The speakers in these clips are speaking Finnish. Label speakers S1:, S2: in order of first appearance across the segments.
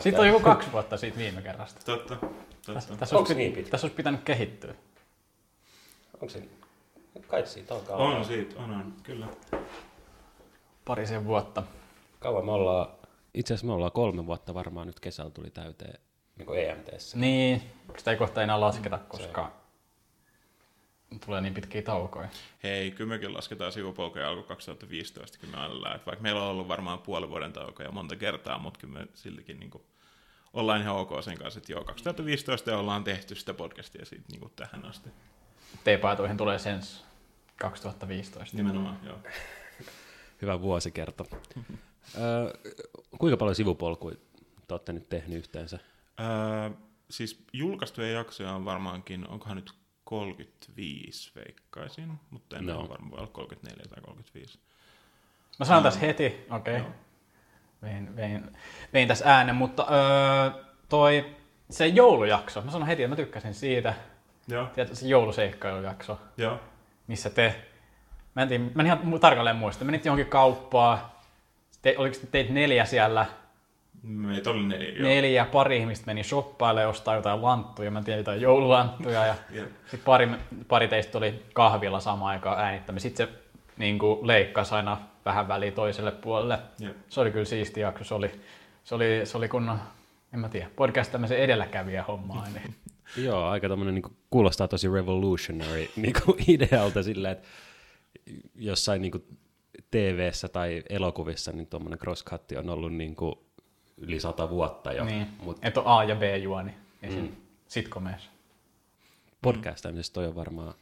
S1: Siitä on joku kaksi vuotta siitä viime kerrasta.
S2: Totta.
S1: Tässä,
S2: totta.
S1: tässä,
S3: Onko se
S1: olisi,
S3: niin pitkä?
S1: tässä olisi pitänyt kehittyä.
S3: Onko se... Kai siitä on kauan.
S2: On siitä, on, on, kyllä.
S1: Parisen vuotta.
S3: Kauan me ollaan... Itse asiassa me ollaan kolme vuotta varmaan nyt kesällä tuli täyteen niin EMTssä.
S1: Niin, sitä ei kohta enää lasketa, koska tulee niin pitkiä taukoja.
S2: Hei, kyllä mekin lasketaan sivupolkuja alku 2015, kyllä me että vaikka meillä on ollut varmaan puoli vuoden taukoja monta kertaa, mutta kyllä me siltikin niin kuin, ollaan ihan ok sen kanssa, että joo, 2015 ollaan tehty sitä podcastia siitä niin kuin tähän asti.
S1: T-paitoihin tulee sens 2015.
S2: Nimenomaan, joo.
S3: Hyvä vuosikerta. Öö, kuinka paljon sivupolkuja te olette nyt tehnyt yhteensä?
S2: Öö, siis julkaistuja jaksoja on varmaankin, onkohan nyt 35 veikkaisin, mutta en
S3: No.
S2: no. ole varma, voi olla 34 tai 35.
S1: Mä sanon tässä heti, okei. Okay.
S2: Joo.
S1: Vein, vein, vein tässä äänen, mutta öö, toi se joulujakso, mä sanon heti, että mä tykkäsin siitä.
S2: Joo,
S1: Tiedätkö, se jouluseikkailujakso,
S2: joo.
S1: missä te, mä en, tiedä, mä en ihan tarkalleen muista, menit johonkin kauppaan, te, oliko te- teit neljä siellä,
S2: Meitä oli neljä, joo.
S1: neljä, pari ihmistä meni shoppailemaan ostaa jotain lanttuja, mä en tiedä jotain joululanttuja ja
S2: Jep.
S1: sitten pari, pari teistä oli kahvilla samaan aikaan äänittämään. Sitten se niin kuin, leikkasi aina vähän väliin toiselle puolelle.
S2: Jep.
S1: Se oli kyllä siisti jakso. Se oli, se oli, se oli kun, en mä tiedä, podcast tämmöisen edelläkävijä hommaa. Niin.
S3: Joo, aika tämmöinen niin kuulostaa tosi revolutionary niin idealta sillä, että jossain niin TV-ssä tai elokuvissa niin tuommoinen crosscut on ollut niin kuin yli sata vuotta jo.
S1: niin.
S3: Mut
S1: Että on A- ja B-juoni esim. Mm. sitcomeissa.
S3: podcastamisesta toi on varmaan,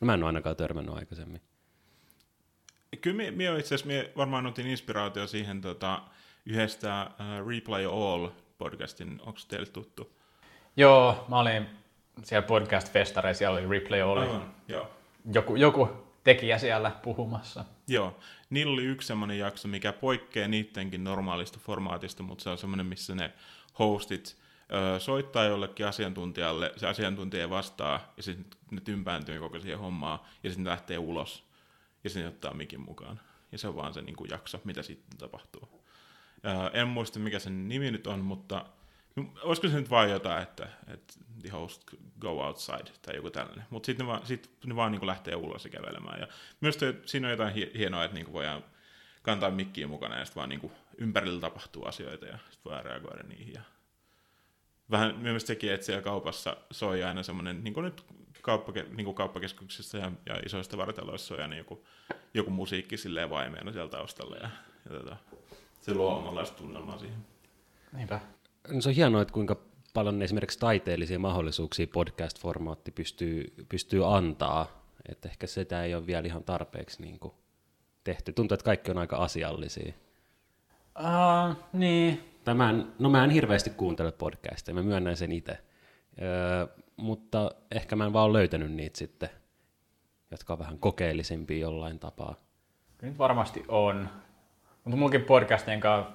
S3: no mä en ole ainakaan törmännyt aikaisemmin.
S2: Kyllä me itse asiassa varmaan otin inspiraatio siihen tota, yhdestä uh, Replay All podcastin, onko teille tuttu?
S1: Joo, mä olin siellä podcast-festareissa, siellä oli Replay oli
S2: Aivan, joo.
S1: joku, joku tekijä siellä puhumassa.
S2: Joo, niillä oli yksi semmoinen jakso, mikä poikkeaa niidenkin normaalista formaatista, mutta se on semmoinen, missä ne hostit ö, soittaa jollekin asiantuntijalle, se asiantuntija vastaa, ja sitten ne tympääntyy koko siihen hommaan, ja sitten lähtee ulos, ja sitten ne ottaa mikin mukaan. Ja se on vaan se niin kuin, jakso, mitä sitten tapahtuu. Ö, en muista, mikä sen nimi nyt on, mutta olisiko se nyt vaan jotain, että, että the host go outside tai joku tällainen. Mutta sitten ne vaan, sit ne vaan niin lähtee ulos ja kävelemään. Ja myös toi, siinä on jotain hie- hienoa, että niin voidaan kantaa mikkiä mukana ja sitten vaan niin ympärillä tapahtuu asioita ja sitten voidaan reagoida niihin. Ja vähän myös sekin, että siellä kaupassa soi aina semmoinen, niin kuin nyt kauppake, niin kuin kauppakeskuksissa ja, ja isoista vartaloissa soi aina joku, joku musiikki silleen vaimeena siellä taustalla. Ja, ja tota, se luo omanlaista tunnelmaa siihen.
S1: Niinpä.
S3: No se on hienoa, että kuinka paljon esimerkiksi taiteellisia mahdollisuuksia podcast-formaatti pystyy, pystyy antaa. Että ehkä sitä ei ole vielä ihan tarpeeksi niin kuin tehty. Tuntuu, että kaikki on aika asiallisia.
S1: Uh, niin,
S3: Tai mä en, no mä en hirveästi kuuntele podcasteja, mä myönnän sen itse. Öö, mutta ehkä mä en vaan löytänyt niitä sitten, jotka on vähän kokeellisempia jollain tapaa.
S1: Kyllä nyt varmasti on. Mutta mullakin podcastien kanssa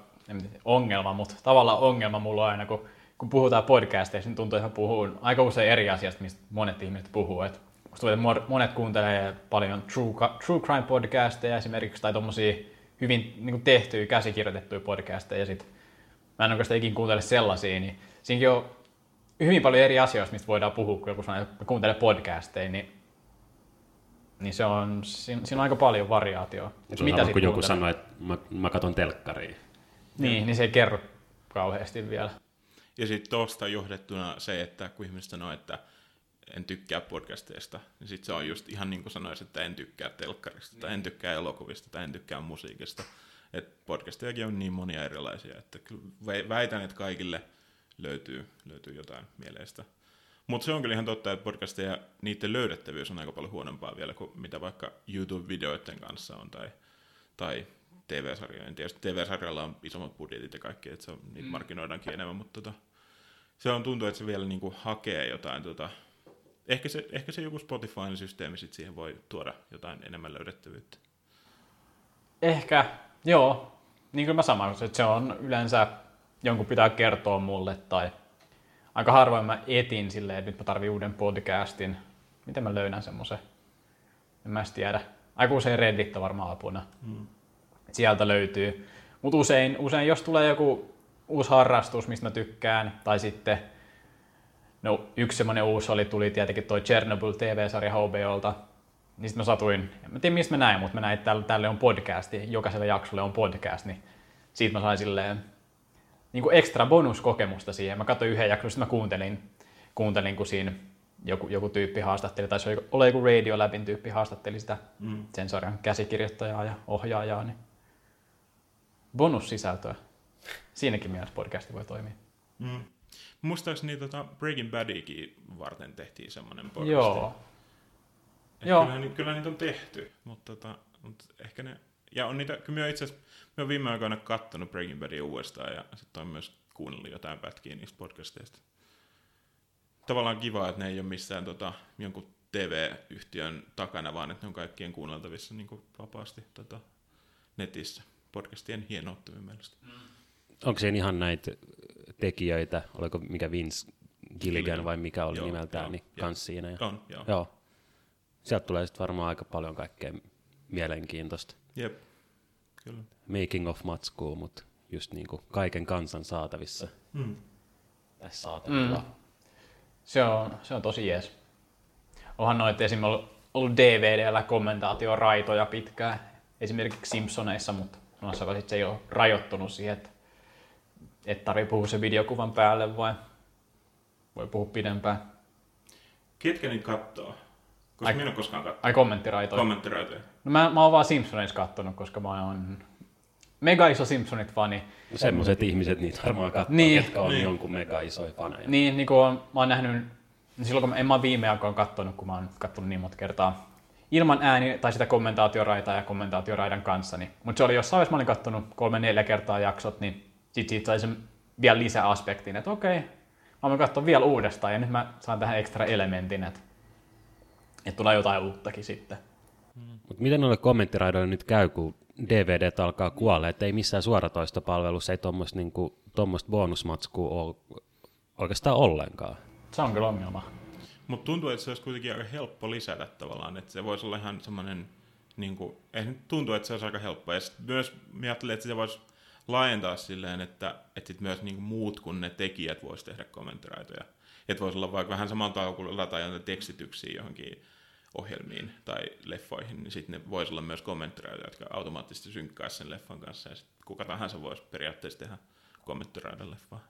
S1: ongelma, mutta tavallaan ongelma mulla on aina, kun, kun puhutaan podcasteista, niin tuntuu, että mä puhun aika usein eri asiasta, mistä monet ihmiset puhuu. Et musta tuntuu, että monet kuuntelee paljon true, true crime podcasteja esimerkiksi, tai tommosia hyvin niin tehtyjä, käsikirjoitettuja podcasteja, ja sit mä en oikeastaan ikin kuuntele sellaisia, niin siinäkin on hyvin paljon eri asioista, mistä voidaan puhua, kun joku sanoo, että mä kuuntelen podcasteja, niin niin se on, siinä, siinä on aika paljon variaatioa.
S3: Se on sama
S1: sit
S3: kuin joku sanoo, että mä, mä katson telkkaria.
S1: Niin, niin se ei kerro kauheasti vielä.
S2: Ja sitten tuosta johdettuna se, että kun ihmiset sanoo, että en tykkää podcasteista, niin sitten se on just ihan niin kuin sanoisi, että en tykkää telkkarista, tai en tykkää elokuvista, tai en tykkää musiikista. Et podcastejakin on niin monia erilaisia, että kyllä vä- väitän, että kaikille löytyy, löytyy jotain mieleistä. Mutta se on kyllä ihan totta, että podcasteja, niiden löydettävyys on aika paljon huonompaa vielä kuin mitä vaikka YouTube-videoiden kanssa on, tai, tai TV-sarjojen. Tietysti TV-sarjalla on isommat budjetit ja kaikki, että se on, niitä markkinoidaankin enemmän, mutta tota, se on tuntuu, että se vielä niinku hakee jotain, tota, ehkä, se, ehkä se joku Spotifyn systeemi sit siihen voi tuoda jotain enemmän löydettävyyttä.
S1: Ehkä, joo. Niin kuin mä samaan, että se on yleensä jonkun pitää kertoa mulle tai aika harvoin mä etin silleen, että nyt mä tarvitsen uuden podcastin. Miten mä löydän semmoisen? En mä tiedä. Aika usein Reddit on varmaan apuna. Hmm. Sieltä löytyy. Mutta usein, usein, jos tulee joku uusi harrastus, mistä mä tykkään. Tai sitten no, yksi semmoinen uusi oli, tuli tietenkin toi Chernobyl TV-sarja HBOlta. Niin sitten mä satuin, en tiedä mistä mä näin, mutta mä näin, että tälle, tälle on podcasti, jokaiselle jaksolle on podcast, niin siitä mä sain silleen niin kuin ekstra bonuskokemusta siihen. Mä katsoin yhden jakson, sitten mä kuuntelin, kuuntelin kun siinä joku, joku tyyppi haastatteli, tai se oli joku Radio Labin tyyppi haastatteli sitä mm. sen sarjan käsikirjoittajaa ja ohjaajaa, niin bonussisältöä. Siinäkin mielessä podcasti voi toimia.
S2: Mm. Muistaakseni tota Breaking Badikin varten tehtiin semmoinen podcast.
S1: Joo.
S2: Joo. Kyllä, kyllä, niitä on tehty, mutta, tota, mutta ehkä ne... Ja on niitä, kyllä itse asiassa, mä oon viime aikoina kattonut Breaking Badia uudestaan ja sitten on myös kuunnellut jotain pätkiä niistä podcasteista. Tavallaan kiva, että ne ei ole missään tota, jonkun TV-yhtiön takana, vaan että ne on kaikkien kuunneltavissa niin kuin vapaasti tota, netissä. Podcastien hienouttaminen mielestä. Mm.
S3: Onko siinä ihan näitä tekijöitä, oliko mikä Vince Gilligan vai mikä oli joo, nimeltään, joo, niin joo. kans siinä? Ja...
S2: On, joo.
S3: joo. Sieltä tulee sitten varmaan aika paljon kaikkea mielenkiintoista.
S2: Jep, kyllä.
S3: Making of matskuu, mutta just niin kuin kaiken kansan saatavissa. Mm. Tässä saatavilla. Mm.
S1: Se, on, se on tosi jees. Onhan noita esimerkiksi ollut DVDllä kommentaatioraitoja pitkään, esimerkiksi Simpsoneissa, mutta noissa se ei ole rajoittunut siihen, että et tarvii puhua sen videokuvan päälle vai voi puhua pidempään.
S2: Ketkä niitä kattoo? Koska ai, minä en ole koskaan katsonut.
S1: Ai kommenttiraitoja?
S2: Kommenttiraitoja.
S1: No mä, mä oon vaan Simpsoneissa kattonut, koska mä oon mega iso Simpsonit fani.
S3: No semmoiset ihmiset niitä varmaan katsoo, niin, ketkä on niin. jonkun mega isoja faneja.
S1: Niin, niin kuin on, mä oon nähnyt, niin silloin kun mä, en mä viime aikoina katsonut, kun mä oon katsonut niin monta kertaa ilman ääni tai sitä kommentaatioraitaa ja kommentaatioraidan kanssa. Niin, mutta se oli jossain vaiheessa, mä olin katsonut kolme-neljä kertaa jaksot, niin sit siitä sai sen vielä lisäaspektin, että okei, mä voin katsoa vielä uudestaan ja nyt mä saan tähän ekstra elementin, että, että tulee jotain uuttakin sitten.
S3: Mutta miten noille kommenttiraidoille nyt käy, kun DVD alkaa kuolla, että ei missään suoratoistopalvelussa ei tuommoista niinku, bonusmatskua ole oikeastaan ollenkaan.
S1: Se on kyllä ongelma.
S2: Mutta tuntuu, että se olisi kuitenkin aika helppo lisätä tavallaan, että se voisi olla ihan semmoinen, niin kuin, tuntuu, että se olisi aika helppo. Ja myös ajattelin, että se voisi laajentaa silleen, että, että sit myös niin muut kuin ne tekijät voisi tehdä kommenttiraitoja. Että voisi olla vaikka vähän samalla tavalla kuin lataa tekstityksiä johonkin ohjelmiin tai leffoihin, niin sitten ne voisi olla myös kommenttiraitoja, jotka automaattisesti synkkää sen leffan kanssa, ja sit kuka tahansa voisi periaatteessa tehdä kommenttiraidan leffaa.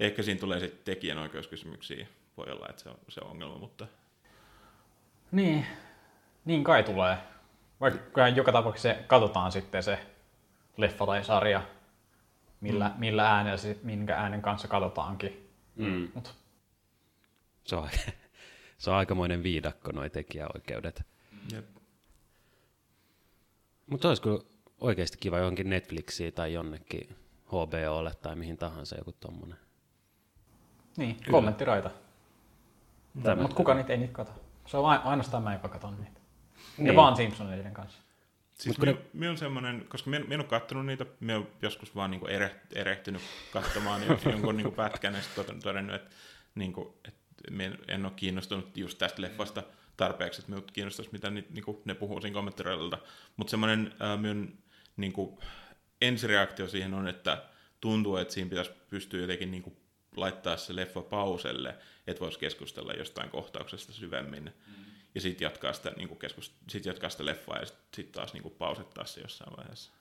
S2: Ehkä siinä tulee sitten tekijänoikeuskysymyksiä, voi olla, että se on, se on ongelma, mutta...
S1: Niin, niin kai tulee. Vaikka joka tapauksessa se katsotaan sitten se leffa tai sarja millä, mm. millä äänellä, minkä äänen kanssa katsotaankin. Mm. Mut.
S3: Se, on, se on aikamoinen viidakko, noi tekijäoikeudet. Jep. Mutta olisi kyllä oikeasti kiva johonkin Netflixiin tai jonnekin HBOlle tai mihin tahansa joku tommonen.
S1: Niin, kyllä. kommenttiraita. Mutta kuka niitä ei niitä kato? Se on ainoastaan mä, joka katon niitä. Niin. Ja vaan Simpsoneiden kanssa.
S2: Siis minä, minä on semmoinen, koska minä, minä olen katsonut niitä, minä olen joskus vaan niin ere, erehtynyt katsomaan jonkun niin pätkän ja sitten todennut, että, niin kuin, että minä en ole kiinnostunut just tästä leffasta tarpeeksi, että minut kiinnostaisi, mitä ni, niin kuin ne puhuu siinä kommenttireilta. Mutta semmoinen äh, minun niin kuin, ensireaktio siihen on, että tuntuu, että siinä pitäisi pystyä jotenkin niin kuin, laittaa se leffa pauselle, että voisi keskustella jostain kohtauksesta syvemmin. Mm ja sitten jatkaa sitä, niin keskust- sit jatkaa sitä leffaa ja sitten sit taas niin pausettaa se jossain vaiheessa.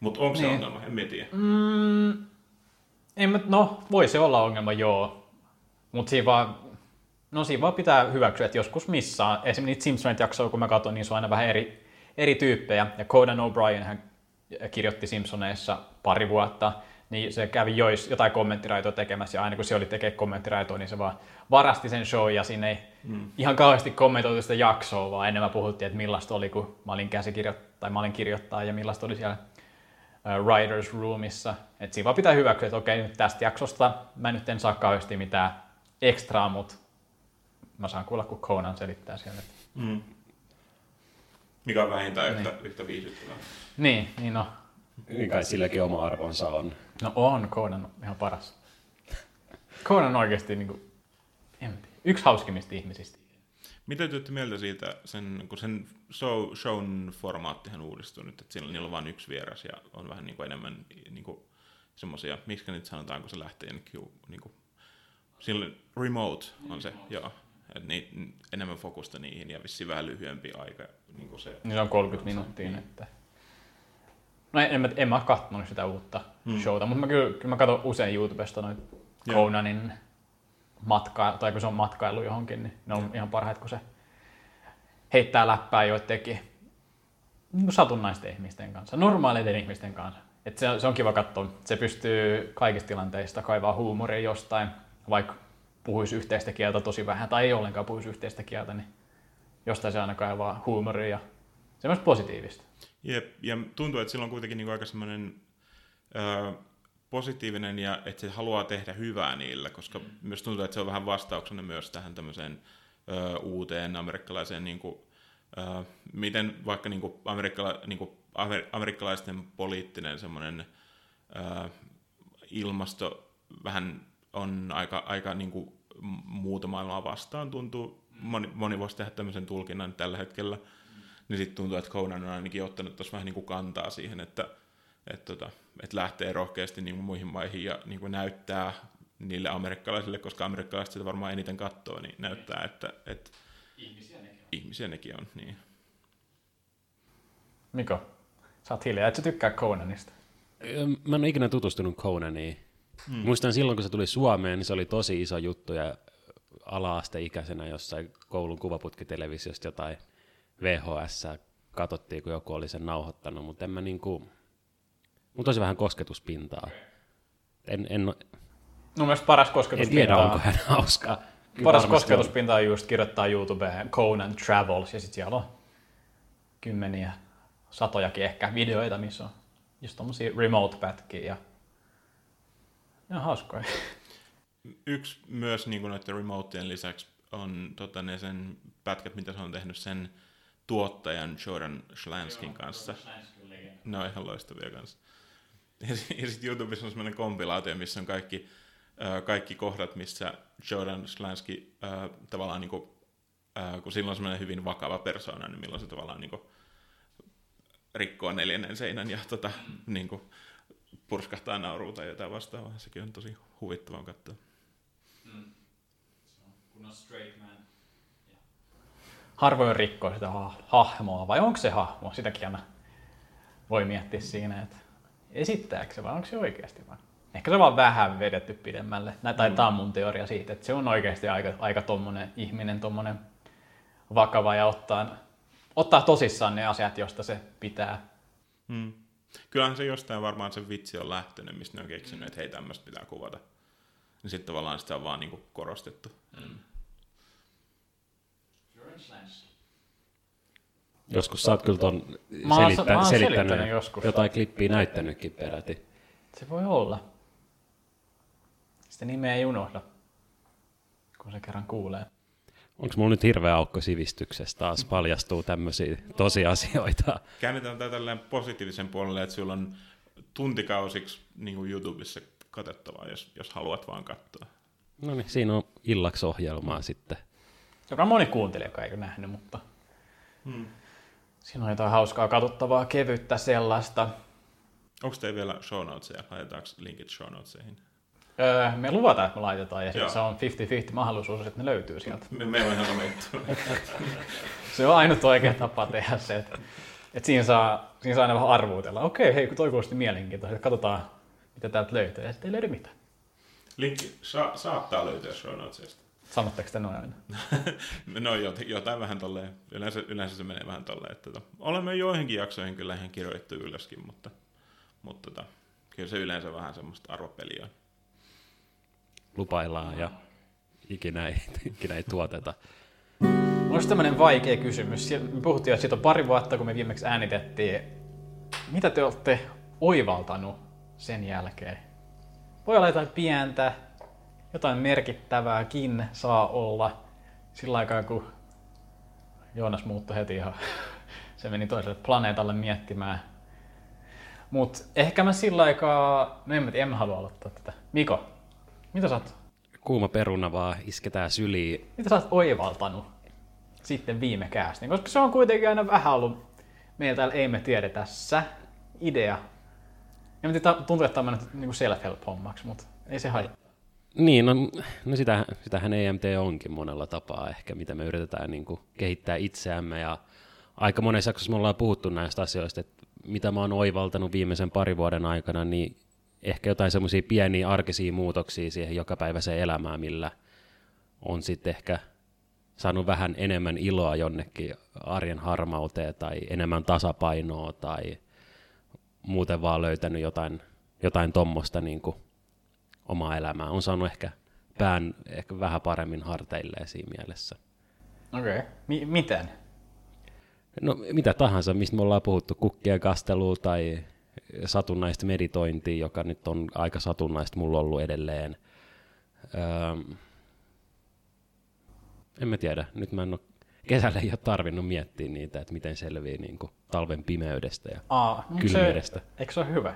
S2: Mutta onko niin. se ongelma? En tiedä. Mm,
S1: en mä, no, voi se olla ongelma, joo. Mutta siinä vaan, no siinä vaan pitää hyväksyä, että joskus missaa. Esimerkiksi niitä Simpsonit jaksoja, kun mä katson, niin se on aina vähän eri, eri tyyppejä. Ja Conan O'Brien hän kirjoitti Simpsoneissa pari vuotta niin se kävi jois, jotain kommenttiraitoa tekemässä, ja aina kun se oli tekee kommenttiraitoa, niin se vaan varasti sen show, ja sinne ei mm. ihan kauheasti kommentoitu sitä jaksoa, vaan enemmän puhuttiin, että millaista oli, kun mä olin käsikirjoittaja, tai mä olin kirjoittaja, ja millaista oli siellä writers roomissa. Että siinä vaan pitää hyväksyä, että okei, nyt tästä jaksosta mä nyt en saa kauheasti mitään ekstraa, mutta mä saan kuulla, kun Conan selittää siellä. Mm.
S2: Mikä on vähintään yhtä, niin. yhtä viihdyttävää.
S1: Niin, niin no.
S3: Niin kai silläkin oma arvonsa on.
S1: No on, Conan on ihan paras. Conan on oikeasti niin kuin, yksi hauskimmista ihmisistä.
S2: Mitä te mieltä siitä, sen, kun sen show, shown formaattihan uudistui nyt, että siinä, niillä on vain yksi vieras ja on vähän niin kuin enemmän niin kuin semmoisia, miksi nyt sanotaan, kun se lähtee jonnekin, niin kuin, silloin remote on se, joo. Et niin, enemmän fokusta niihin ja vissi vähän lyhyempi aika. Niin kuin se,
S1: Niin on 30 minuuttia.
S2: Niin.
S1: Että... No en, en, mä, en mä ole kattonut sitä uutta hmm. showta, mutta mä kyllä, kyllä mä katson usein YouTubesta noin. Conanin matka, tai kun se on matkailu johonkin, niin ne on ihan parhaat, kun se heittää läppää joidenkin niin satunnaisten ihmisten kanssa, normaaleiden ihmisten kanssa. Et se, se on kiva katsoa. Se pystyy kaikista tilanteista kaivaa huumoria jostain, vaikka puhuisi yhteistä kieltä tosi vähän tai ei ollenkaan puhuisi yhteistä kieltä, niin jostain se aina kaivaa huumoria ja semmoista positiivista.
S2: Jep, ja tuntuu, että sillä on kuitenkin niin aika semmoinen ö, positiivinen ja että se haluaa tehdä hyvää niillä, koska mm. myös tuntuu, että se on vähän vastauksena myös tähän tämmöiseen ö, uuteen amerikkalaiseen, niin kuin, ö, miten vaikka niin kuin amerikkala, niin kuin amer, amerikkalaisten poliittinen semmoinen ö, ilmasto vähän on aika, aika niin kuin muuta maailmaa vastaan tuntuu. Moni, moni voisi tehdä tämmöisen tulkinnan tällä hetkellä. Niin sitten tuntuu, että Conan on ainakin ottanut tuossa vähän niin kuin kantaa siihen, että, että, tota, että lähtee rohkeasti niin kuin muihin maihin ja niin kuin näyttää niille amerikkalaisille, koska amerikkalaiset sitä varmaan eniten katsoo, niin näyttää, että, että
S1: Ihmisiä nekin on.
S2: ihmisiä nekin on. Niin.
S1: Miko, sä oot hiljaa, et sä tykkää Conanista.
S3: Mä en ole ikinä tutustunut Conaniin. Hmm. Muistan silloin, kun se tuli Suomeen, niin se oli tosi iso juttu ja ala-asteikäisenä jossain koulun kuvaputkitelevisiosta jotain VHS katsottiin, kun joku oli sen nauhoittanut, mutta en mä niinku, mulla tosi vähän kosketuspintaa. En, en,
S1: Mun mielestä paras
S3: en
S1: kosketuspinta
S3: tiedä,
S1: on-
S3: onko hän hauskaa. Kyllä
S1: Paras kosketuspinta on just kirjoittaa YouTubeen Conan Travels ja sit siellä on kymmeniä, satojakin ehkä videoita, missä on just tommosia remote-pätkiä ja on hauskoja.
S2: Yksi myös niin kuin noiden remoteen lisäksi on tota, ne sen pätkät, mitä se on tehnyt sen tuottajan Jordan Schlanskin kanssa. Ne on ihan loistavia kanssa. Ja, ja sitten YouTubessa on semmoinen kompilaatio, missä on kaikki, ö, kaikki kohdat, missä Jordan Schlansky ö, tavallaan, niin kuin, ö, kun silloin on semmoinen hyvin vakava persona, niin milloin se tavallaan niin kuin, rikkoo neljännen seinän ja tota, niin kuin, purskahtaa nauruun tai jotain vastaavaa. Sekin on tosi huvittavaa katsoa.
S1: Harvoin rikkoo sitä ha- hahmoa, vai onko se hahmo? Sitäkin aina voi miettiä siinä, että esittääkö se vai onko se oikeasti vaan. Ehkä se on vaan vähän vedetty pidemmälle. Nä, tai tämä on mun teoria siitä, että se on oikeasti aika, aika tommonen ihminen, tommonen vakava ja ottaa, ottaa tosissaan ne asiat, josta se pitää.
S2: Hmm. Kyllähän se jostain varmaan se vitsi on lähtenyt, mistä ne on keksinyt, että hei tämmöistä pitää kuvata. Niin sitten tavallaan sitä on vaan niinku korostettu. Mm.
S3: Joskus sä oot kyllä ton
S1: Mä oon-
S3: selittää,
S1: mä oon
S3: selittänyt,
S1: selittänyt joskus.
S3: jotain klippiä näyttänytkin peräti.
S1: Se voi olla. Sitä nimeä ei unohda, kun se kerran kuulee.
S3: Onko mulla nyt hirveä aukko sivistyksessä taas paljastuu tämmöisiä tosiasioita?
S2: Käännetään tätä tälleen positiivisen puolelle, että sulla on tuntikausiksi niin kuin YouTubessa katsottavaa, jos, jos haluat vaan katsoa.
S3: No niin, siinä on illaksi ohjelmaa sitten.
S1: Joka moni kuuntelija, joka ei ole nähnyt, mutta
S2: Hmm.
S1: siinä on jotain hauskaa katsottavaa, kevyttä sellaista.
S2: Onko teillä vielä show notesia? Laitetaanko linkit show notesihin?
S1: Öö, me luvataan, että me laitetaan ja se on 50-50 mahdollisuus, että ne löytyy sieltä.
S2: Me, meillä on ihan.
S1: Se on ainut oikea tapa tehdä se, että, että siinä, saa, siinä saa aina vähän arvuutella. Okei, hei, kun toi kuulosti mielenkiintoista, katsotaan mitä täältä löytyy. Ja sitten ei löydy mitään.
S2: Linkki sa- saattaa löytyä show notesista.
S1: Sanotteko te noin aina?
S2: No jot- jotain vähän tolleen, yleensä, yleensä se menee vähän tolleen, että tota, olemme joihinkin jaksoihin kyllä ihan kirjoittu ylöskin, mutta, mutta tota, kyllä se yleensä vähän semmoista arvopeliä on.
S3: Lupaillaan ja ikinä ei, ikinä ei tuoteta.
S1: Olisi tämmöinen vaikea kysymys. Me puhuttiin jo siitä pari vuotta, kun me viimeksi äänitettiin. Mitä te olette oivaltanut sen jälkeen? Voi olla jotain pientä, jotain merkittävääkin saa olla. Sillä aikaa, kun Joonas muuttui heti ihan, se meni toiselle planeetalle miettimään. Mutta ehkä mä sillä aikaa, no en en mä halua aloittaa tätä. Miko, mitä sä oot,
S3: Kuuma peruna vaan isketään syliin.
S1: mitä sä oot oivaltanut sitten viime käästiin? Koska se on kuitenkin aina vähän ollut meillä täällä Ei me tiedä tässä idea En tiedä, tuntuu, että tämä on mennyt niin self-help-hommaksi, mutta ei se haittaa.
S3: Niin, no, no sitä, sitähän EMT onkin monella tapaa ehkä, mitä me yritetään niin kuin, kehittää itseämme ja aika monessa jaksossa me ollaan puhuttu näistä asioista, että mitä mä oon oivaltanut viimeisen parin vuoden aikana, niin ehkä jotain semmoisia pieniä arkisia muutoksia siihen jokapäiväiseen elämään, millä on sitten ehkä saanut vähän enemmän iloa jonnekin arjen harmauteen tai enemmän tasapainoa tai muuten vaan löytänyt jotain, jotain tommosta niin omaa elämää. On saanut ehkä pään ehkä vähän paremmin harteilleen siinä mielessä.
S1: Okei. Okay. Mi- miten?
S3: No mitä tahansa, mistä me ollaan puhuttu, kukkien kastelua tai satunnaista meditointia, joka nyt on aika satunnaista mulla ollut edelleen. Öö, en mä tiedä, nyt mä en ole kesällä ei ole tarvinnut miettiä niitä, että miten selvii niin kuin talven pimeydestä ja
S1: Aa,
S3: kylmyydestä.
S1: Se, eikö se ole hyvä?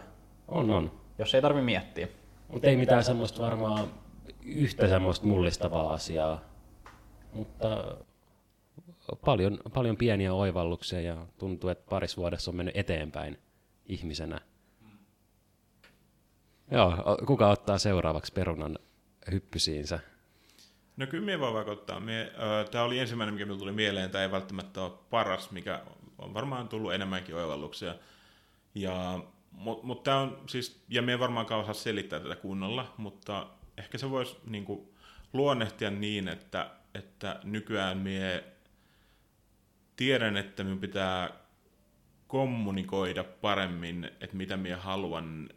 S3: On, on.
S1: Jos ei tarvi miettiä.
S3: Mutta ei mitään semmoista varmaan yhtä semmoista mullistavaa asiaa, mutta paljon, paljon pieniä oivalluksia ja tuntuu, että paris vuodessa on mennyt eteenpäin ihmisenä. Joo, kuka ottaa seuraavaksi perunan hyppysiinsä?
S2: No kyllä minä vaan vaikuttaa. Tämä oli ensimmäinen, mikä minulle tuli mieleen. Tämä ei välttämättä ole paras, mikä on varmaan tullut enemmänkin oivalluksia. Ja, mutta mut tämä on siis, ja me varmaankaan osaa selittää tätä kunnolla, mutta ehkä se voisi niin kuin, luonnehtia niin, että, että nykyään mie tiedän, että minun pitää kommunikoida paremmin, että mitä minä haluan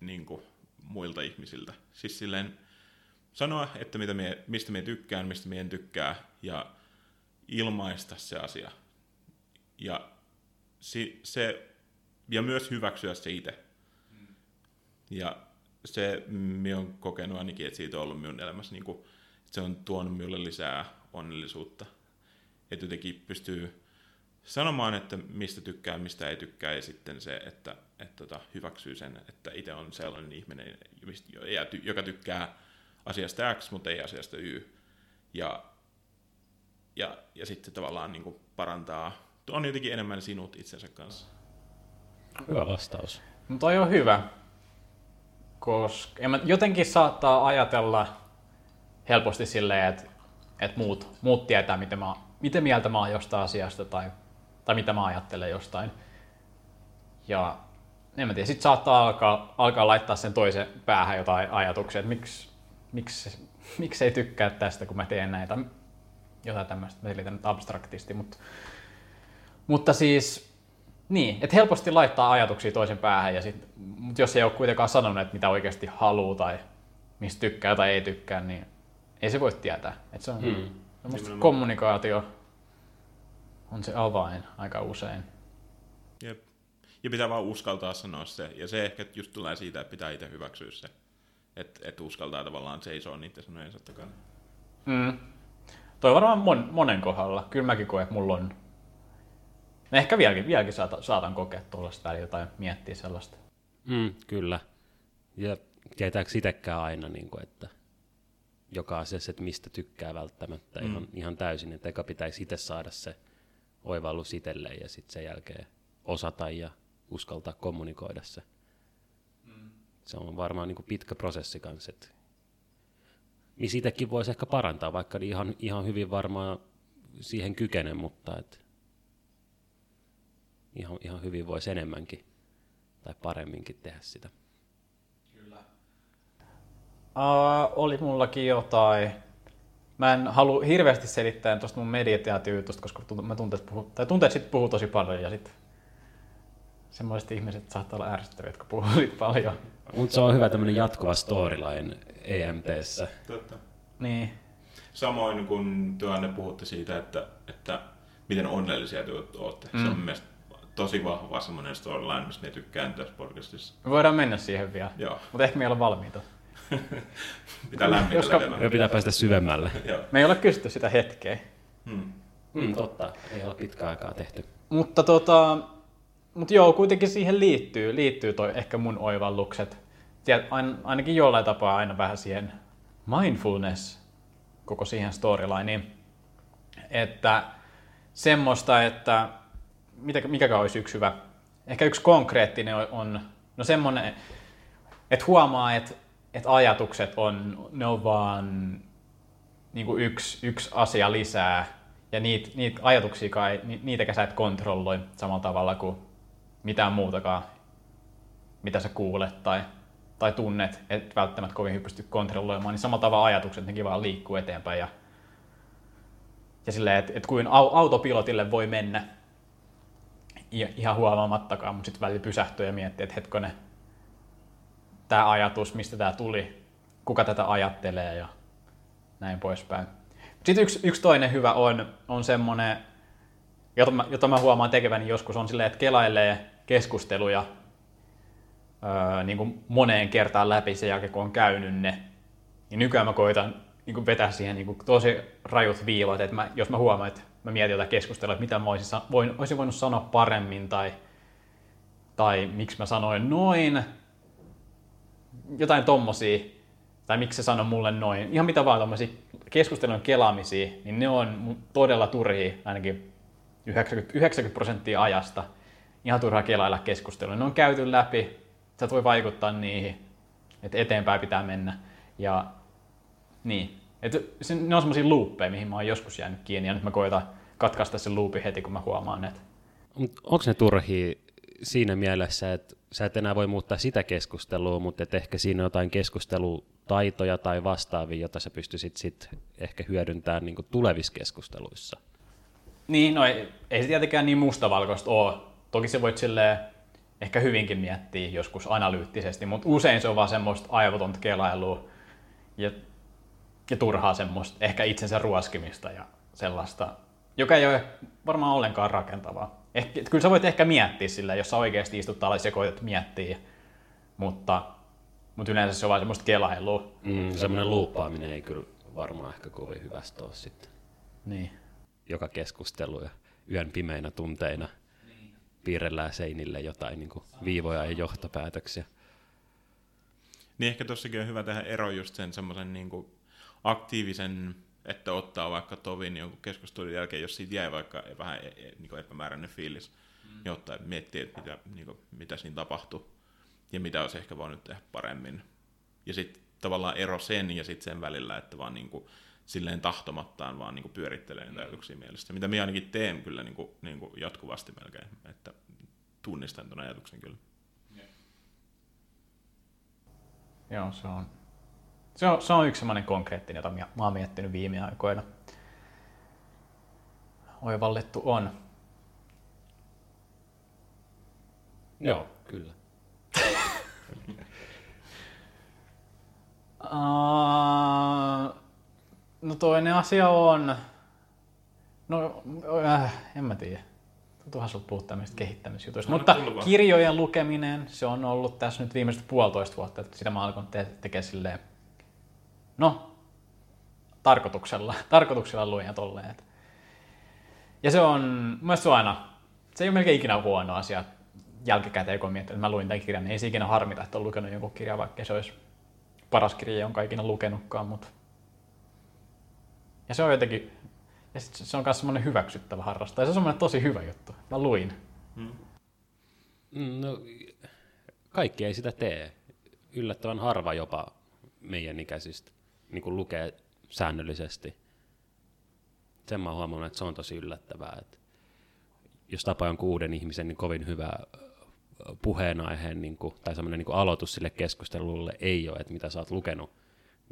S2: niin kuin, muilta ihmisiltä. Siis silleen sanoa, että mitä mie, mistä minä tykkään, mistä minä en tykkää, ja ilmaista se asia. Ja, si, se, ja myös hyväksyä se itse. Ja se minä olen kokenut ainakin, että siitä on ollut minun elämässä, niin kuin, että se on tuonut minulle lisää onnellisuutta. Että jotenkin pystyy sanomaan, että mistä tykkää, mistä ei tykkää, ja sitten se, että, että tota, hyväksyy sen, että itse on sellainen ihminen, joka tykkää asiasta X, mutta ei asiasta Y. Ja, ja, ja sitten tavallaan niin kuin parantaa, on jotenkin enemmän sinut itsensä kanssa.
S3: Hyvä vastaus.
S1: No toi on hyvä, koska en mä, jotenkin saattaa ajatella helposti silleen, että, että muut, muut tietää, miten, mä, miten mieltä mä oon jostain asiasta tai, tai mitä mä ajattelen jostain. Ja en mä tiedä, sit saattaa alkaa, alkaa laittaa sen toisen päähän jotain ajatuksia, että miksi, miksi, miksi ei tykkää tästä, kun mä teen näitä, jotain tämmöistä, mä selitän nyt abstraktisti, mutta, mutta siis niin, että helposti laittaa ajatuksia toisen päähän, ja sit, mutta jos ei ole kuitenkaan sanonut, että mitä oikeasti haluaa tai mistä tykkää tai ei tykkää, niin ei se voi tietää. Että se on, hmm. kommunikaatio on se avain aika usein.
S2: Jep. Ja pitää vaan uskaltaa sanoa se. Ja se ehkä just tulee siitä, että pitää itse hyväksyä se. Että et uskaltaa tavallaan seisoa niiden sanojensa takana.
S1: Mm. Toi varmaan mon, monen kohdalla. Kyllä mäkin koen, että mulla on... Ehkä vieläkin, vieläkin saatan, saatan kokea tuollaista välillä tai miettiä sellaista.
S3: Mm, kyllä. Ja tietääkö itsekään aina, niin kuin, että joka asiassa, että mistä tykkää välttämättä mm. ihan, ihan täysin. Että eka pitäisi itse saada se oivallus itselleen ja sitten sen jälkeen osata ja uskaltaa kommunikoida se. Mm. Se on varmaan niin kuin pitkä prosessi kanssa, missä itsekin voisi ehkä parantaa, vaikka ihan, ihan hyvin varmaan siihen kykene, mutta et ihan, ihan hyvin voisi enemmänkin tai paremminkin tehdä sitä.
S1: Kyllä. Uh, oli mullakin jotain. Mä en halua hirveästi selittää tuosta mun mediatiatyy-jutusta, koska mä tunteet, puhu, tai tunteet sit puhuu tosi paljon ja sit semmoiset ihmiset saattaa olla ärsyttäviä, jotka puhuu sit paljon.
S3: Mutta se on hyvä tämmöinen jatkuva storyline EMTssä.
S2: Totta.
S1: Niin.
S2: Samoin kun työnne puhutte siitä, että, että miten onnellisia te olette. Mm. Se on mielestäni tosi vahva semmoinen storyline, mistä me tykkään tässä podcastissa.
S1: Me voidaan mennä siihen vielä,
S2: Joo.
S1: mutta ehkä me ei ole valmiita.
S2: Pitää lämmitellä
S1: Koska-
S3: Me pitää päästä syvemmälle.
S1: Me ei ole kysytty sitä hetkeä.
S2: Hmm.
S3: Mm, totta, ei ole pitkään aikaa tehty.
S1: Mutta tota, mut joo, kuitenkin siihen liittyy, liittyy toi ehkä mun oivallukset. Tiedät, ain, ainakin jollain tapaa aina vähän siihen mindfulness koko siihen storylineen. Että semmoista, että mitä, mikäkään olisi yksi hyvä. Ehkä yksi konkreettinen on, on No semmonen, että huomaa, että, että ajatukset on, ne on vaan niin kuin yksi, yksi asia lisää, ja niitä, niitä ajatuksia kai, niitäkään sä et kontrolloi samalla tavalla kuin mitään muutakaan, mitä sä kuulet tai, tai tunnet, et välttämättä kovin pysty kontrolloimaan, niin samalla tavalla ajatukset nekin vaan liikkuu eteenpäin. Ja, ja silleen, että et kuin autopilotille voi mennä ihan huomaamattakaan, mutta sitten välillä pysähtyy ja miettii, että hetkonen, tämä ajatus, mistä tämä tuli, kuka tätä ajattelee ja näin poispäin. Sitten yksi, yksi toinen hyvä on, on semmoinen, jota mä, jota mä huomaan tekeväni joskus, on silleen, että kelailee keskusteluja öö, niin kuin moneen kertaan läpi sen jälkeen, kun on käynyt ne. Niin nykyään mä koitan niin kuin vetää siihen niin kuin tosi rajut viivat, että mä, jos mä huomaan, että mä mietin jotain keskustelua, että mitä mä olisin, voin, olisin voinut sanoa paremmin tai, tai miksi mä sanoin noin, jotain tommosia, tai miksi se sanoi mulle noin, ihan mitä vaan tommosia keskustelun kelaamisia, niin ne on todella turhia ainakin 90, 90 prosenttia ajasta. Ihan turhaa kelailla keskustelua. Ne on käyty läpi, sä voi vaikuttaa niihin, että eteenpäin pitää mennä. Ja niin, et se, ne on semmoisia luuppeja, mihin mä oon joskus jäänyt kiinni, ja nyt mä koitan katkaista sen luupin heti, kun mä huomaan, että...
S3: Onko ne turhia siinä mielessä, että sä et enää voi muuttaa sitä keskustelua, mutta et ehkä siinä on jotain keskustelutaitoja tai vastaavia, jota sä pystyisit sit ehkä hyödyntämään niin tulevissa keskusteluissa?
S1: Niin, no ei, ei se tietenkään niin mustavalkoista ole. Toki se voit silleen ehkä hyvinkin miettiä joskus analyyttisesti, mutta usein se on vaan semmoista aivotonta kelailua ja, ja turhaa semmoista ehkä itsensä ruoskimista ja sellaista, joka ei ole varmaan ollenkaan rakentavaa. Ehkä, kyllä sä voit ehkä miettiä sillä, jos sä oikeasti istut alas ja koetat miettiä, mutta, mutta yleensä se on vain semmoista kelailua.
S3: Mm, semmoinen luuppaaminen ei kyllä varmaan ehkä kovin hyvästä ole sitten.
S1: Niin.
S3: Joka keskustelu ja yön pimeinä tunteina niin. piirrellään seinille jotain niin kuin viivoja ja johtopäätöksiä.
S2: Niin ehkä tossakin on hyvä tehdä ero just sen semmoisen niin aktiivisen että ottaa vaikka tovin jonkun keskustelun jälkeen, jos siitä jäi vaikka vähän niin epämääräinen fiilis, mm. niin ottaa miettiä, että mitä, niin kuin, mitä siinä tapahtui ja mitä olisi ehkä voinut tehdä paremmin. Ja sitten tavallaan ero sen ja sitten sen välillä, että vaan niin kuin, silleen tahtomattaan vaan niin kuin pyörittelee niitä ajatuksia mielestä. Mitä minä ainakin teen kyllä niin kuin, niin kuin jatkuvasti melkein, että tunnistan tuon ajatuksen kyllä.
S1: Joo, se on, se on, se on yksi sellainen konkreettinen, jota mä oon miettinyt viime aikoina. Oivallettu on.
S3: Joo, kyllä.
S1: uh, no toinen asia on, no äh, en mä tiedä. Tuntuuhan sulta puhua tämmöistä kehittämisjutuista. Mutta kirjojen lukeminen, se on ollut tässä nyt viimeiset puolitoista vuotta, että sitä mä alkoin te- tekemään silleen no, tarkoituksella, tarkoituksella luin ja tolleen. Ja se on, mun se on aina, se ei ole melkein ikinä huono asia jälkikäteen, kun miettii, että mä luin tämän kirjan, niin ei se ikinä harmita, että on lukenut jonkun kirjan, vaikka se olisi paras kirja, jonka ikinä lukenutkaan, mutta... Ja se on jotenkin, ja sit se on myös semmoinen hyväksyttävä harrastaja, se on semmoinen tosi hyvä juttu. Mä luin. Hmm.
S3: No, kaikki ei sitä tee. Yllättävän harva jopa meidän ikäisistä niin kuin lukee säännöllisesti. Sen mä huomannut, että se on tosi yllättävää. Että jos tapaa jonkun uuden ihmisen, niin kovin hyvä puheenaiheen niin kuin, tai semmoinen niin aloitus sille keskustelulle ei ole, että mitä sä oot lukenut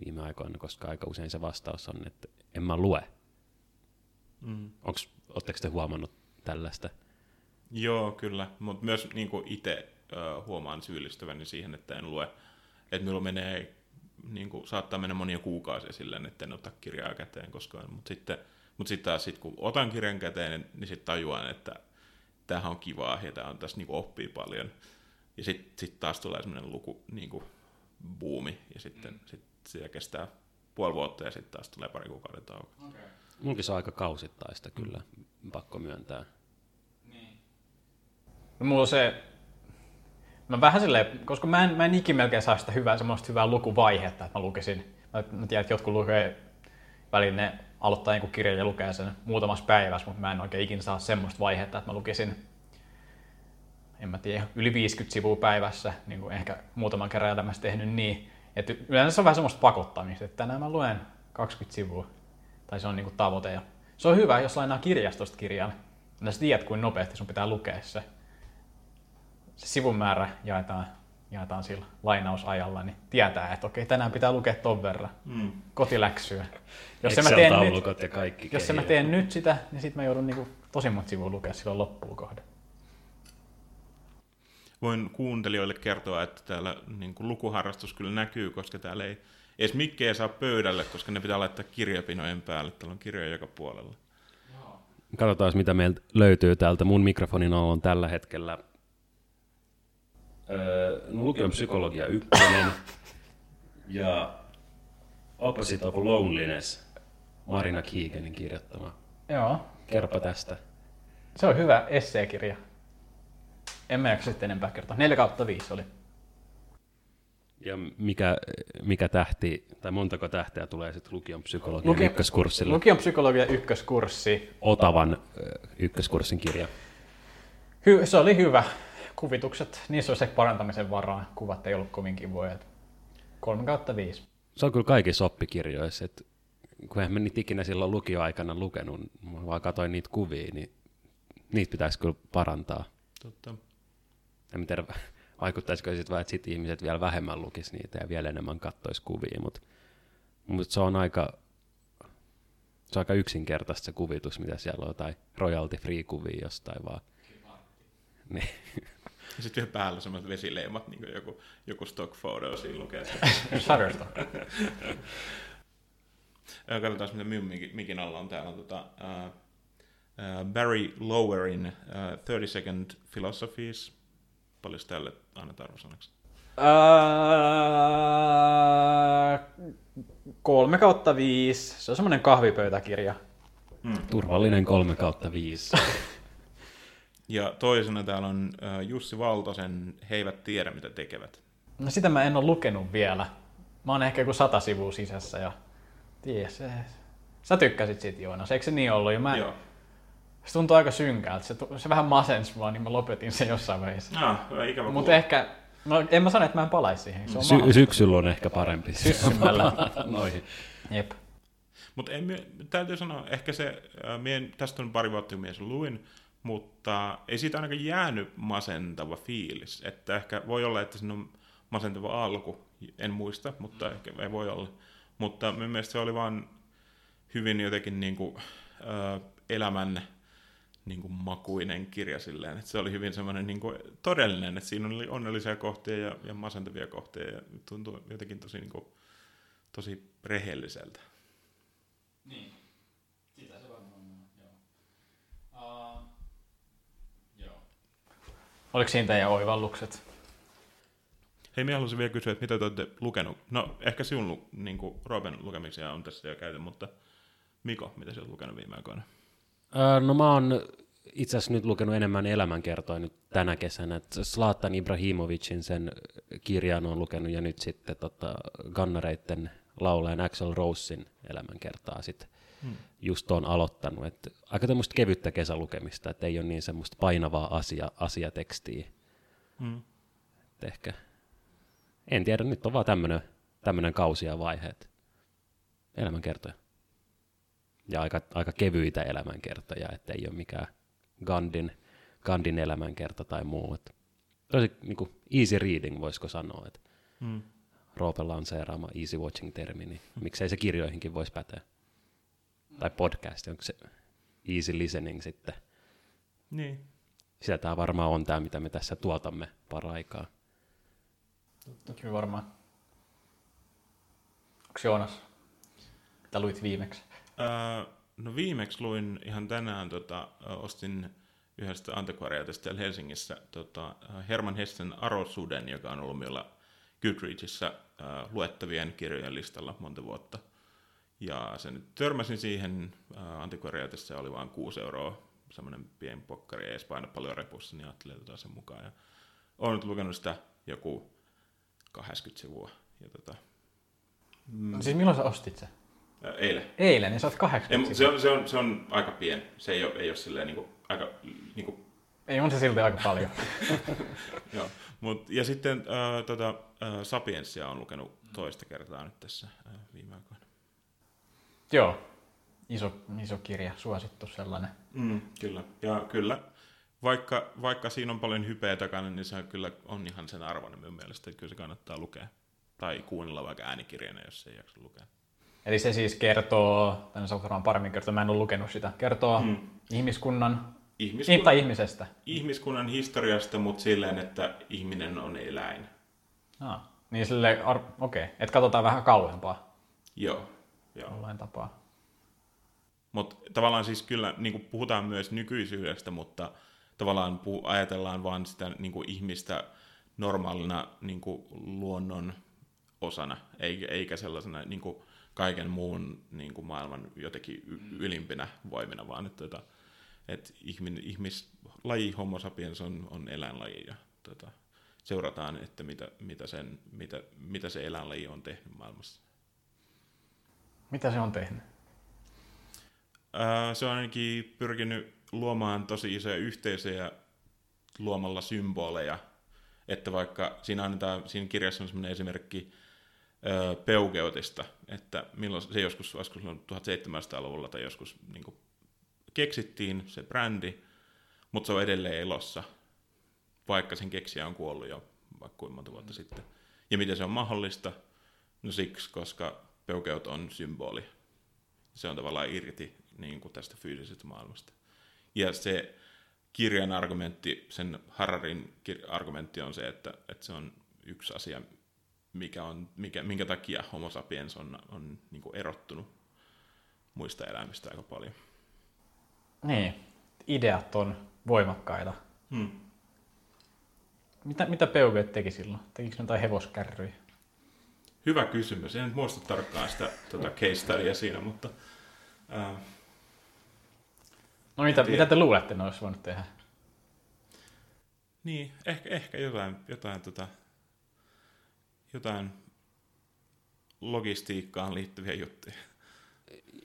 S3: viime aikoina, koska aika usein se vastaus on, että en mä lue. Mm. Oletteko te huomannut tällaista?
S2: Joo, kyllä, mutta myös niin itse huomaan syyllistyväni siihen, että en lue. Että minulla menee niin kuin, saattaa mennä monia kuukausia silleen, että en ota kirjaa käteen koskaan, mutta sitten, mutta sitten taas sit, kun otan kirjan käteen, niin sitten tajuan, että tämähän on kivaa ja tämä on tässä niin kuin, oppii paljon. Ja sitten sit taas tulee semmoinen luku, niin kuin, buumi, ja sitten mm. sit se kestää puoli vuotta, ja sitten taas tulee pari kuukauden tauko. Okay.
S3: Munkin se on aika kausittaista kyllä, pakko myöntää. Niin.
S1: No, mulla on se Mä vähän silleen, koska mä en, mä en ikin melkein saa sitä hyvää, semmoista hyvää lukuvaihetta, että mä lukisin. Mä, mä tiedän, että jotkut lukee välillä ne aloittaa jonkun kirjan ja lukee sen muutamassa päivässä, mutta mä en oikein ikinä saa semmoista vaihetta, että mä lukisin en mä tiedä, yli 50 sivua päivässä, niin kuin ehkä muutaman kerran elämässä tehnyt niin. Että yleensä se on vähän semmoista pakottamista, että tänään mä luen 20 sivua, tai se on niin kuin tavoite. Ja se on hyvä, jos lainaa kirjastosta kirjan, niin sä tiedät, kuinka nopeasti sun pitää lukea se. Se sivun määrä jaetaan, jaetaan sillä lainausajalla, niin tietää, että okei, tänään pitää lukea ton verran. Mm. Kotiläksyä. Jos mä teen nyt,
S3: ja kaikki
S1: jos mä teen nyt sitä, niin sitten mä joudun niinku tosi monta sivua lukea silloin loppuun kohden.
S2: Voin kuuntelijoille kertoa, että täällä niin kuin lukuharrastus kyllä näkyy, koska täällä ei edes mikkejä saa pöydälle, koska ne pitää laittaa kirjapinojen päälle. Täällä on kirjoja joka puolella.
S3: Katsotaan, mitä meiltä löytyy täältä. Mun mikrofonin on tällä hetkellä öö, lukion psykologia ykkönen ja Opposite of Loneliness, Marina Kiikenin kirjoittama.
S1: Joo.
S3: Kerropa tästä.
S1: Se on hyvä esseekirja. En mä jaksa sitten enempää kertoa. 4 kautta 5 oli.
S3: Ja mikä, mikä tähti, tai montako tähteä tulee sitten lukion psykologian Luki, ykköskurssilla?
S1: Lukion psykologia ykköskurssi.
S3: Otavan ykköskurssin kirja.
S1: Hy, se oli hyvä. Kuvitukset, niissä olisi parantamisen varaa. Kuvat ei ollut kovin kivoja. 3 kautta 5.
S3: Se on kyllä kaikissa oppikirjoissa, että kun en mä niitä ikinä silloin lukioaikana lukenut, vaan katsoin niitä kuvia, niin niitä pitäisi kyllä parantaa.
S2: Totta.
S3: En tiedä, vaikuttaisiko sitten vaan, että sit ihmiset vielä vähemmän lukisi niitä ja vielä enemmän kattoisi kuvia, mutta mut se on aika se on aika yksinkertaista se kuvitus, mitä siellä on, tai royalty-free kuvia jostain vaan.
S2: Niin. Ja sitten vielä päällä semmoiset vesileimat, niin kuin joku, joku stock photo siinä lukee.
S1: Shutterstock.
S2: Katsotaan, mitä minun mikin alla on. Täällä on tota, uh, uh, Barry Lowerin uh, 30 Second Philosophies. Paljon tälle annetaan arvosanaksi? Uh,
S1: 3 kautta 5. Se on semmoinen kahvipöytäkirja.
S3: Hmm. Turvallinen 3 kautta 5.
S2: Ja toisena täällä on Jussi Valtosen He eivät tiedä, mitä tekevät.
S1: No sitä mä en ole lukenut vielä. Mä oon ehkä joku sata sivua sisässä ja tiedä, se... Sä tykkäsit siitä Joonas, eikö se niin ollut? Ja mä... Joo. Se tuntui aika synkältä, se, se vähän masens mua, niin mä lopetin sen jossain vaiheessa.
S2: No, ikävä
S1: Mutta ehkä, no en mä sano, että mä en palaisi siihen. Se on
S3: Sy- syksyllä on ehkä parempi.
S1: Syksyllä.
S3: Noihin.
S1: Jep.
S2: Mutta täytyy sanoa, ehkä se, äh, mien, tästä on pari vuotta, kun mies luin, mutta ei siitä ainakaan jäänyt masentava fiilis. Että ehkä voi olla, että siinä on masentava alku, en muista, mutta ehkä ei voi olla. Mutta minun mielestä se oli vaan hyvin jotenkin niin kuin, ö, elämän niin kuin makuinen kirja silleen, että se oli hyvin semmoinen niin kuin todellinen, että siinä oli onnellisia kohtia ja, ja masentavia kohtia ja tuntui jotenkin tosi, niin kuin, tosi rehelliseltä.
S1: Niin. Oliko siinä teidän oivallukset?
S2: Hei, minä haluaisin vielä kysyä, että mitä te olette lukenut? No, ehkä sinun niin kuin Roopen lukemisia on tässä jo käyty, mutta Miko, mitä sinä olet lukenut viime aikoina?
S3: Öö, no mä oon itse asiassa nyt lukenut enemmän elämänkertoja nyt tänä kesänä. Et Zlatan Ibrahimovicin sen kirjan on lukenut ja nyt sitten tota, Gannareitten laulajan Axel Rosein elämänkertaa sitten hmm. just on aloittanut. Et aika tämmöistä kevyttä kesälukemista, että ei ole niin semmoista painavaa asia, asiatekstiä. Hmm. ehkä, en tiedä, nyt on vaan tämmöinen tämmönen kausi ja vaiheet. Elämänkertoja. Ja aika, aika kevyitä elämänkertoja, että ei ole mikään Gandin, Gandin elämänkerta tai muu. Et tosi niin kuin easy reading, voisiko sanoa. Että hmm. Roope lanseeraama easy watching-termi, niin miksei se kirjoihinkin voisi päteä tai podcast, onko se easy listening sitten.
S2: Niin.
S3: Sitä tämä varmaan on tämä, mitä me tässä tuotamme paraikaa.
S1: Kyllä varmaan. Onko Joonas? Mitä luit viimeksi?
S2: Öö, no viimeksi luin ihan tänään, tota, ostin yhdestä antikvariaatista täällä Helsingissä tota, Herman Hessen Arosuden, joka on ollut meillä Goodreadsissa äh, luettavien kirjojen listalla monta vuotta. Ja sen törmäsin siihen äh, antikvariaatissa oli vain 6 euroa, semmoinen pieni pokkari, ei edes paina paljon repussa, niin ajattelin, että sen mukaan. Ja olen nyt lukenut sitä joku 80 sivua. Ja tota,
S1: mm. Siis milloin sä ostit se?
S2: Ää, eilen.
S1: Eilen, niin sä oot 80
S2: ei, se, on, se, on, se on aika pieni. Se ei ole, ei ole silleen niin kuin, aika niin kuin,
S1: Ei on se silti aika paljon.
S2: Joo. Mut, ja sitten äh, tota, äh, Sapiensia on lukenut toista kertaa nyt tässä äh, viime aikoina.
S1: Joo, iso, iso kirja, suosittu sellainen.
S2: Mm, kyllä. Ja kyllä, vaikka, vaikka siinä on paljon hypeä takana, niin se kyllä on ihan sen arvoinen minun mielestä, että kyllä se kannattaa lukea. Tai kuunnella vaikka äänikirjana, jos ei jaksa lukea.
S1: Eli se siis kertoo, tänne saa varmaan paremmin kertoa, mä en ole lukenut sitä, kertoo
S2: Mm.
S1: ihmiskunnan,
S2: Ihmiskun...
S1: tai ihmisestä.
S2: ihmiskunnan historiasta, mutta silleen, että ihminen on eläin.
S1: Ah, niin sille, okei, okay. että katsotaan vähän kauempaa
S2: Joo. Joo.
S1: jollain tapaa.
S2: Mutta tavallaan siis kyllä niin kuin puhutaan myös nykyisyydestä, mutta tavallaan puhu, ajatellaan vain sitä niin kuin ihmistä normaalina niin kuin luonnon osana, eikä, eikä sellaisena niin kuin kaiken muun niin kuin maailman jotenkin y- ylimpinä voimina, vaan että, että, että ihmin, ihmislaji Homo sapiens on, on eläinlaji ja tota, seurataan, että mitä, mitä, sen, mitä, mitä se eläinlaji on tehnyt maailmassa.
S1: Mitä se on tehnyt?
S2: Se on ainakin pyrkinyt luomaan tosi isoja yhteisöjä luomalla symboleja. Että vaikka siinä, annetaan, siinä kirjassa on sellainen esimerkki ää, Peugeotista, että milloin se joskus, silloin 1700-luvulla tai joskus niin kuin keksittiin se brändi, mutta se on edelleen elossa, vaikka sen keksijä on kuollut jo vaikka kuinka monta vuotta sitten. Ja miten se on mahdollista? No siksi, koska Peugeot on symboli se on tavallaan irti niin kuin tästä fyysisestä maailmasta. Ja se kirjan argumentti, sen Hararin kir- argumentti on se, että, että se on yksi asia, mikä on, mikä, minkä takia homo sapiens on, on niin kuin erottunut muista eläimistä aika paljon.
S1: Niin, ideat on voimakkaita.
S2: Hmm.
S1: Mitä, mitä Peugeot teki silloin? Tekikö ne jotain hevoskärryjä?
S2: Hyvä kysymys. En muista tarkkaan sitä tuota case studya siinä, mutta ää,
S1: No mitä, mitä te luulette, ne olisi voinut tehdä?
S2: niin, ehkä, ehkä jotain, jotain, tota, jotain logistiikkaan liittyviä juttuja.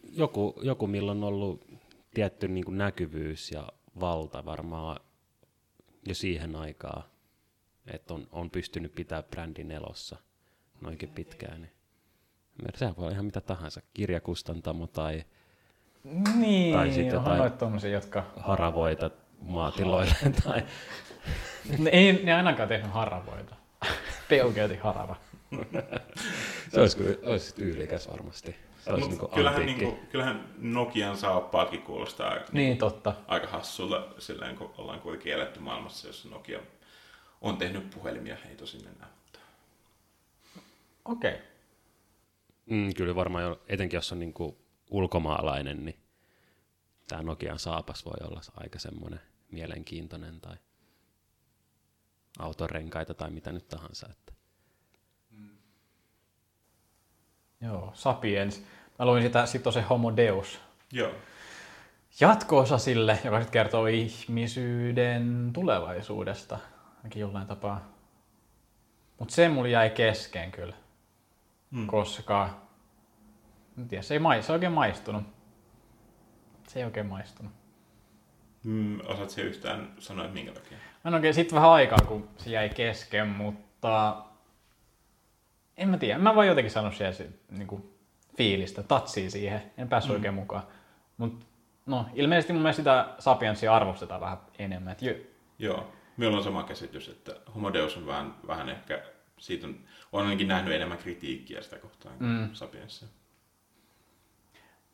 S3: Joku, joku milloin on ollut tietty niin kuin näkyvyys ja valta varmaan jo siihen aikaan, että on, on pystynyt pitää brändin elossa noinkin pitkään. Niin. Sehän voi olla ihan mitä tahansa, kirjakustantamo tai
S1: Niin,
S3: Tai sitten
S1: onhan
S3: jotain-
S1: noita tommosia, jotka...
S3: haravoita maatiloille tai
S1: Ne ei ne ainakaan tehnyt haravoita. Peugeotin harava.
S3: se olisi, kyllä- olisi tyylikäs varmasti. Se olisi
S2: Mut
S3: niin
S2: kyllähän, niinku, kyllähän Nokian saappaatkin kuulostaa
S1: Niin, totta.
S2: aika hassulta, silleen kun ollaan kuitenkin eletty maailmassa, jossa Nokia on tehnyt puhelimia, ei tosin enää.
S1: Okei. Okay.
S3: Mm, kyllä varmaan, jo, etenkin jos on niin kuin ulkomaalainen, niin tämä Nokian saapas voi olla aika semmoinen mielenkiintoinen tai autorenkaita tai mitä nyt tahansa. Että.
S1: Joo, Sapiens. Mä luin sitä, sit on se Homo Deus.
S2: Joo.
S1: Jatko-osa sille, joka sitten kertoo ihmisyyden tulevaisuudesta. Ainakin jollain tapaa. Mutta se mulla jäi kesken kyllä.
S2: Mm.
S1: Koska... En tiedä, se ei, mai, se ei oikein maistunut. Se ei oikein maistunut.
S2: Mm, osaat se yhtään sanoa, että minkä takia?
S1: Mä en oikein sitten vähän aikaa, kun se jäi kesken, mutta... En mä tiedä. Mä vaan jotenkin sano siellä se, niinku, fiilistä, tatsia siihen. En päässyt mm. oikein mukaan. Mut no, ilmeisesti mun mielestä sitä Sapiensia arvostetaan vähän enemmän. Et jo,
S2: Joo. Minulla on sama käsitys, että Homo Deus on vähän, vähän ehkä, siitä on, on ainakin nähnyt enemmän kritiikkiä sitä kohtaan kuin
S1: Mm.
S2: Sapienssia.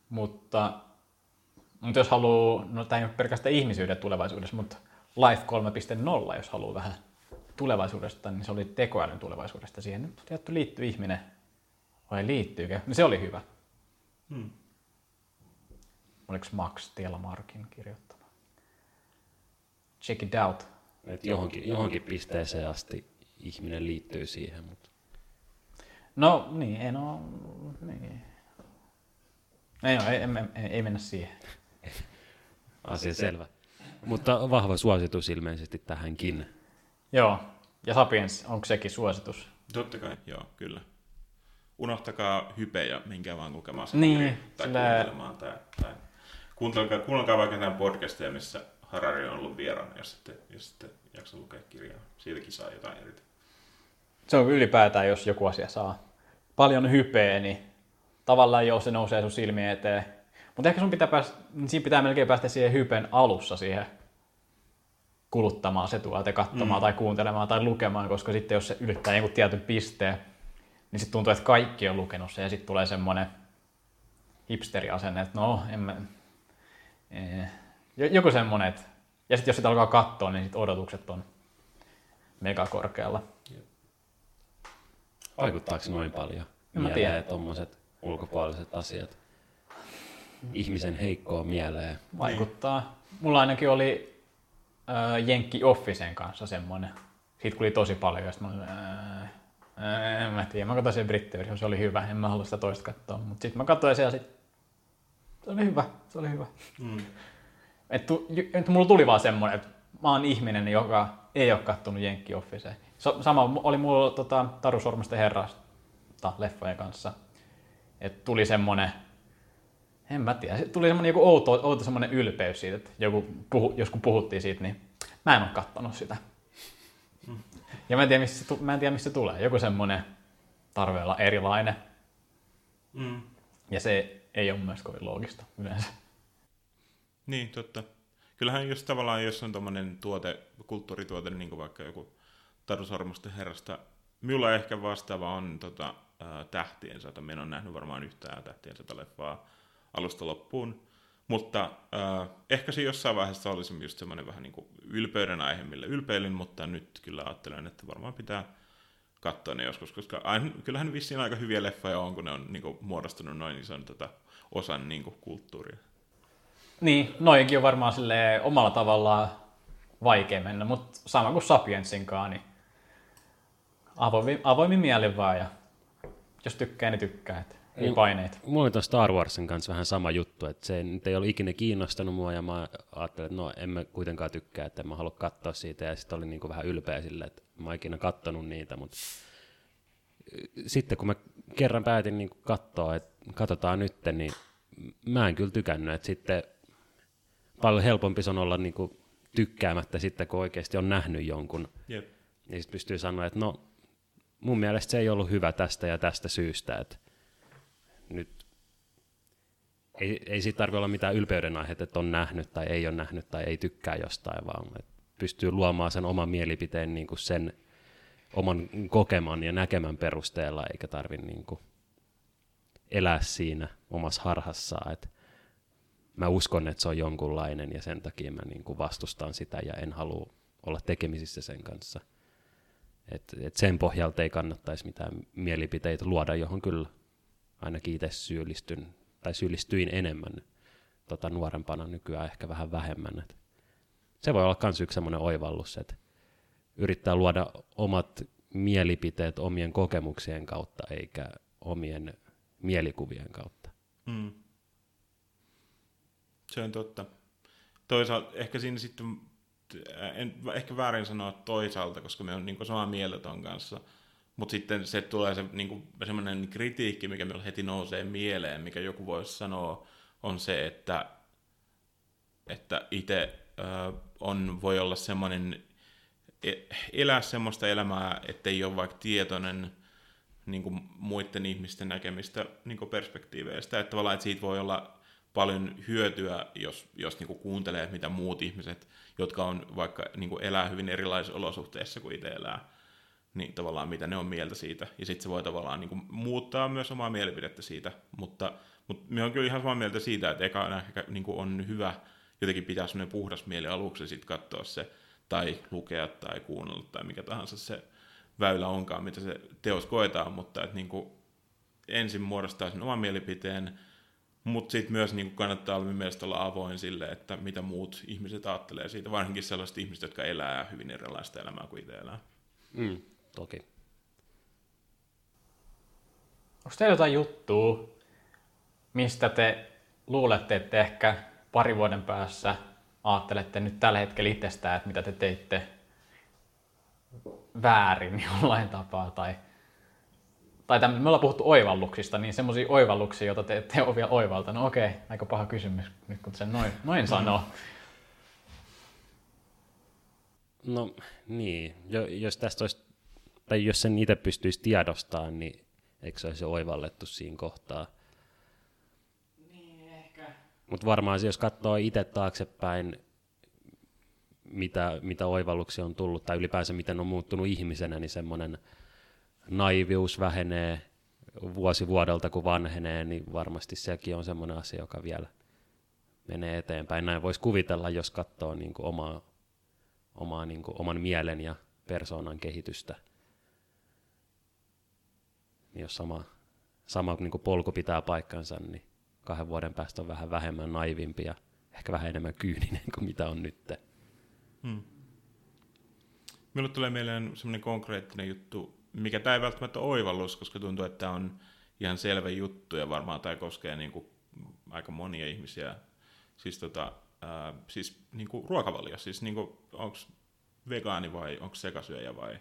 S1: mutta, mutta jos haluaa, no tämä ei ole pelkästään ihmisyyden tulevaisuudessa, mutta Life 3.0, jos haluaa vähän tulevaisuudesta, niin se oli tekoälyn tulevaisuudesta. Siihen nyt tietty liittyy ihminen, vai liittyykö? No se oli hyvä.
S2: Hmm.
S1: Oliko Max Telmarkin kirjoittama? Check it out.
S3: Et johonkin, johonkin pisteeseen asti ihminen liittyy siihen, mutta
S1: No niin, en oo, niin. Ei, ei, ei, ei, ei mennä siihen.
S3: asia selvä. Mutta vahva suositus ilmeisesti tähänkin.
S1: Joo, ja Sapiens, onko sekin suositus?
S2: Totta kai, joo, kyllä. Unohtakaa hype ja menkää vaan lukemaan se
S1: Niin,
S2: kirja tai
S1: sillä-
S2: kuuntelemaan. Tai, tai kuunnelkaa, kuunnelkaa vaikka jotain podcasteja, missä Harari on ollut vieraana, jos sitten, jos sitten jaksa lukea kirjaa. Siitäkin saa jotain eritä.
S1: Se on ylipäätään, jos joku asia saa paljon hypeä, niin tavallaan jo se nousee sun silmien eteen. Mutta ehkä sun pitää päästä, niin siinä pitää melkein päästä siihen hypen alussa siihen kuluttamaan se tuolta, katsomaan mm. tai kuuntelemaan tai lukemaan, koska sitten jos se ylittää jonkun tietyn pisteen, niin sitten tuntuu, että kaikki on lukenut se ja sitten tulee semmoinen hipsteriasenne, että no, en mä, ee. joku semmoinen, että ja sitten jos sitä alkaa katsoa, niin sit odotukset on mega korkealla.
S3: Vaikuttaako noin paljon mieleen
S1: tiedä.
S3: tuommoiset ulkopuoliset asiat ihmisen heikkoon mieleen?
S1: Vaikuttaa. Mulla ainakin oli äh, Jenkki Officen kanssa semmoinen. Siitä tuli tosi paljon, ja sitten mä olin, äh, äh, en mä tiedä. Mä katsoin sen brittiversion, se oli hyvä. En mä halua sitä toista katsoa. Mutta sitten mä katsoin sen ja sit, se oli hyvä. Se oli hyvä.
S2: Mm.
S1: Et, tu, ju- et mulla tuli vaan semmoinen, että mä oon ihminen, joka ei ole kattonut Jenkki Officea. Sama oli mulla tota, Taru Sormusten herrasta leffojen kanssa. Et tuli semmoinen, en mä tiedä, tuli semmoinen joku outo, outo semmoinen ylpeys siitä, että joku puhu, jos kun puhuttiin siitä, niin mä en ole kattonut sitä. Ja mä en tiedä, se, tu- mä en tiedä, missä se tulee. Joku semmoinen tarve olla erilainen.
S2: Mm.
S1: Ja se ei ole mun mielestä kovin loogista yleensä.
S2: Niin, totta. Kyllähän jos tavallaan, jos on tommonen tuote, kulttuurituote, niin kuin vaikka joku Taru Sormusten herrasta, minulla ehkä vastaava on tota, ää, Tähtien sata. Minä en nähnyt varmaan yhtään Tähtien sata leffaa alusta loppuun. Mutta äh, ehkä se jossain vaiheessa olisi just semmoinen vähän niin kuin ylpeyden aihe, millä ylpeilin, mutta nyt kyllä ajattelen, että varmaan pitää katsoa ne joskus, koska aina, kyllähän vissiin aika hyviä leffoja on, kun ne on niin kuin, muodostunut noin ison tota, osan niin kuin, kulttuuria.
S1: Niin, noikin on varmaan sille omalla tavallaan vaikea mennä, mutta sama kuin Sapiensinkaan, niin avoimin, avoimin mielin vaan ja jos tykkää, niin tykkää, et ei
S3: Niin.
S1: paineita.
S3: Mulla oli Star Warsin kanssa vähän sama juttu, että se nyt ei ollut ikinä kiinnostanut mua ja mä ajattelin, että no en mä kuitenkaan tykkää, että en mä halua katsoa siitä ja sitten olin niinku vähän ylpeä sille, että mä oon ikinä kattonut niitä, mutta sitten kun mä kerran päätin niinku katsoa, että katsotaan nyt, niin mä en kyllä tykännyt, että sitten paljon helpompi se on olla niinku tykkäämättä sitten, kun oikeasti on nähnyt jonkun,
S2: Jep.
S3: niin sitten pystyy sanoa, että no mun mielestä se ei ollut hyvä tästä ja tästä syystä, että nyt ei, ei siitä tarvitse olla mitään ylpeyden aihetta, että on nähnyt tai ei ole nähnyt tai ei tykkää jostain, vaan että pystyy luomaan sen oman mielipiteen niin kuin sen oman kokeman ja näkemän perusteella, eikä tarvitse niin kuin elää siinä omassa harhassaan, että mä uskon, että se on jonkunlainen ja sen takia mä niin kuin vastustan sitä ja en halua olla tekemisissä sen kanssa. Et, et sen pohjalta ei kannattaisi mitään mielipiteitä luoda, johon kyllä ainakin itse syyllistyn, tai syyllistyin enemmän tota, nuorempana nykyään ehkä vähän vähemmän. Et se voi olla myös yksi sellainen oivallus, että yrittää luoda omat mielipiteet omien kokemuksien kautta, eikä omien mielikuvien kautta.
S2: Mm. Se on totta. Toisaalta ehkä siinä sitten, en ehkä väärin sanoa toisaalta, koska me on niin samaa mieltä ton kanssa, mutta sitten se tulee se niin semmoinen kritiikki, mikä meillä heti nousee mieleen, mikä joku voisi sanoa, on se, että, että itse äh, on, voi olla semmoinen, e- elää semmoista elämää, ettei ole vaikka tietoinen niin kuin muiden ihmisten näkemistä niin kuin perspektiiveistä. Että tavallaan että siitä voi olla paljon hyötyä, jos, jos niin kuin kuuntelee, mitä muut ihmiset, jotka on vaikka niin kuin elää hyvin erilaisissa olosuhteissa kuin itse elää, niin tavallaan mitä ne on mieltä siitä. Ja sitten se voi tavallaan niin kuin muuttaa myös omaa mielipidettä siitä. Mutta, mutta me on kyllä ihan samaa mieltä siitä, että eka ehkä niin kuin on hyvä jotenkin pitää semmoinen puhdas mieli aluksi sitten katsoa se, tai lukea tai kuunnella tai mikä tahansa se väylä onkaan, mitä se teos koetaan, mutta että niin kuin ensin muodostaa sen oman mielipiteen, mutta sitten myös niin kuin kannattaa olla mielestä olla avoin sille, että mitä muut ihmiset ajattelee siitä, varsinkin sellaiset ihmiset, jotka elää hyvin erilaista elämää kuin itse elää.
S3: Mm, toki.
S1: Onko teillä jotain juttua, mistä te luulette, että ehkä pari vuoden päässä ajattelette nyt tällä hetkellä itsestään, että mitä te teitte väärin jollain tapaa tai tai tämmönen, me ollaan puhuttu oivalluksista, niin semmoisia oivalluksia, joita te ette ole vielä oivaltanut. No okei, aika paha kysymys nyt kun sen noin, noin sanoo.
S3: No niin, jo, jos tästä olisi, tai jos sen itse pystyisi tiedostamaan, niin eikö se olisi oivallettu siinä kohtaa?
S1: Niin, ehkä.
S3: Mutta varmaan jos katsoo itse taaksepäin, mitä, mitä oivalluksia on tullut, tai ylipäänsä miten on muuttunut ihmisenä, niin semmoinen naivius vähenee vuosi vuodelta, kun vanhenee, niin varmasti sekin on semmoinen asia, joka vielä menee eteenpäin. Näin voisi kuvitella, jos katsoo niin kuin omaa, omaa niin kuin oman mielen ja persoonan kehitystä. Niin jos sama, sama niin kuin polku pitää paikkansa, niin kahden vuoden päästä on vähän vähemmän naivimpi ja ehkä vähän enemmän kyyninen kuin mitä on nyt.
S2: Hmm. Minulle tulee mieleen semmoinen konkreettinen juttu, mikä tämä ei välttämättä oivallus, koska tuntuu, että tämä on ihan selvä juttu ja varmaan tämä koskee niin kuin aika monia ihmisiä. Siis, tota, ää, siis niin kuin ruokavalio, siis niin onko vegaani vai onko sekasyöjä vai...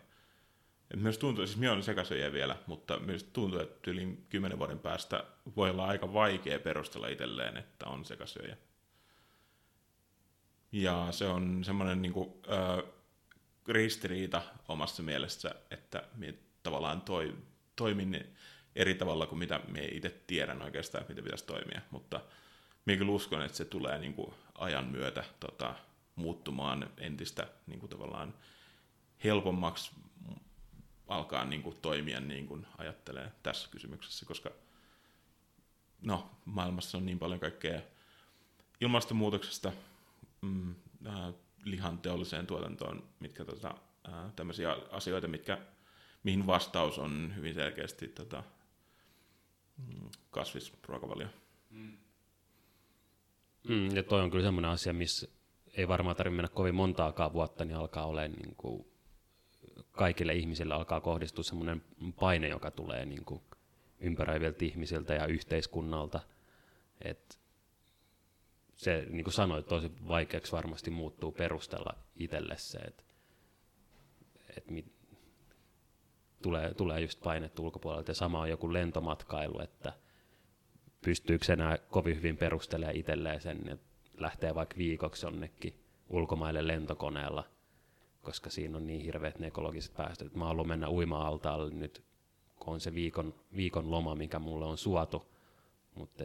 S2: Et myös tuntuu, siis minä olen sekasyöjä vielä, mutta myös tuntuu, että yli kymmenen vuoden päästä voi olla aika vaikea perustella itselleen, että on sekasyöjä. Ja se on semmoinen niin kuin, ö, ristiriita omassa mielessä, että minä tavallaan toi, toimin eri tavalla kuin mitä minä itse tiedän oikeastaan, miten pitäisi toimia, mutta minä kyllä uskon, että se tulee niin kuin ajan myötä tota, muuttumaan entistä niin kuin tavallaan helpommaksi alkaa niin kuin toimia niin kuin ajattelee tässä kysymyksessä, koska no, maailmassa on niin paljon kaikkea ilmastonmuutoksesta, mm, äh, lihan teolliseen tuotantoon, mitkä tota, tämmöisiä asioita, mitkä, mihin vastaus on hyvin selkeästi tota, mm, kasvisruokavalio. Mm.
S3: Mm, ja toi on kyllä semmoinen asia, missä ei varmaan tarvitse mennä kovin montaakaan vuotta, niin alkaa olemaan niin kuin kaikille ihmisille alkaa kohdistua semmoinen paine, joka tulee niin kuin ympäröiviltä ihmisiltä ja yhteiskunnalta. Et se, niin kuin sanoit, tosi vaikeaksi varmasti muuttuu perustella itselle se, että et mit, tulee, tulee just painetta ulkopuolelta. Ja sama on joku lentomatkailu, että pystyykö enää kovin hyvin perustelemaan itselleen sen, että lähtee vaikka viikoksi jonnekin ulkomaille lentokoneella, koska siinä on niin hirveät ne ekologiset päästöt. Että mä haluan mennä uima-altaalle nyt, kun on se viikon, viikon loma, mikä mulle on suotu, mutta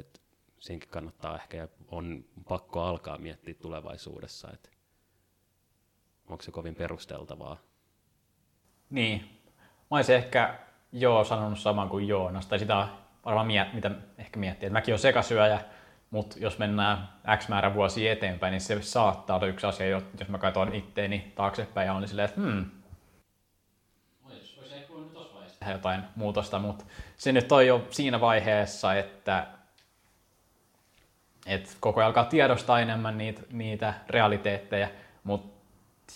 S3: senkin kannattaa ehkä ja on pakko alkaa miettiä tulevaisuudessa, että onko se kovin perusteltavaa.
S1: Niin. Mä olisin ehkä joo sanonut saman kuin Joonas, tai sitä varmaan miet, mitä ehkä miettii, että mäkin olen sekasyöjä, mutta jos mennään X määrä vuosia eteenpäin, niin se saattaa olla yksi asia, jos mä katson itteeni taaksepäin ja on silleen, että hmm, jotain muutosta, mutta se nyt on jo siinä vaiheessa, että et koko ajan alkaa tiedostaa enemmän niitä, niitä realiteetteja, mutta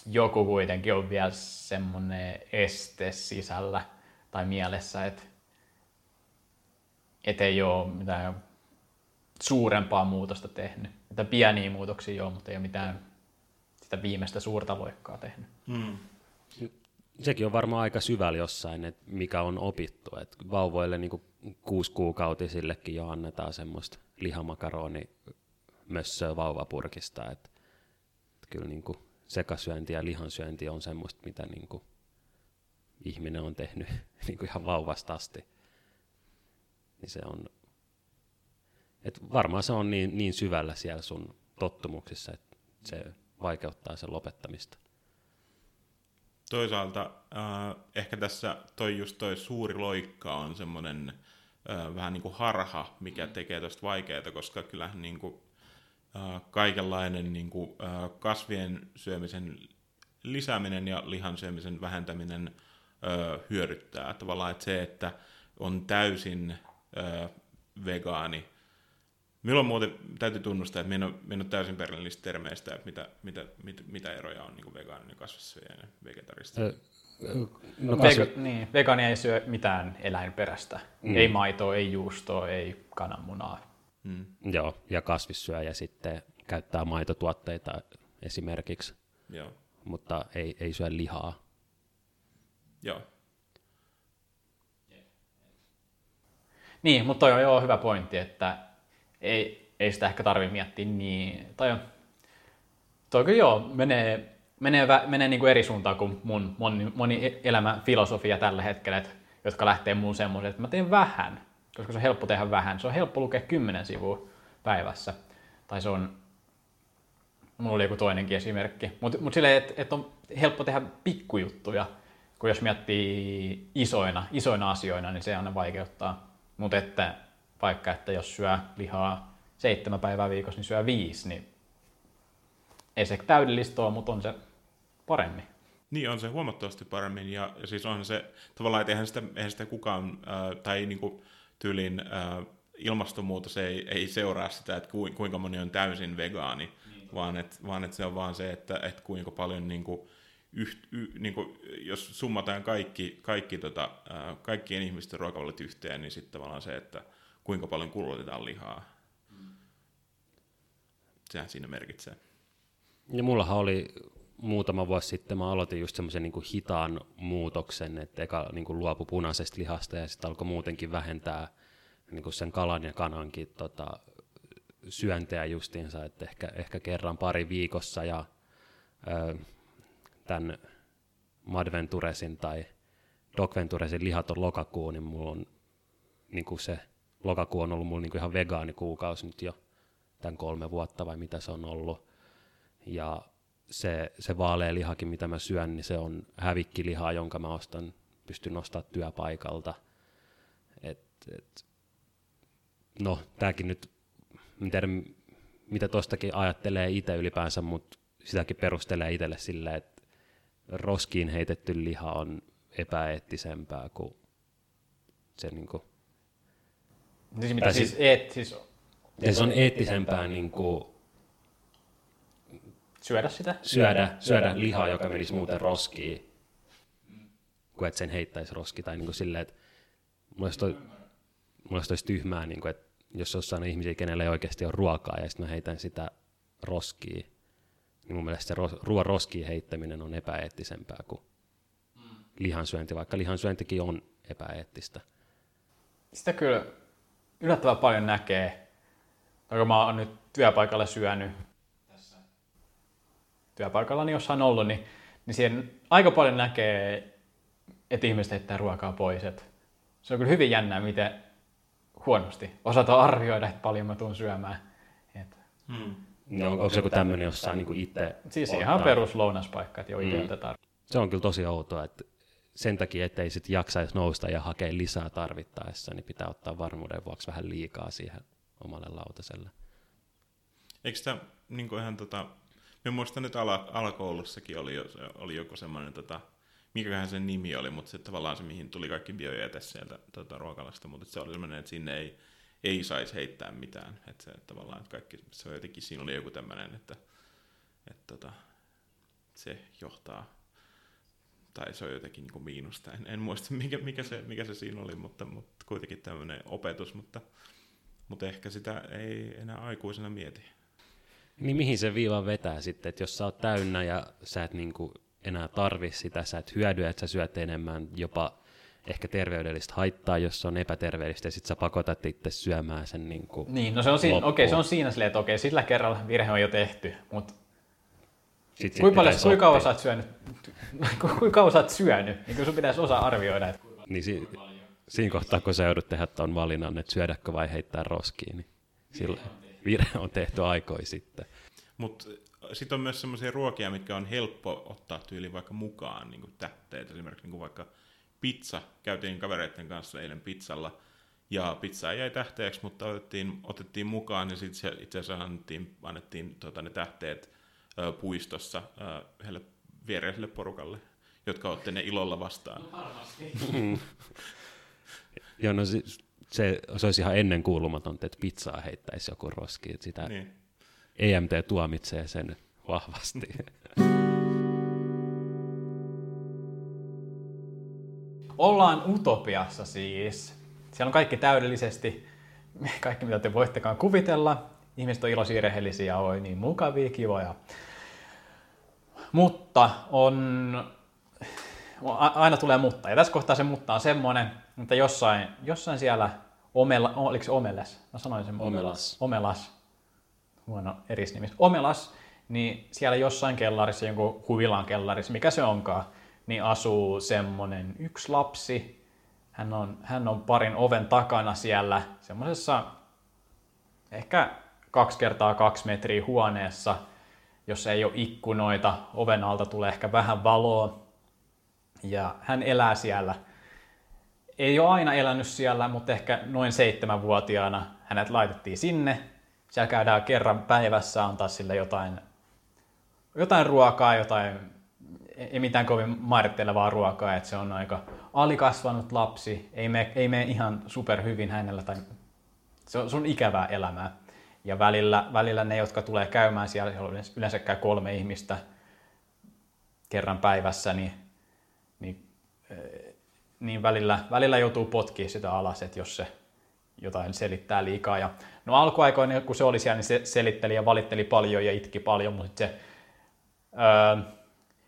S1: joku kuitenkin on vielä semmoinen este sisällä tai mielessä, että et ei ole mitään suurempaa muutosta tehnyt. Mitä pieniä muutoksia joo, mutta ei ole mitään sitä viimeistä suurta loikkaa tehnyt. Hmm.
S3: Sekin on varmaan aika syvällä jossain, että mikä on opittu. Et vauvoille niin kuukautисillekin jo annetaan semmoista lihamakaroni mössöä vauvapurkista. Et, et kyllä niin kuin sekasyönti ja lihansyönti on semmoista, mitä niin kuin ihminen on tehnyt niin kuin ihan vauvasta asti. Niin se on, et varmaan se on niin, niin syvällä siellä sun tottumuksissa, että se vaikeuttaa sen lopettamista.
S2: Toisaalta äh, ehkä tässä toi just toi suuri loikka on semmoinen vähän niin kuin harha, mikä tekee tosta vaikeaa, koska kyllähän niin kuin kaikenlainen niin kuin, kasvien syömisen lisääminen ja lihan syömisen vähentäminen hyödyttää. Tavallaan että se, että on täysin vegaani, Milloin muuten täytyy tunnustaa, että minä en ole täysin perillä niistä termeistä, että mitä, mitä, mitä, mitä eroja on niin vegaanin ja kasvissyöjän ja vegetarista.
S1: No. Vega, niin, vegaani ei syö mitään eläinperäistä. Mm. Ei maitoa, ei juustoa, ei kananmunaa.
S3: Mm. Joo, ja kasvissyöjä sitten käyttää maitotuotteita esimerkiksi, Joo. mutta ei, ei syö lihaa.
S2: Joo.
S1: Niin, mutta toi on joo hyvä pointti, että ei, ei sitä ehkä tarvitse miettiä niin, tai on, toi kyllä joo, menee menee, menee niin kuin eri suuntaan kuin mun moni, moni elämän filosofia tällä hetkellä, että, jotka lähtee muun semmoisen, että mä teen vähän, koska se on helppo tehdä vähän. Se on helppo lukea 10 sivua päivässä. Tai se on, mulla oli joku toinenkin esimerkki. Mutta mut silleen, että et on helppo tehdä pikkujuttuja, kun jos miettii isoina, isoina asioina, niin se aina vaikeuttaa. Mutta että vaikka, että jos syö lihaa seitsemän päivää viikossa, niin syö viisi, niin ei se täydellistä ole, mutta on se paremmin.
S2: Niin, on se huomattavasti paremmin, ja, ja siis onhan se, tavallaan, että eihän sitä, eihän sitä kukaan, äh, tai niin kuin tyylin äh, ilmastonmuutos ei, ei seuraa sitä, että kuinka moni on täysin vegaani, niin. vaan että vaan et se on vaan se, että et kuinka paljon niin kuin, yht, y, niin kuin, jos summataan kaikki, kaikki tota, äh, kaikkien ihmisten ruokavaliot yhteen, niin sitten tavallaan se, että kuinka paljon kulutetaan lihaa. Mm. Sehän siinä merkitsee.
S3: Ja mullahan oli muutama vuosi sitten, mä aloitin just semmoisen niin hitaan muutoksen, että eka niin kuin luopu punaisesta lihasta ja sitten alkoi muutenkin vähentää niin kuin sen kalan ja kanankin tota, syönteä justiinsa, että ehkä, ehkä kerran pari viikossa ja ö, tämän Madventuresin tai Dogventuresin lihaton lokakuu, niin mulla on niin kuin se lokakuu on ollut mulla niin kuin ihan vegaanikuukausi nyt jo tämän kolme vuotta vai mitä se on ollut. Ja se, se vaalea lihakin, mitä mä syön, niin se on hävikkilihaa, jonka mä ostan, pystyn nostamaan työpaikalta. Et, et, no, tämäkin nyt, en tiedä mitä tostakin ajattelee itse ylipäänsä, mutta sitäkin perustelee itselle sillä, että roskiin heitetty liha on epäeettisempää kuin se niin kuin,
S1: Siis mitä siis, siis, eet, siis,
S3: se on eettisempää niin kuin,
S1: syödä sitä?
S3: Syödä, syödä lihaa, joka menisi muuten roskiin, kuin että sen heittäisi roski. Tai niin kuin silleen, että mulla olisi, toi, mulla olisi tyhmää, niin kuin, että jos jossain on ihmisiä, kenellä ei oikeasti ole ruokaa, ja sitten mä heitän sitä roskiin, niin mun mielestä se ruoan roskiin heittäminen on epäeettisempää kuin lihansyönti, vaikka lihansyöntikin on epäeettistä.
S1: Sitä kyllä yllättävän paljon näkee, kun mä oon nyt työpaikalla syönyt työpaikallani jossain ollut, niin, niin siihen aika paljon näkee, että ihmiset heittää ruokaa pois. Et se on kyllä hyvin jännää, miten huonosti osata arvioida, että paljon mä tuun syömään. Et.
S3: Hmm. No, onko se joku tämmöinen jossain niin itse
S1: Siis ottaa. ihan perus lounaspaikka, että jo itse hmm. otetaan.
S3: Se on kyllä tosi outoa, että sen takia, ettei sitten jaksaisi nousta ja hakea lisää tarvittaessa, niin pitää ottaa varmuuden vuoksi vähän liikaa siihen omalle lautaselle.
S2: Eikö tämä niin ihan tota, Mä muistan, että ala, alakoulussakin oli, oli joku semmoinen, tota, mikäköhän sen nimi oli, mutta se tavallaan se, mihin tuli kaikki biojäte sieltä tota, ruokalasta, mutta se oli semmoinen, että sinne ei, ei saisi heittää mitään. Että se tavallaan, että kaikki, se on jotenkin, siinä oli joku tämmöinen, että, että tota, se johtaa, tai se on jotenkin niin miinusta. En, en muista, mikä, mikä, se, mikä se siinä oli, mutta, mutta kuitenkin tämmöinen opetus, mutta, mutta ehkä sitä ei enää aikuisena mieti.
S3: Niin mihin se viiva vetää sitten, että jos sä oot täynnä ja sä et niinku enää tarvi sitä, sä et hyödy, että sä syöt enemmän jopa ehkä terveydellistä haittaa, jos se on epäterveellistä, ja sitten sä pakotat itse syömään sen niin kuin
S1: Niin, no se on, siinä, okei, se on siinä silleen, että okei, sillä kerralla virhe on jo tehty, mutta sitten kuinka, paljon, kuinka kauan sä oot syönyt, kuinka kauan sä oot syönyt, niin sun pitäisi osaa arvioida. Että
S3: niin si- siinä kohtaa, kun sä joudut tehdä tuon valinnan, että syödäkö vai heittää roskiin, niin silloin virhe on tehty aikoi sitten.
S2: Mutta sitten on myös sellaisia ruokia, mitkä on helppo ottaa tyyliin vaikka mukaan, niin kuin tähteet, esimerkiksi niin kuin vaikka pizza. Käytiin kavereiden kanssa eilen pizzalla, ja pizza jäi tähteeksi, mutta otettiin, otettiin mukaan, ja sitten itse asiassa annettiin, annettiin tota, ne tähteet ö, puistossa ö, heille viereiselle porukalle, jotka otti ne ilolla vastaan. No,
S3: Joo, no siis se, se olisi ihan ennen kuulumatonta, että pizzaa heittäisi joku roski. Sitä niin. EMT tuomitsee sen vahvasti.
S1: Ollaan utopiassa siis. Siellä on kaikki täydellisesti, kaikki mitä te voittekaan kuvitella. Ihmiset on iloisia, rehellisiä, oi niin mukavia, kivoja. Mutta on, aina tulee mutta. Ja tässä kohtaa se mutta on semmoinen, mutta jossain, jossain siellä Omela, oliko se Omeles? Mä sanoin sen.
S3: Omelas.
S1: Omelas. Huono erisnimis. Omelas, niin siellä jossain kellarissa, jonkun huvilan kellarissa, mikä se onkaan, niin asuu semmonen yksi lapsi. Hän on, hän on parin oven takana siellä semmoisessa ehkä kaksi kertaa kaksi metriä huoneessa, jossa ei ole ikkunoita. Oven alta tulee ehkä vähän valoa. Ja hän elää siellä. Ei ole aina elänyt siellä, mutta ehkä noin seitsemänvuotiaana hänet laitettiin sinne. Siellä käydään kerran päivässä antaa sille jotain, jotain ruokaa, jotain, ei mitään kovin mairittelevaa ruokaa, että se on aika alikasvanut lapsi, ei mene, ei mene ihan super hyvin hänellä, tai se on, se on ikävää elämää. Ja välillä, välillä ne, jotka tulee käymään siellä, siellä yleensä käy kolme ihmistä kerran päivässä, niin, niin, niin välillä, välillä joutuu potkimaan sitä alas, että jos se jotain selittää liikaa. Ja, no alkuaikoina, kun se oli siellä, niin se selitteli ja valitteli paljon ja itki paljon, mutta se öö,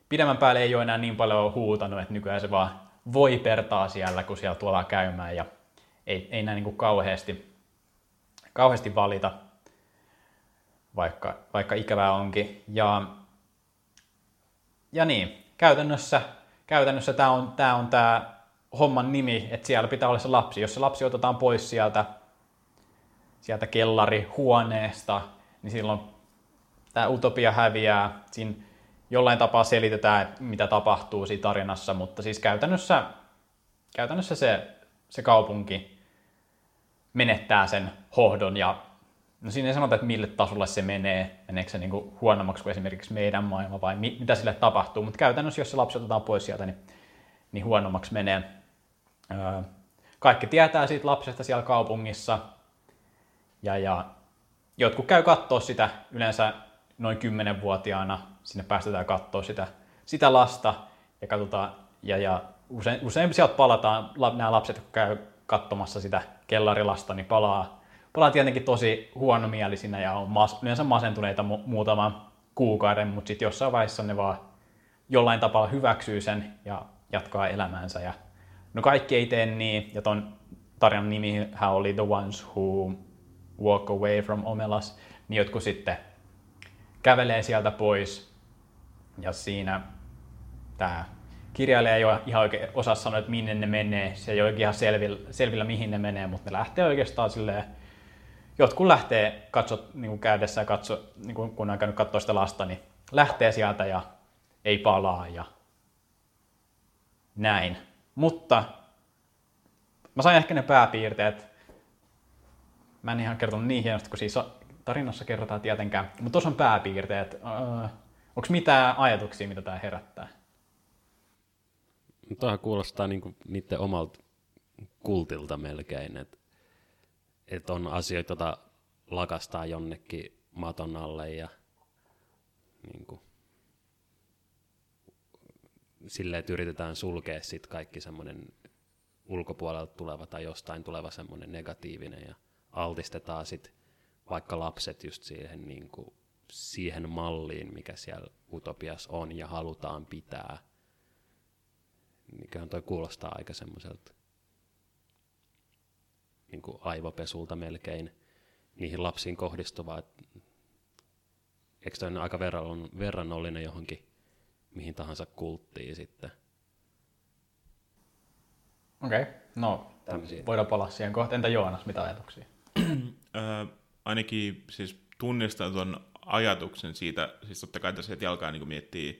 S1: pidemmän päälle ei ole enää niin paljon huutanut, että nykyään se vaan voi pertaa siellä, kun siellä tuolla käymään ja ei, ei näin niin kuin kauheasti, kauheasti valita, vaikka, vaikka ikävää onkin. Ja, ja niin, käytännössä, käytännössä tämä on tämä on tämä homman nimi, että siellä pitää olla se lapsi. Jos se lapsi otetaan pois sieltä, sieltä kellarihuoneesta, niin silloin tämä utopia häviää. Siinä jollain tapaa selitetään, mitä tapahtuu siinä tarinassa, mutta siis käytännössä, käytännössä se, se kaupunki menettää sen hohdon ja no siinä ei sanota, että mille tasolle se menee, meneekö se niin kuin huonommaksi kuin esimerkiksi meidän maailma vai mi, mitä sille tapahtuu, mutta käytännössä jos se lapsi otetaan pois sieltä, niin, niin huonommaksi menee. Kaikki tietää siitä lapsesta siellä kaupungissa ja, ja jotkut käy katsoa sitä yleensä noin 10-vuotiaana, sinne päästetään katsoa sitä, sitä lasta ja katsotaan, ja, ja usein, usein sieltä palataan, nämä lapset, kun käy katsomassa sitä kellarilasta, niin palaa, palaa tietenkin tosi huonomielisinä ja on mas, yleensä masentuneita mu, muutaman kuukauden, mutta sitten jossain vaiheessa ne vaan jollain tapaa hyväksyy sen ja jatkaa elämäänsä. Ja, no kaikki ei tee niin, ja ton tarinan nimihän oli The Ones Who Walk Away from Omelas, niin jotkut sitten kävelee sieltä pois ja siinä tämä kirjailija ei ole ihan oikein osaa sanoa, että minne ne menee. Se ei ole ihan selvillä, selvillä mihin ne menee, mutta ne lähtee oikeastaan silleen, jotkut lähtee katso, niin kuin käydessä katso, niin kuin kun on käynyt katsoa sitä lasta, niin lähtee sieltä ja ei palaa ja näin. Mutta mä sain ehkä ne pääpiirteet. Mä en ihan kertonut niin hienosti, kun siis tarinassa kerrotaan tietenkään. Mutta tuossa on pääpiirteet. Öö, Onko mitään ajatuksia, mitä tämä herättää?
S3: Tuohan kuulostaa niinku niiden omalta kultilta melkein, että et on asioita, joita lakastaa jonnekin maton alle ja niinku, silleen, että yritetään sulkea sit kaikki semmoinen ulkopuolelta tuleva tai jostain tuleva semmoinen negatiivinen ja altistetaan sit vaikka lapset just siihen niin kuin, siihen malliin, mikä siellä utopiassa on ja halutaan pitää. Mikä toi kuulostaa aika semmoiselta niin kuin aivopesulta melkein niihin lapsiin kohdistuvaa. Eikö toi aika verrannollinen johonkin mihin tahansa kulttiin sitten?
S1: Okei, okay. no Tämmöisiä. voidaan palaa siihen kohtaan. Entä Joonas, mitä ajatuksia?
S2: ainakin siis tunnistan tuon ajatuksen siitä, siis totta kai tässä heti alkaa niin miettiä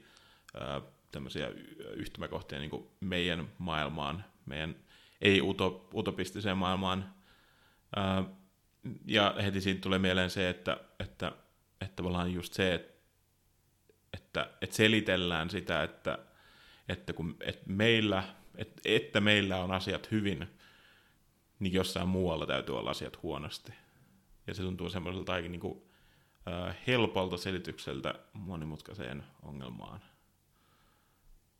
S2: ää, tämmöisiä yhtymäkohtia niin meidän maailmaan, meidän ei-utopistiseen maailmaan. Ää, ja heti siitä tulee mieleen se, että, että, että tavallaan just se, että, että, että selitellään sitä, että, että, kun, että, meillä, että, että meillä on asiat hyvin, niin jossain muualla täytyy olla asiat huonosti. Ja se tuntuu semmoiselta aika niin kuin, äh, helpolta selitykseltä monimutkaiseen ongelmaan.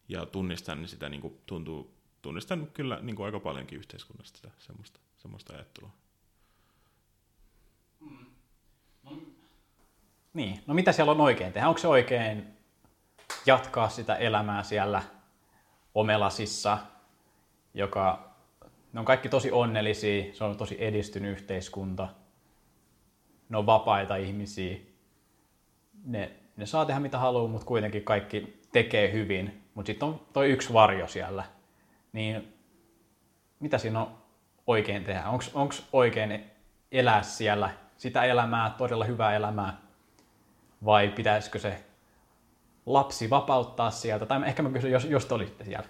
S2: Ja tunnistan sitä, niin kuin, tuntuu, tunnistan kyllä niin kuin aika paljonkin yhteiskunnasta sitä semmoista, semmoista ajattelua.
S1: Mm. No, niin, no mitä siellä on oikein tehdä? Onko se oikein jatkaa sitä elämää siellä Omelasissa, joka ne on kaikki tosi onnellisia, se on tosi edistynyt yhteiskunta – ne on vapaita ihmisiä, ne, ne saa tehdä mitä haluaa, mutta kuitenkin kaikki tekee hyvin. Mutta sitten on toi yksi varjo siellä. Niin mitä siinä on oikein tehdä? Onko oikein elää siellä sitä elämää, todella hyvää elämää, vai pitäisikö se lapsi vapauttaa sieltä? Tai ehkä mä kysyn, jos, jos te olisitte siellä.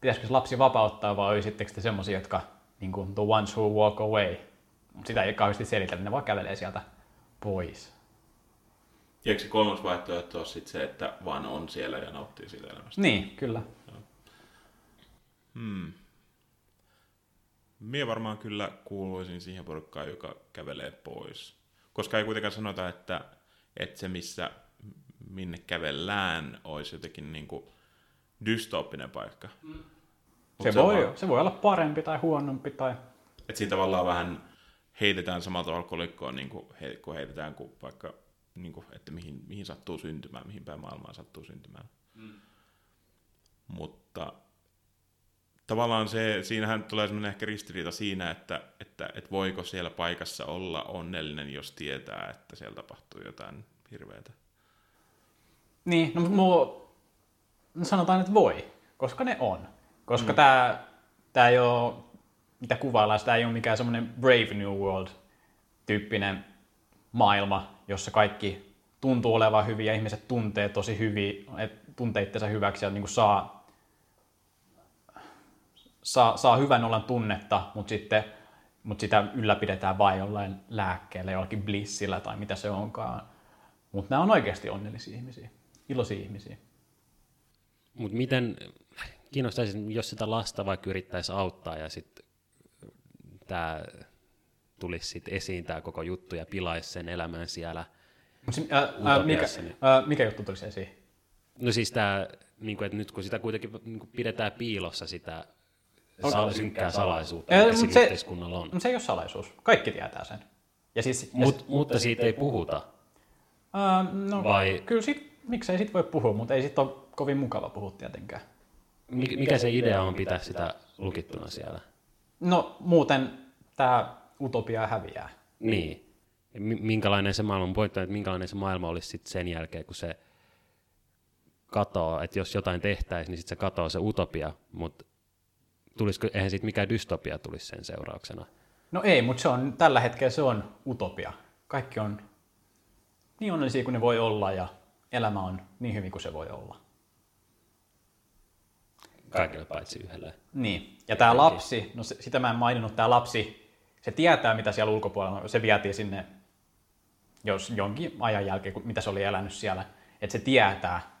S1: Pitäisikö se lapsi vapauttaa vai olisitteko te semmoisia, jotka niin kuin the ones who walk away? Sitä ei kauheasti selitellä, ne vaan kävelee sieltä pois.
S2: Eikö se kolmas vaihtoehto ole sitten se, että vaan on siellä ja nauttii siitä elämästä?
S1: Niin, kyllä.
S2: Hmm. Mie varmaan kyllä kuuluisin siihen porukkaan, joka kävelee pois. Koska ei kuitenkaan sanota, että, että se missä minne kävellään olisi jotenkin niin kuin dystooppinen paikka. Mm.
S1: Se, se, voi, vaan, se voi olla parempi tai huonompi. Tai...
S2: Että siinä tavallaan vähän heitetään samalta alkoholikkoon, niin kuin, he, kun heitetään kuin vaikka, niin kuin, että mihin, mihin sattuu syntymään, mihin päin maailmaan sattuu syntymään. Mm. Mutta tavallaan se, siinähän tulee semmoinen ehkä ristiriita siinä, että, että, että voiko siellä paikassa olla onnellinen, jos tietää, että siellä tapahtuu jotain hirveätä.
S1: Niin, no mulla sanotaan, että voi, koska ne on. Koska mm. tämä, tämä ei ole, mitä kuvaillaan, tämä ei ole mikään semmoinen Brave New World-tyyppinen maailma, jossa kaikki tuntuu olevan hyvin ja ihmiset tuntee tosi hyvin, tuntee itsensä hyväksi ja niin saa, saa, saa hyvän olan tunnetta, mutta sitten mutta sitä ylläpidetään vain jollain lääkkeellä, jollakin blissillä tai mitä se onkaan. Mutta nämä on oikeasti onnellisia ihmisiä, iloisia ihmisiä.
S3: Mutta miten, kiinnostaisi, jos sitä lasta vaikka yrittäisi auttaa ja sitten tämä tulisi sit esiin tämä koko juttu ja pilaisi sen elämän siellä
S1: ää, ää, mikä, niin. ää, mikä juttu tulisi esiin?
S3: No siis tämä, niin että nyt kun sitä kuitenkin niin kuin pidetään piilossa sitä sal- synkkää salaisuutta,
S1: mikä se, yhteiskunnalla on. Se ei ole salaisuus. Kaikki tietää sen.
S3: Ja siis, Mut, ja mutta siitä ei puhuta.
S1: Ää, no, Vai? Kyllä sit, miksei sit voi puhua, mutta ei sit ole kovin mukava puhua tietenkään.
S3: Mikä se idea on pitää sitä lukittuna siellä?
S1: No muuten tämä utopia häviää.
S3: Niin. Minkälainen se maailman pointti että minkälainen se maailma olisi sitten sen jälkeen, kun se katoaa, että jos jotain tehtäisiin, niin sitten se katoaa se utopia, mutta tulisiko, eihän sitten mikään dystopia tulisi sen seurauksena.
S1: No ei, mutta se on, tällä hetkellä se on utopia. Kaikki on niin onnellisia kuin ne voi olla ja elämä on niin hyvin kuin se voi olla.
S3: Kaikille paitsi yhdelle.
S1: Niin. Ja tämä lapsi, no sitä mä en maininnut, tämä lapsi, se tietää mitä siellä ulkopuolella on. Se vietiin sinne jos jonkin ajan jälkeen, mitä se oli elänyt siellä. Että se tietää,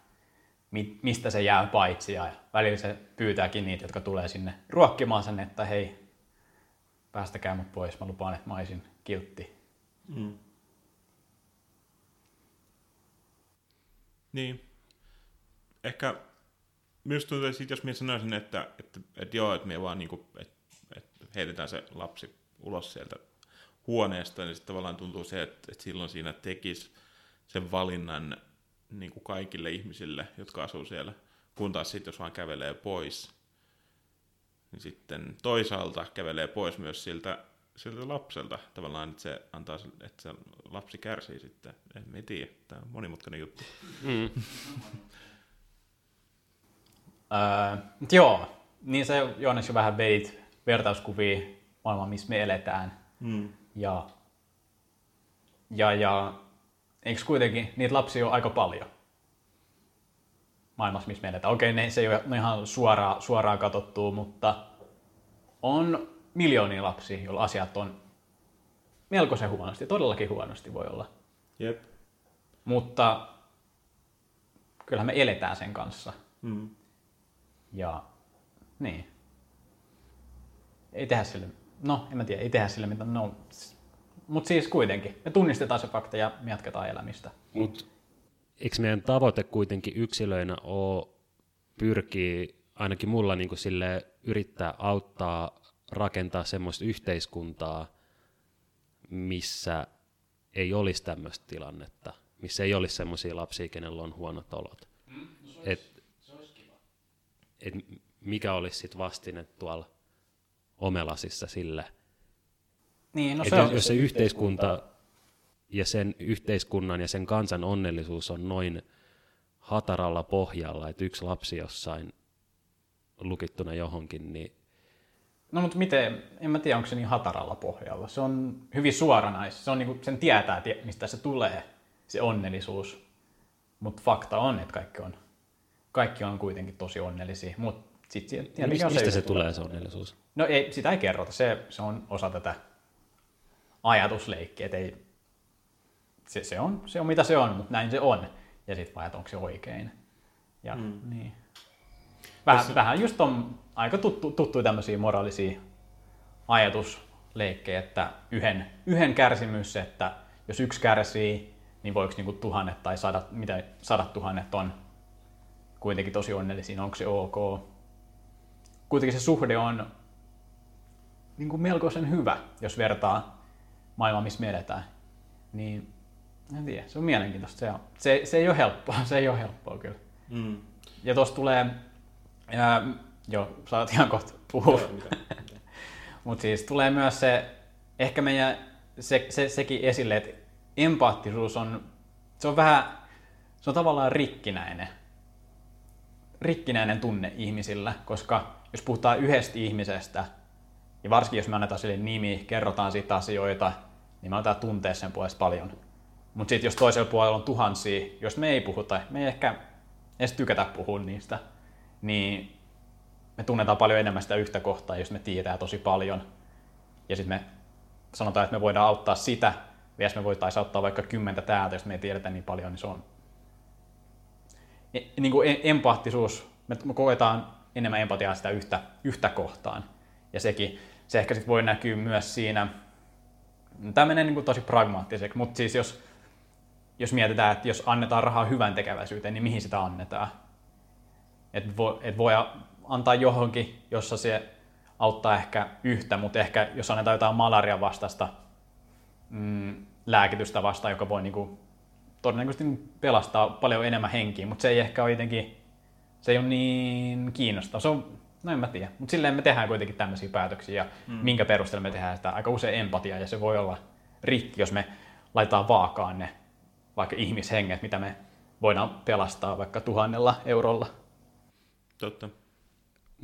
S1: mistä se jää paitsi. Ja välillä se pyytääkin niitä, jotka tulee sinne ruokkimaan sen, että hei, päästäkää mut pois, mä lupaan, että mä olisin kiltti. Mm.
S2: Niin. Ehkä myös tuntuu, että jos minä sanoisin, että, että, että joo, että me vaan niin kuin, että, että heitetään se lapsi ulos sieltä huoneesta, niin sitten tavallaan tuntuu se, että, että silloin siinä tekisi sen valinnan niin kuin kaikille ihmisille, jotka asuu siellä, kun taas sitten jos vaan kävelee pois, niin sitten toisaalta kävelee pois myös siltä, siltä lapselta tavallaan, että se antaa, että se lapsi kärsii sitten. En tiedä, tämä on monimutkainen juttu. Mm.
S1: Öö, joo, niin se Joonas jo vähän veit vertauskuvia maailmaan, missä me eletään. Mm. Ja, ja, ja eikö kuitenkin niitä lapsia on aika paljon maailmassa, missä me eletään. Okei, ne, se ei ole ihan suoraan, suoraan katsottu, mutta on miljoonia lapsia, joilla asiat on melkoisen huonosti, todellakin huonosti voi olla.
S2: Jep.
S1: Mutta kyllähän me eletään sen kanssa. Mm. Ja niin. Ei tehdä sille, no en mä tiedä, ei tehdä sille mitä, no. Mutta siis kuitenkin, me tunnistetaan se fakta ja me jatketaan elämistä.
S3: Mutta eikö meidän tavoite kuitenkin yksilöinä ole pyrkii, ainakin mulla niin kuin sille yrittää auttaa rakentaa semmoista yhteiskuntaa, missä ei olisi tämmöistä tilannetta, missä ei olisi semmoisia lapsia, kenellä on huonot olot. Mm, no se olisi, et, se olisi kiva. Et mikä olisi sitten vastine tuolla Omelasissa sille,
S1: niin, no
S3: se on, jos se yhteiskunta ja sen yhteiskunnan ja sen kansan onnellisuus on noin hataralla pohjalla, että yksi lapsi jossain lukittuna johonkin, niin
S1: No mutta miten, en mä tiedä onko se niin hataralla pohjalla. Se on hyvin suoranais. Se on niinku, sen tietää, mistä se tulee, se onnellisuus. Mutta fakta on, että kaikki on, kaikki on kuitenkin tosi onnellisia. Mut sit,
S3: ja mistä, se, se tulee se onnellisuus?
S1: No ei, sitä ei kerrota. Se, se on osa tätä ajatusleikkiä. Ei, se, se, on, se on mitä se on, mutta näin se on. Ja sitten vaan, että onko se oikein. Ja, mm. niin. Vähän, Tässä... vähän just on aika tuttu, tuttuja tämmöisiä moraalisia ajatusleikkejä, että yhden, yhden kärsimys, että jos yksi kärsii, niin voiko niinku tuhannet tai sadat, mitä sadat tuhannet on kuitenkin tosi onnellisia, onko se ok. Kuitenkin se suhde on niin kuin melkoisen hyvä, jos vertaa maailmaa, missä me eletään. Niin en tiedä, se on mielenkiintoista. Se, on. Se, se ei ole helppoa, se ei ole helppoa kyllä. Mm. Ja tuossa tulee ja, joo, saat ihan kohta puhua. Mutta siis tulee myös se, ehkä meidän se, se, sekin esille, että empaattisuus on, se on vähän, se on tavallaan rikkinäinen. Rikkinäinen tunne ihmisillä, koska jos puhutaan yhdestä ihmisestä, ja varsinkin jos me annetaan sille nimi, kerrotaan siitä asioita, niin me annetaan tuntea sen puolesta paljon. Mutta sitten jos toisella puolella on tuhansia, jos me ei puhuta, me ei ehkä edes tykätä puhua niistä, niin me tunnetaan paljon enemmän sitä yhtä kohtaa, jos me tietää tosi paljon. Ja sitten me sanotaan, että me voidaan auttaa sitä, ja jos me voitaisiin auttaa vaikka kymmentä täältä, jos me ei tiedetä niin paljon, niin se on e, niin kuin e, empaattisuus, me koetaan enemmän empatiaa sitä yhtä, yhtä kohtaan. Ja sekin, se ehkä sit voi näkyä myös siinä, tämä menee niin kuin tosi pragmaattiseksi, mutta siis jos, jos mietitään, että jos annetaan rahaa hyvän tekeväisyyteen, niin mihin sitä annetaan? Että voi, et voi antaa johonkin, jossa se auttaa ehkä yhtä, mutta ehkä jos annetaan jotain malaria vastaista mm, lääkitystä vastaan, joka voi niinku, todennäköisesti pelastaa paljon enemmän henkiä, mutta se ei ehkä ole jotenkin, se ei ole niin kiinnostava. Se on, no en mä tiedä, mutta silleen me tehdään kuitenkin tämmöisiä päätöksiä ja mm. minkä perusteella me tehdään sitä aika usein empatia ja se voi olla rikki, jos me laitetaan vaakaan ne vaikka ihmishenget, mitä me voidaan pelastaa vaikka tuhannella eurolla.
S2: Totta.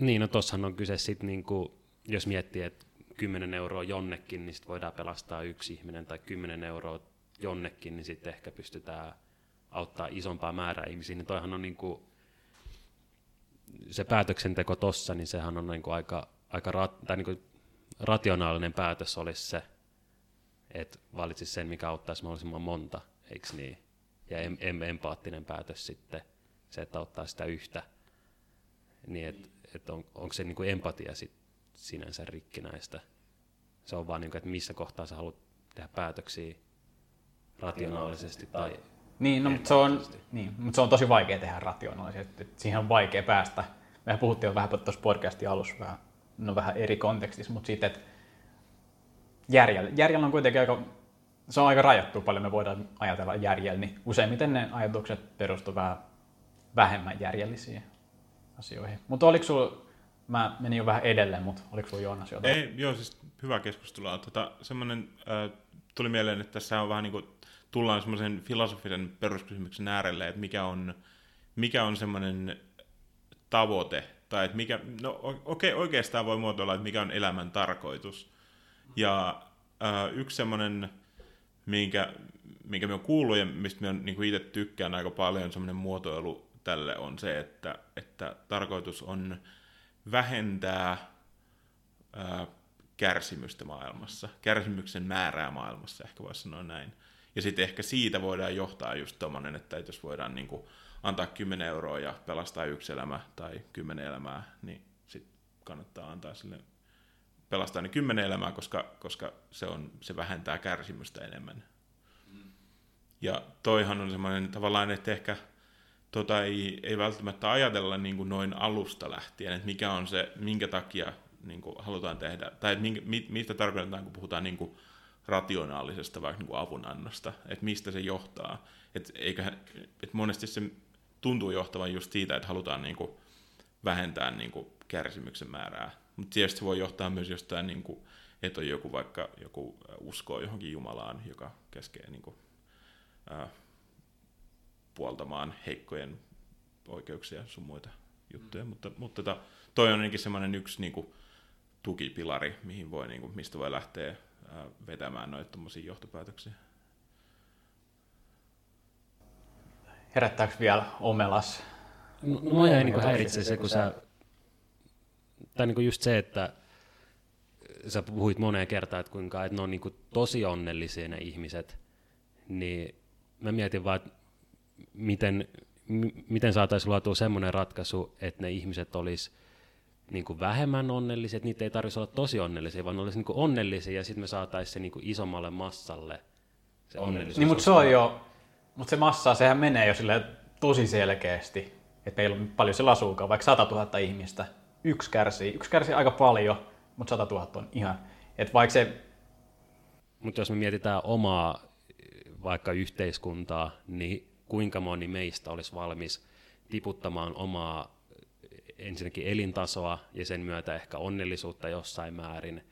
S3: Niin, no tossahan on kyse sitten, niinku, jos miettii, että 10 euroa jonnekin, niin sitten voidaan pelastaa yksi ihminen, tai 10 euroa jonnekin, niin sitten ehkä pystytään auttaa isompaa määrää ihmisiä. Niin toihan on niinku, se päätöksenteko tossa, niin sehän on niinku aika, aika rat, tai niinku rationaalinen päätös olisi se, että valitsisi sen, mikä auttaisi mahdollisimman monta, eikö niin? Ja em, em, empaattinen päätös sitten, se, että auttaa sitä yhtä. Niin, että että on, onko se niin kuin empatia sit sinänsä rikkinäistä. Se on vaan, niin kuin, että missä kohtaa sä haluat tehdä päätöksiä rationaalisesti tai
S1: niin, no, mutta se, on, niin, mutta se on tosi vaikea tehdä rationaalisesti. Siihen on vaikea päästä. Me puhuttiin jo vähän tuossa podcastin alussa vähän, no vähän eri kontekstissa, mutta siitä, että järjellä, järjellä on kuitenkin aika, se on aika rajattu paljon me voidaan ajatella järjellä, niin useimmiten ne ajatukset perustuvat vähän vähemmän järjellisiä asioihin. Mutta oliko sulla, mä menin jo vähän edelleen, mutta oliko sulla Joonas jotain?
S2: Ei, joo, siis hyvä keskustelua. Tota, semmoinen, äh, tuli mieleen, että tässä on vähän niin kuin, tullaan semmoisen filosofisen peruskysymyksen äärelle, että mikä on, mikä on semmoinen tavoite, tai että mikä, no okei, okay, oikeastaan voi muotoilla, että mikä on elämän tarkoitus. Ja äh, yksi semmoinen, minkä, minkä me on kuullut ja mistä me on niin itse tykkään aika paljon, semmoinen muotoilu tälle on se, että, että tarkoitus on vähentää ää, kärsimystä maailmassa, kärsimyksen määrää maailmassa, ehkä voisi sanoa näin. Ja sitten ehkä siitä voidaan johtaa just tommonen, että jos voidaan niin kuin antaa 10 euroa ja pelastaa yksi elämä tai 10 elämää, niin sitten kannattaa antaa sille pelastaa ne 10 elämää, koska, koska se, on, se vähentää kärsimystä enemmän. Mm. Ja toihan on semmoinen tavallaan, että ehkä tota ei, ei välttämättä ajatella niin kuin noin alusta lähtien, että mikä on se, minkä takia niin kuin halutaan tehdä, tai minkä, mit, mistä tarkoitetaan, kun puhutaan niin kuin rationaalisesta vaikka niin kuin avunannosta, että mistä se johtaa. Et eikä, et monesti se tuntuu johtavan just siitä, että halutaan niin kuin vähentää niin kuin kärsimyksen määrää, mutta tietysti se voi johtaa myös jostain niin kuin että on joku vaikka joku uskoo johonkin Jumalaan, joka käskee niin kuin, ää, puoltamaan heikkojen oikeuksia sun muita juttuja, mm. mutta, mutta tota, toi on ainakin semmoinen yksi niin kuin, tukipilari, mihin voi, niin kuin, mistä voi lähteä vetämään noita johtopäätöksiä.
S1: Herättääkö vielä omelas?
S3: No, no jäi niin häiritsee se, kun sä, tai niin kuin just se, että sä puhuit moneen kertaan, että kuinka että ne on niin kuin tosi onnellisia ne ihmiset, niin mä mietin vaan, että miten, m- miten saataisiin luotua semmoinen ratkaisu, että ne ihmiset olisi niin kuin vähemmän onnellisia, että niitä ei tarvitsisi olla tosi onnellisia, vaan ne olisi niin kuin onnellisia ja sitten me saataisiin se niin kuin isommalle massalle se onnellisuus.
S1: Niin, mutta se on jo, mutta se massa, sehän menee jo sille tosi selkeästi, että meillä on paljon siellä asuukaan, vaikka 100 000 ihmistä, yksi kärsii, yksi kärsii aika paljon, mutta 100 000 on ihan, että vaikka se...
S3: Mutta jos me mietitään omaa vaikka yhteiskuntaa, niin kuinka moni meistä olisi valmis tiputtamaan omaa ensinnäkin elintasoa ja sen myötä ehkä onnellisuutta jossain määrin,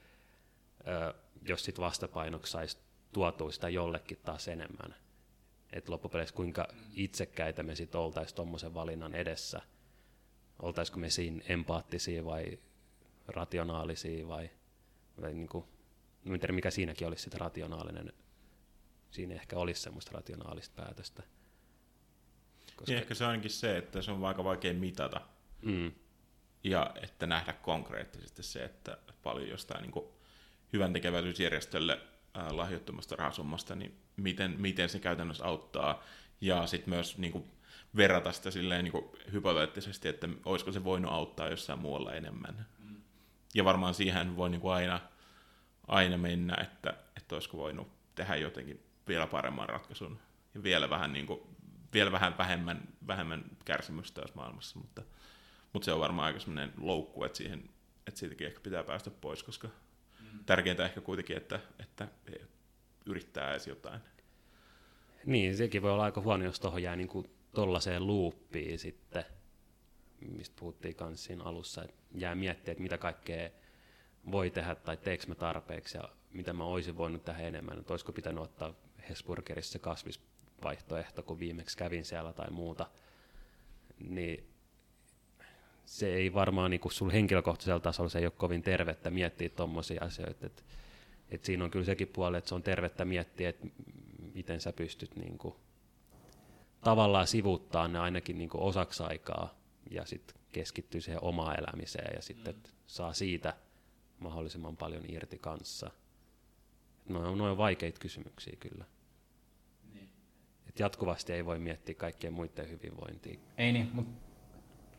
S3: jos sitten vastapainoksi saisi tuotua sitä jollekin taas enemmän. Että loppupeleissä kuinka itsekkäitä me sitten oltaisiin tuommoisen valinnan edessä. Oltaisiko me siinä empaattisia vai rationaalisia vai, vai niin kuin, en tiedä mikä siinäkin olisi sitten rationaalinen. Siinä ehkä olisi semmoista rationaalista päätöstä.
S2: Koska... Ja ehkä se onkin se, että se on aika vaikea mitata. Mm. Ja että nähdä konkreettisesti se, että paljon jostain niin hyvän tekeväisyysjärjestölle äh, lahjoittamasta rahasummasta, niin miten, miten se käytännössä auttaa. Ja sitten myös niin kuin, verrata sitä silleen niin kuin, hypoteettisesti, että olisiko se voinut auttaa jossain muualla enemmän. Mm. Ja varmaan siihen voi niin kuin aina, aina mennä, että, että olisiko voinut tehdä jotenkin vielä paremman ratkaisun ja vielä vähän, niin kuin, vielä vähän vähemmän, vähemmän kärsimystä tässä maailmassa, mutta, mutta se on varmaan aika sellainen loukku, että, siihen, että siitäkin ehkä pitää päästä pois, koska mm. tärkeintä ehkä kuitenkin, että, että yrittää edes jotain.
S3: Niin, sekin voi olla aika huono, jos tuohon jää niin tuollaiseen luuppiin sitten, mistä puhuttiin kanssa siinä alussa, että jää miettiä, että mitä kaikkea voi tehdä tai teekö mä tarpeeksi ja mitä mä olisin voinut tehdä enemmän, että olisiko pitänyt ottaa Hesburgerissa se kasvisvaihtoehto, kun viimeksi kävin siellä tai muuta, niin se ei varmaan niin kuin sulla henkilökohtaisella tasolla se ei ole kovin tervettä miettiä tuommoisia asioita, että et siinä on kyllä sekin puoli, että se on tervettä miettiä, että miten sä pystyt niin kuin, tavallaan sivuuttaa ne ainakin niin kuin osaksi aikaa ja sitten keskittyy siihen omaan elämiseen ja sitten mm. saa siitä mahdollisimman paljon irti kanssa. No on noin vaikeita kysymyksiä kyllä. Niin. Et jatkuvasti ei voi miettiä kaikkien muiden hyvinvointia.
S1: Ei niin, mutta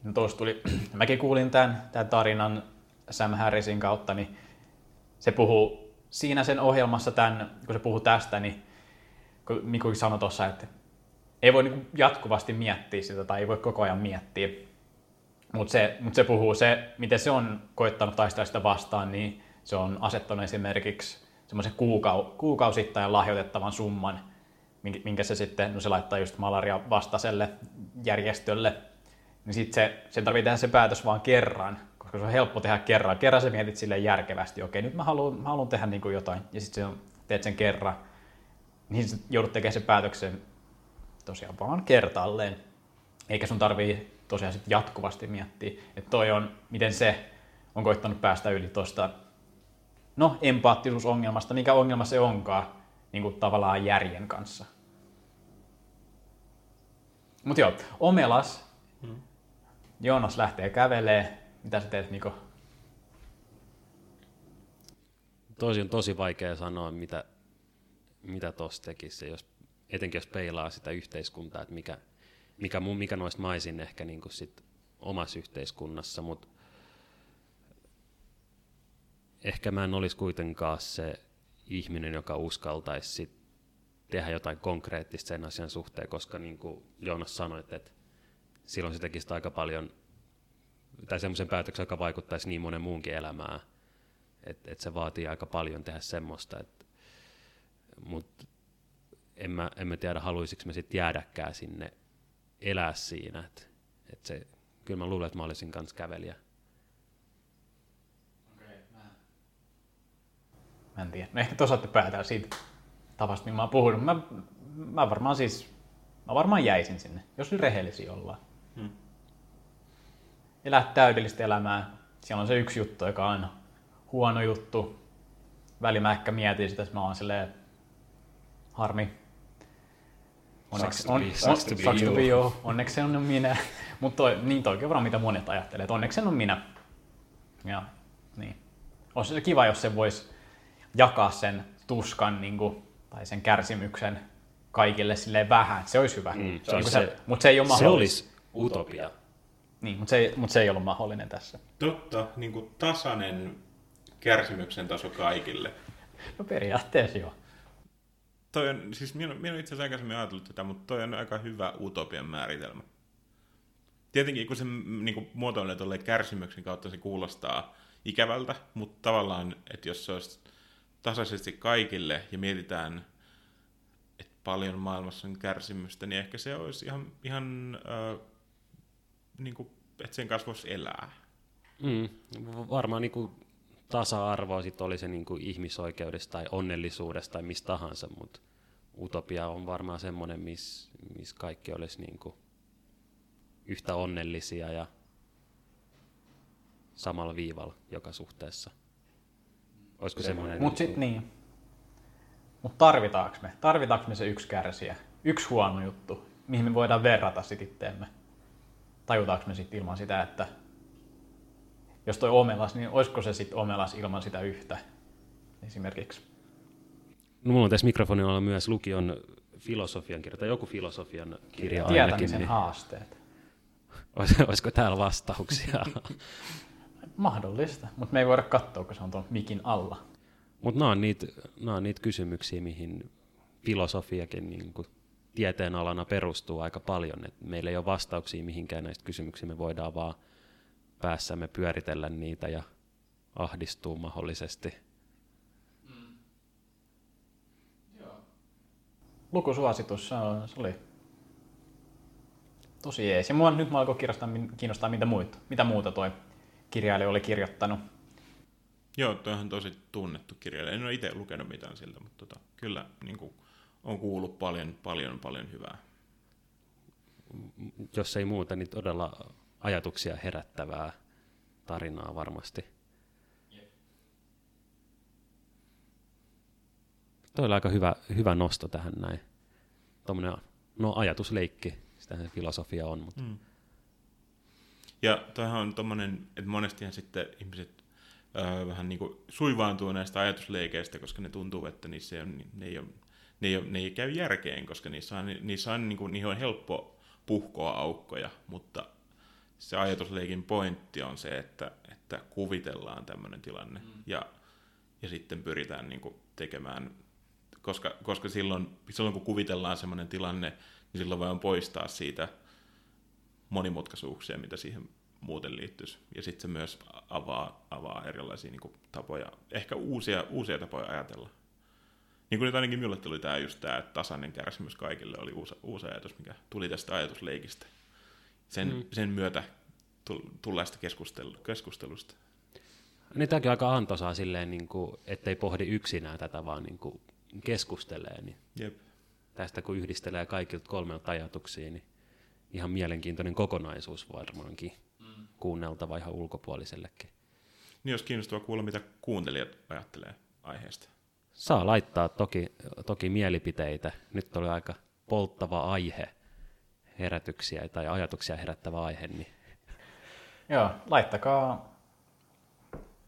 S1: no tuossa tuli, mäkin kuulin tämän, tämän tarinan Sam Harrisin kautta, niin se puhuu siinä sen ohjelmassa, tämän, kun se puhuu tästä, niin kun Miku sanoi tuossa, että ei voi niin jatkuvasti miettiä sitä tai ei voi koko ajan miettiä. Mutta se, mut se puhuu se, miten se on koittanut taistella sitä vastaan, niin se on asettanut esimerkiksi semmoisen kuukau, kuukausittain lahjoitettavan summan, minkä se sitten, no se laittaa just malaria vastaiselle järjestölle, niin sitten se, sen tarvitsee tehdä se päätös vaan kerran, koska se on helppo tehdä kerran. Kerran sä mietit sille järkevästi, okei nyt mä haluan, mä haluan tehdä niin kuin jotain, ja sitten teet sen kerran, niin joudut tekemään sen päätöksen tosiaan vaan kertalleen. Eikä sun tarvii tosiaan sit jatkuvasti miettiä, että toi on, miten se on koittanut päästä yli tuosta no, empaattisuusongelmasta, mikä ongelma se onkaan, niin kuin tavallaan järjen kanssa. Mutta joo, Omelas, hmm. Joonas lähtee kävelee. Mitä sä teet, Niko?
S3: Tosi on tosi vaikea sanoa, mitä, mitä tuossa tekisi, jos, etenkin jos peilaa sitä yhteiskuntaa, että mikä, mikä, mikä noista maisin ehkä niin kuin sit omassa yhteiskunnassa, mutta ehkä mä en olisi kuitenkaan se ihminen, joka uskaltaisi sit tehdä jotain konkreettista sen asian suhteen, koska niin kuin Joonas sanoi, että silloin se tekisi aika paljon, tai semmoisen päätöksen, joka vaikuttaisi niin monen muunkin elämään, että et se vaatii aika paljon tehdä semmoista, mutta en mä, en mä tiedä, haluaisiko me sitten jäädäkään sinne elää siinä, että et se, kyllä mä luulen, että mä olisin kanssa kävelijä.
S1: Mä en tiedä. No ehkä te osaatte päätellä siitä tavasta, millä mä oon puhunut. Mä, mä varmaan siis, mä varmaan jäisin sinne, jos nyt rehellisiä ollaan.
S2: Hmm.
S1: Elää täydellistä elämää. Siellä on se yksi juttu, joka on huono juttu. Väli mä ehkä mietin sitä, että mä oon silleen, harmi. Onneksi, on,
S3: Sucks
S1: on,
S3: to be-
S1: sucks to
S3: you.
S1: be you. Onneksi se on minä. Mutta toi, niin toikin on varmaan mitä monet ajattelee, että onneksi se on minä. Ja, niin. Olisi se kiva, jos se voisi jakaa sen tuskan niin kuin, tai sen kärsimyksen kaikille silleen vähän. Se olisi hyvä.
S3: Mm, se
S1: Niin
S3: olisi
S1: kuin
S3: se-
S1: mutta se ei ole
S3: Se
S1: mahdollista.
S3: olisi utopia.
S1: Niin, mutta se, ei, mutta se ei ollut mahdollinen tässä.
S2: Totta, niin kuin tasainen kärsimyksen taso kaikille.
S1: No periaatteessa joo.
S2: Toi on, siis minä, minä olen itse asiassa aikaisemmin ajatellut tätä, mutta toi on aika hyvä utopian määritelmä. Tietenkin kun se niin kuin, muotoilee tolleen kärsimyksen kautta, se kuulostaa ikävältä, mutta tavallaan, että jos se olisi tasaisesti kaikille ja mietitään, että paljon maailmassa on kärsimystä, niin ehkä se olisi ihan, ihan äh, niin kuin, että sen kanssa voisi elää.
S3: Mm, varmaan niin kuin tasa-arvoa sit oli se niin kuin ihmisoikeudesta tai onnellisuudesta tai mistä tahansa, mutta utopia on varmaan semmoinen, missä mis kaikki olisi niin kuin yhtä onnellisia ja samalla viivalla joka suhteessa. Olisiko semmoinen...
S1: Mutta sitten niin. Mutta tarvitaanko me? Tarvitaanko me se yksi kärsijä? Yksi huono juttu, mihin me voidaan verrata sit itteemme? Tajutaanko me sitten ilman sitä, että jos toi omelas, niin olisiko se sitten omelas ilman sitä yhtä esimerkiksi?
S3: No, mulla on tässä mikrofonilla olla myös lukion filosofian kirja, tai joku filosofian kirja ainakin.
S1: Tietämisen
S3: Niin,
S1: haasteet.
S3: olis- olisiko täällä vastauksia?
S1: Mahdollista, mutta me ei voida katsoa, kun se on tuon mikin alla.
S3: Mutta nämä on niitä nää on niitä kysymyksiä, mihin filosofiakin niin kuin tieteenalana perustuu aika paljon. Et meillä ei ole vastauksia mihinkään näistä kysymyksiä, me voidaan vaan päässämme pyöritellä niitä ja ahdistuu mahdollisesti.
S1: Lukusuositus, se, on, se oli tosi jees. Ja mua nyt mä alkoi kiinnostaa, kiinnostaa mitä, muita, mitä muuta toi kirjailija oli kirjoittanut.
S2: Joo, toi on tosi tunnettu kirjailija. En ole itse lukenut mitään siltä, mutta tota, kyllä niin kuin, on kuullut paljon, paljon, paljon hyvää.
S3: Jos ei muuta, niin todella ajatuksia herättävää tarinaa varmasti. Toi oli aika hyvä, hyvä nosto tähän näin. Tuommoinen no, ajatusleikki, sitähän filosofia on, mutta
S2: Mm. Ja toihan on tommonen, että monestihan sitten ihmiset öö, vähän niin kuin suivaantuu näistä ajatusleikeistä, koska ne tuntuu, että niissä ei ole, ne, ei ole, ne, ei ne ei käy järkeen, koska niissä on, niissä on, niin kuin, niihin on helppo puhkoa aukkoja, mutta se ajatusleikin pointti on se, että, että kuvitellaan tämmöinen tilanne mm. ja, ja sitten pyritään niin kuin tekemään, koska, koska silloin, silloin kun kuvitellaan semmoinen tilanne, niin silloin voidaan poistaa siitä monimutkaisuuksia, mitä siihen muuten liittyisi. Ja sitten se myös avaa, avaa erilaisia niin kuin, tapoja, ehkä uusia, uusia tapoja ajatella. Niin kuin nyt ainakin minulle tuli tämä just tämä, että tasainen kärsimys kaikille oli uusi, uusi ajatus, mikä tuli tästä ajatusleikistä. Sen, mm. sen myötä tul- tulleesta keskustelu, keskustelusta.
S3: niin tämäkin on aika antoisaa silleen, niin kuin, ettei pohdi yksinään tätä, vaan niin kuin keskustelee. Niin
S2: Jep.
S3: tästä kun yhdistelee kaikilta kolmelta ajatuksia, niin ihan mielenkiintoinen kokonaisuus varmaankin mm. kuunneltava ihan ulkopuolisellekin.
S2: Niin jos kiinnostava kuulla, mitä kuuntelijat ajattelee aiheesta.
S3: Saa laittaa toki, toki mielipiteitä. Nyt oli aika polttava aihe, herätyksiä tai ajatuksia herättävä aihe. Niin
S1: Joo, laittakaa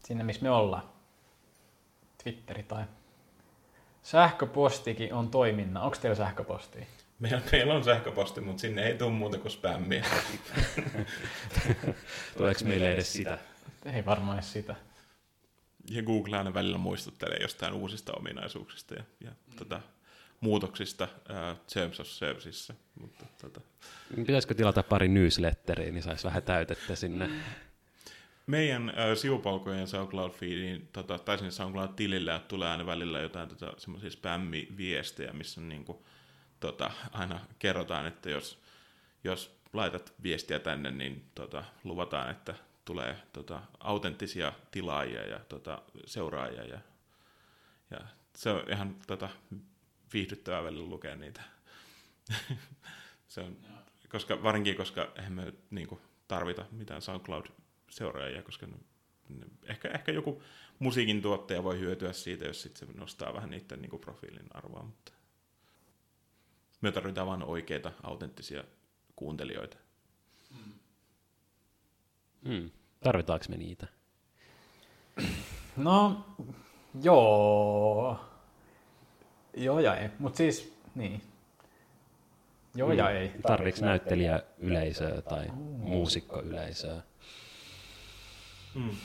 S1: sinne, missä me ollaan. Twitteri tai sähköpostikin on toiminna. Onko teillä sähköpostia?
S2: Meillä, meillä on sähköposti, mutta sinne ei tule muuta kuin spämmiä.
S3: tuleeko meille edes sitä?
S1: Ei varmaan edes sitä.
S2: Ja Google aina välillä muistuttelee jostain uusista ominaisuuksista ja, ja mm. tota, muutoksista uh, Terms of Servicesissa. Mutta, tota,
S3: Pitäisikö tilata pari newsletteriä, niin saisi vähän täytettä sinne.
S2: meidän uh, sivupalkojen SoundCloud-feediin, tota, tai sinne SoundCloud-tilille tulee aina välillä jotain tota, semmoisia spämmiviestejä, missä niinku, tota, aina kerrotaan, että jos, jos laitat viestiä tänne, niin tota, luvataan, että tulee tota, autenttisia tilaajia ja tota, seuraajia ja, Ja se on ihan tota, viihdyttävää välillä lukea niitä. se on, koska, varinkin, koska eihän me niin kuin, tarvita mitään SoundCloud-seuraajia, koska ne, ne, ehkä, ehkä joku musiikin tuottaja voi hyötyä siitä, jos sit se nostaa vähän niiden niin kuin, profiilin arvoa, mutta me tarvitaan vain oikeita, autenttisia kuuntelijoita.
S3: Mm. Tarvitaanko me niitä?
S1: No, joo. Joo ja ei. Mutta siis, niin. Joo ja ei.
S3: Tarviiko näyttelijä yleisöä tai muusikko yleisöä?
S2: Mm.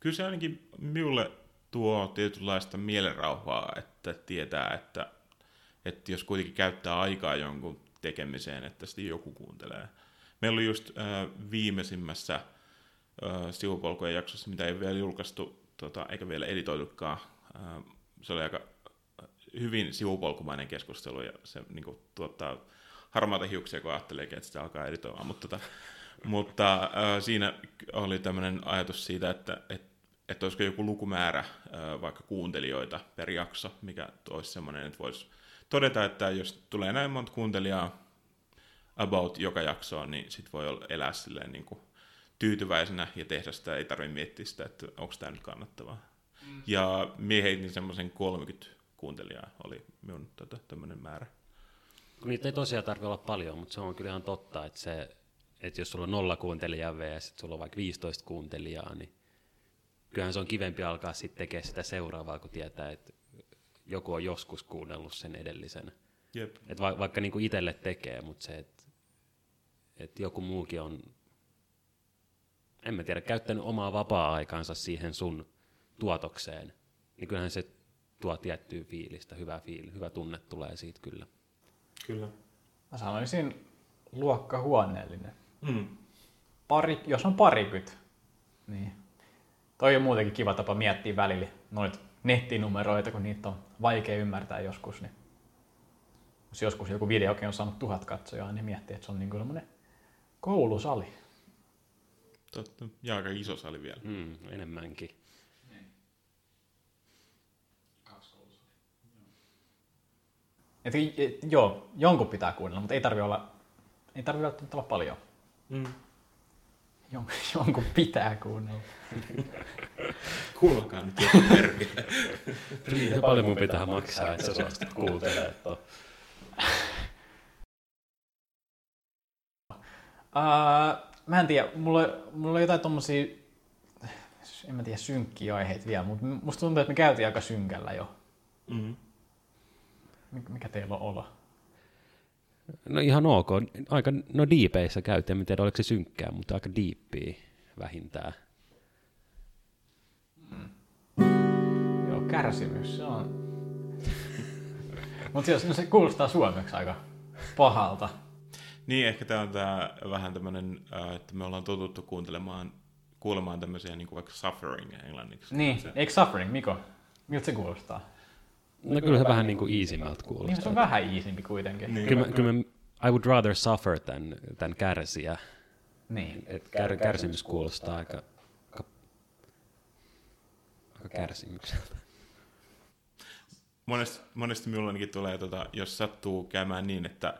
S2: Kyllä se ainakin minulle tuo tietynlaista mielenrauhaa, että tietää, että, että jos kuitenkin käyttää aikaa jonkun tekemiseen, että sitten joku kuuntelee. Meillä oli just äh, viimeisimmässä äh, sivupolkujen jaksossa, mitä ei vielä julkaistu, tota, eikä vielä editoitukaan. Äh, se oli aika hyvin sivupolkumainen keskustelu ja se niin kuin, tuottaa harmaata hiuksia, kun ajattelee, että sitä alkaa editoimaan. Mutta, tota, mutta äh, siinä oli tämmöinen ajatus siitä, että, että että olisiko joku lukumäärä vaikka kuuntelijoita per jakso, mikä olisi semmoinen, että voisi todeta, että jos tulee näin monta kuuntelijaa about joka jaksoon, niin sit voi elää silleen niin kuin tyytyväisenä ja tehdä sitä, ei tarvitse miettiä sitä, että onko tämä nyt kannattavaa. Mm. Ja mie heitin semmoisen 30 kuuntelijaa oli minun tota, tämmöinen määrä.
S3: Niitä ei tosiaan tarvitse olla paljon, mutta se on kyllä ihan totta, että, se, että jos sulla on nolla kuuntelijaa vs. sulla on vaikka 15 kuuntelijaa, niin kyllähän se on kivempi alkaa sitten tekemään sitä seuraavaa, kun tietää, että joku on joskus kuunnellut sen edellisen.
S2: Jep.
S3: Et va- vaikka niinku itselle tekee, mutta se, että et joku muukin on, en mä tiedä, käyttänyt omaa vapaa-aikaansa siihen sun tuotokseen, niin kyllähän se tuo tiettyä fiilistä, hyvä, fiili, hyvä tunne tulee siitä kyllä.
S2: Kyllä.
S1: Mä sanoisin luokkahuoneellinen.
S2: Mm.
S1: Pari, jos on parikymmentä, niin toi on muutenkin kiva tapa miettiä välillä noita nettinumeroita, kun niitä on vaikea ymmärtää joskus. Niin jos joskus joku videokin on saanut tuhat katsojaa, niin miettii, että se on niin kuin koulusali.
S2: Totta. Ja aika iso sali vielä.
S3: Mm, enemmänkin.
S1: Et, et, joo, jonkun pitää kuunnella, mutta ei tarvi olla, ei tarvi välttämättä olla paljon.
S2: Mm.
S1: Jon, jonkun pitää kuunnella.
S2: Kuulkaa nyt joku perkele.
S3: Niin paljon mun pitää maksaa, että sä suostut kuuntelemaan.
S1: Uh, mä en tiedä, mulla, mulla on jotain tommosia, en mä tiedä, synkkiä aiheita vielä, mutta musta tuntuu, että me käytiin aika synkällä jo.
S2: Mm.
S1: Mik- Mikä teillä on olo?
S3: No ihan ok. Aika, no diipeissä käytiin, en tiedä oliko se synkkää, mutta aika diippiä vähintään.
S1: Joo, kärsimys, se on... mutta jos no se kuulostaa suomeksi aika pahalta.
S2: Niin, ehkä tämä on tää vähän tämmöinen, että me ollaan totuttu kuuntelemaan, kuulemaan tämmöisiä niin kuin vaikka suffering englanniksi.
S1: Niin,
S2: Se,
S1: eikö suffering, Miko? Miltä se kuulostaa?
S3: No kyllä se vähän niin kuin easimmältä
S1: Niin, se
S3: kuulostaa.
S1: on vähän easimpi kuitenkin.
S2: Niin.
S3: Kyllä, mä, kyllä mä, I would rather suffer than, than kärsiä.
S1: niin.
S3: Et kär, kärsimys kuulostaa aika, aika, aika kärsimykseltä.
S2: monesti, monesti minulla ainakin tulee, tota, jos sattuu käymään niin, että,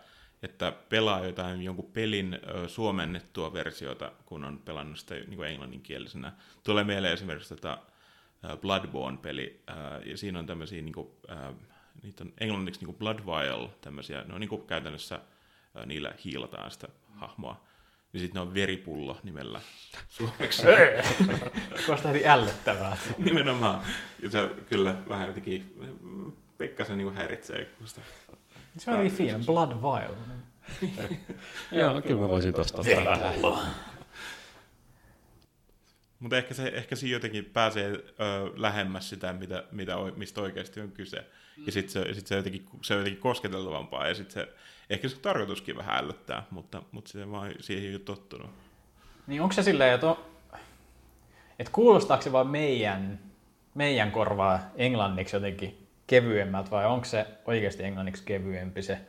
S2: että pelaa jotain jonkun pelin ö, suomennettua versiota, kun on pelannut sitä niin kuin englanninkielisenä. Tulee mieleen esimerkiksi ö, Bloodborne-peli, ö, ja siinä on tämmöisiä, niin kuin, ö, niitä on englanniksi niin kuin Blood Vial, tämmöisiä, ne on niin kuin käytännössä, ö, niillä hiilataan sitä hahmoa. Ja sitten ne on veripullo nimellä suomeksi.
S1: Kuulostaa heti ällöttävää.
S2: Nimenomaan. Ja se kyllä vähän jotenkin pikkasen niin häiritsee. kun sitä-
S1: Se on niin fiilen, Blood Vial.
S3: Joo, kyllä mä voisin tosta ottaa vähän.
S2: Mutta ehkä, se, ehkä siinä jotenkin pääsee ö, lähemmäs sitä, mitä, mitä, mistä oikeasti on kyse. Ja sitten se, sit se, jotenkin, se on jotenkin kosketeltavampaa. Ja sitten se, ehkä se tarkoituskin vähän ällöttää, mutta, mutta se vaan siihen ei ole tottunut.
S1: Niin onko se silleen, että, on, että kuulostaako se vaan meidän, meidän korvaa englanniksi jotenkin kevyemmältä vai onko se oikeasti englanniksi kevyempi se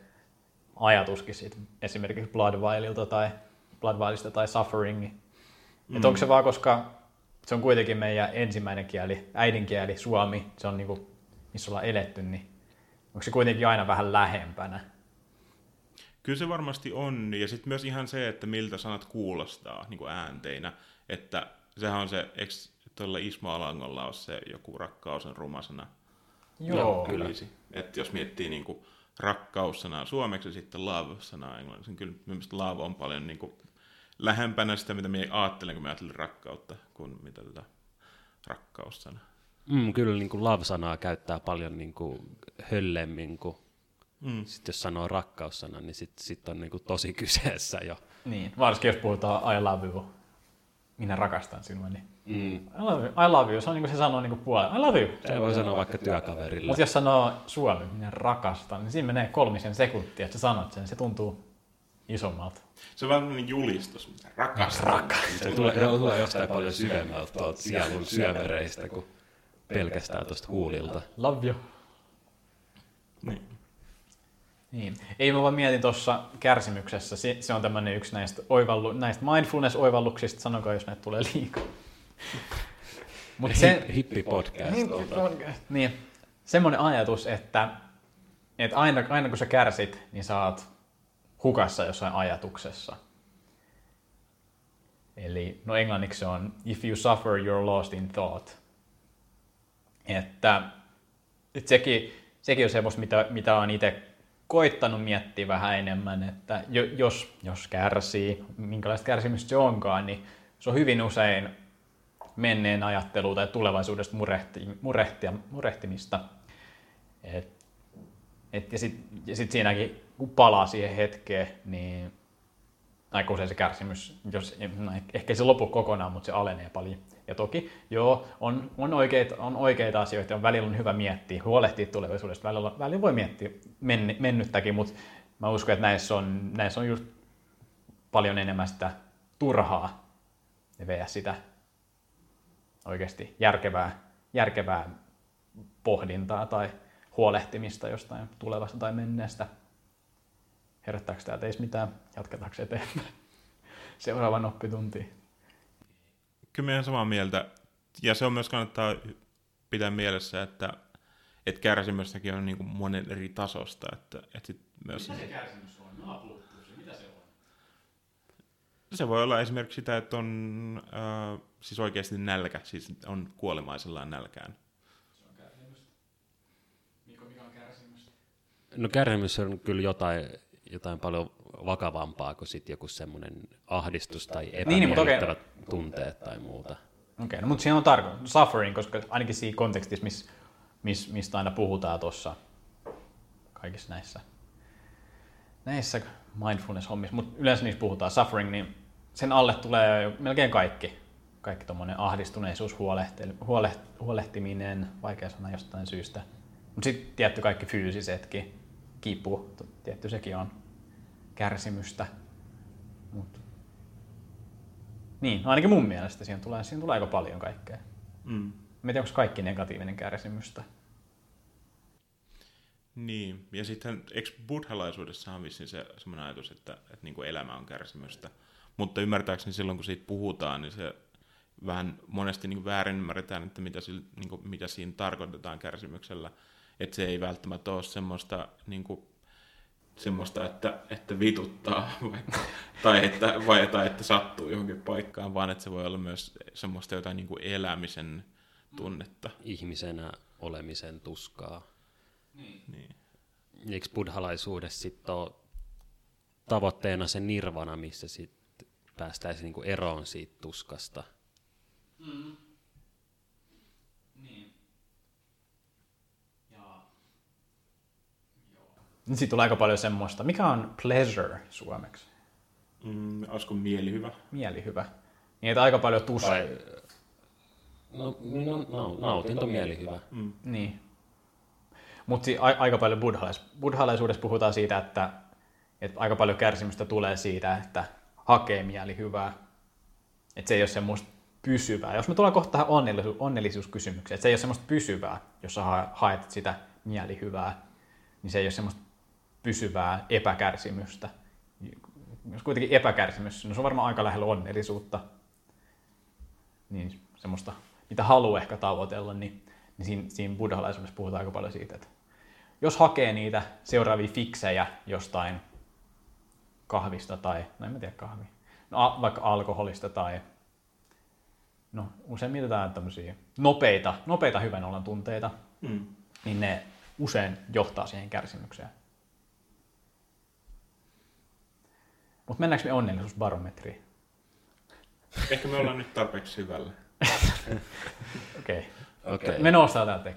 S1: ajatuskin siitä esimerkiksi Blood Vialilta tai Blood Vialista tai Suffering? Mm. Että onko se vaan koska se on kuitenkin meidän ensimmäinen kieli, äidinkieli, suomi, se on niinku, missä ollaan eletty, niin onko se kuitenkin aina vähän lähempänä?
S2: Kyllä se varmasti on, ja sitten myös ihan se, että miltä sanat kuulostaa niin kuin äänteinä, että sehän on se, eikö tuolla Ismo Alangolla ole se joku rakkaus on rumasana?
S1: Joo,
S2: kyllä. Että jos miettii niin kuin rakkaussanaa suomeksi ja sitten love-sanaa englanniksi, niin kyllä mielestäni love on paljon niin kuin lähempänä sitä, mitä minä ajattelen, kun minä ajattelen rakkautta, kuin mitä tätä rakkaussana.
S3: Mm, kyllä niin kuin love-sanaa käyttää paljon niin kuin höllemmin kuin mm. sitten jos sanoo rakkaussana, niin sitten sit on niin kuin tosi kyseessä jo.
S1: Niin, varsinkin jos puhutaan I love you, minä rakastan sinua, niin mm. I, love you. I love you, se on niin kuin se sanoo niin kuin puoleen, I love you.
S3: Se voi sanoa vaikka työkaverille.
S1: Mutta jos sanoo suomi, minä rakastan, niin siinä menee kolmisen sekuntia, että sä sanot sen, se tuntuu isommalta.
S2: Se on vähän julistus, rakastan.
S3: Rakastan. Se tulee, tulee jostain paljon syvemmältä tuolta sielun syövereistä kuin pelkästään tuosta huulilta.
S1: Love you.
S2: Niin.
S1: Niin. Ei mä vaan mietin tuossa kärsimyksessä, se, se on tämmöinen yksi näistä, oivallu, näistä mindfulness-oivalluksista, sanokaa jos näitä tulee liikaa.
S3: Mut se, hippi podcast.
S1: Niin, semmoinen ajatus, että, että aina, aina kun sä kärsit, niin sä oot hukassa jossain ajatuksessa. Eli no englanniksi se on if you suffer, you're lost in thought. Että, että sekin, sekin on semmoista, mitä, mitä on itse koittanut miettiä vähän enemmän, että jos, jos kärsii, minkälaista kärsimystä se onkaan, niin se on hyvin usein menneen ajattelu tai tulevaisuudesta murehti, murehtia, murehtimista. Et, et, ja sitten sit siinäkin, kun palaa siihen hetkeen, niin aika usein se kärsimys, jos, no, ehkä se lopu kokonaan, mutta se alenee paljon. Ja toki, joo, on, on, oikeita, on oikeita asioita, on välillä on hyvä miettiä, huolehtia tulevaisuudesta, välillä, välillä voi miettiä men, mennyttäkin, mutta mä uskon, että näissä on, näissä on just paljon enemmän sitä turhaa ja sitä oikeasti järkevää, järkevää pohdintaa tai huolehtimista jostain tulevasta tai menneestä. Herättääkö tämä teistä mitään? Jatketaanko eteenpäin? Seuraavan oppituntiin
S2: kyllä olen samaa mieltä. Ja se on myös kannattaa pitää mielessä, että, että kärsimystäkin on niin kuin monen eri tasosta. Että, että sit myös...
S1: Mitä se kärsimys on? Mitä se on?
S2: Se voi olla esimerkiksi sitä, että on äh, siis oikeasti nälkä, siis on kuolemaisellaan nälkään.
S1: Se on kärsimystä. Mikko, mikä on kärsimystä?
S3: No kärsimys on kyllä jotain, jotain paljon vakavampaa kuin sitten joku semmoinen ahdistus tai epämiellyttävät niin, okay. tunteet tai muuta.
S1: Okei, okay, no, mutta siinä on tarkoitus, suffering, koska ainakin siinä kontekstissa, miss, miss, mistä aina puhutaan tuossa kaikissa näissä, näissä mindfulness-hommissa, mutta yleensä niissä puhutaan suffering, niin sen alle tulee melkein kaikki. Kaikki tuommoinen ahdistuneisuus, huolehtiminen, vaikea sana jostain syystä. Mutta sitten tietty kaikki fyysisetkin, kipu, tietty sekin on kärsimystä. Mut. Niin, no ainakin mun mielestä siinä tulee, siinä tulee aika paljon kaikkea. Mm. Mä tiedän, onko kaikki negatiivinen kärsimystä.
S2: Niin, ja sitten eikö buddhalaisuudessa on vissiin se semmoinen ajatus, että, että niin kuin elämä on kärsimystä. Mutta ymmärtääkseni silloin, kun siitä puhutaan, niin se vähän monesti niin väärin ymmärretään, että mitä, niin kuin, mitä siinä tarkoitetaan kärsimyksellä. Että se ei välttämättä ole semmoista niin kuin, semmoista, että, että vituttaa vaikka, tai, että, vai, tai että sattuu johonkin paikkaan, vaan että se voi olla myös semmoista jotain niin kuin elämisen tunnetta.
S3: Ihmisenä olemisen tuskaa.
S1: Niin.
S3: niin. Eikö buddhalaisuudessa sitten ole tavoitteena se nirvana, missä sitten päästäisiin niinku eroon siitä tuskasta? Mm.
S1: Nyt siitä tulee aika paljon semmoista. Mikä on pleasure suomeksi?
S2: Mm, olisiko mielihyvä?
S1: Mielihyvä. Niin, että aika paljon tuskaa. Tai...
S3: No, no, no, nautinto mielihyvä.
S1: Mm. Niin. Mutta a- aika paljon buddhalais- buddhalaisuudessa puhutaan siitä, että, että aika paljon kärsimystä tulee siitä, että hakee mielihyvää. Että se ei ole semmoista pysyvää. Jos me tullaan kohta tähän onnellisu- onnellisuuskysymykseen, että se ei ole semmoista pysyvää, jos sä haet sitä mielihyvää, niin se ei ole semmoista pysyvää epäkärsimystä. Jos kuitenkin epäkärsimys, no se on varmaan aika lähellä onnellisuutta. niin semmoista, mitä haluaa ehkä tavoitella, niin, niin siinä, siinä buddhalaisuudessa puhutaan aika paljon siitä, että jos hakee niitä seuraavia fiksejä jostain kahvista tai, no en mä tiedä kahvi, no vaikka alkoholista tai no usein mietitään tämmöisiä nopeita, nopeita hyvän olon tunteita,
S2: Mm.
S1: niin ne usein johtaa siihen kärsimykseen. Mutta mennäänkö me onnellisuusbarometriin?
S2: Ehkä me ollaan nyt tarpeeksi syvällä.
S1: Okei. Okay.
S3: Okei.
S1: Me noustaan täältä.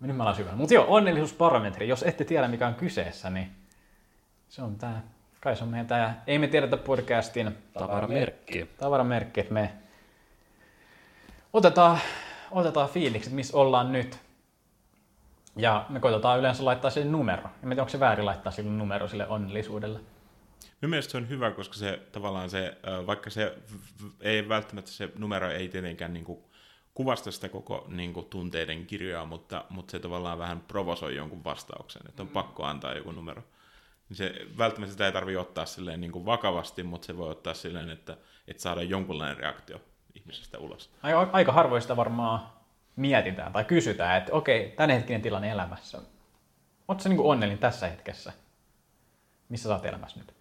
S1: Me nyt me ollaan syvällä. Mutta joo, onnellisuusbarometri. Jos ette tiedä mikä on kyseessä, niin se on tää. Kai se on meidän tää. Ei me tiedetä podcastin
S3: Tavaramerkki.
S1: tavaramerkki, että me otetaan, otetaan fiilikset, missä ollaan nyt. Ja me koitetaan yleensä laittaa sille numero. En tiedä, onko se väärin laittaa sille numero sille onnellisuudelle.
S2: Minun mielestä se on hyvä, koska se tavallaan se, vaikka se ei välttämättä se numero ei tietenkään niin kuin kuvasta sitä koko niin kuin tunteiden kirjoa, mutta, mutta se tavallaan vähän provosoi jonkun vastauksen, että on pakko antaa joku numero. Niin se, välttämättä sitä ei tarvitse ottaa silleen niin kuin vakavasti, mutta se voi ottaa silleen, että, että saada jonkunlainen reaktio ihmisestä ulos.
S1: Aika, aika harvoin sitä varmaan mietitään tai kysytään, että okei, tämänhetkinen tilanne elämässä. Oletko niin onnellinen tässä hetkessä? Missä sä oot elämässä nyt?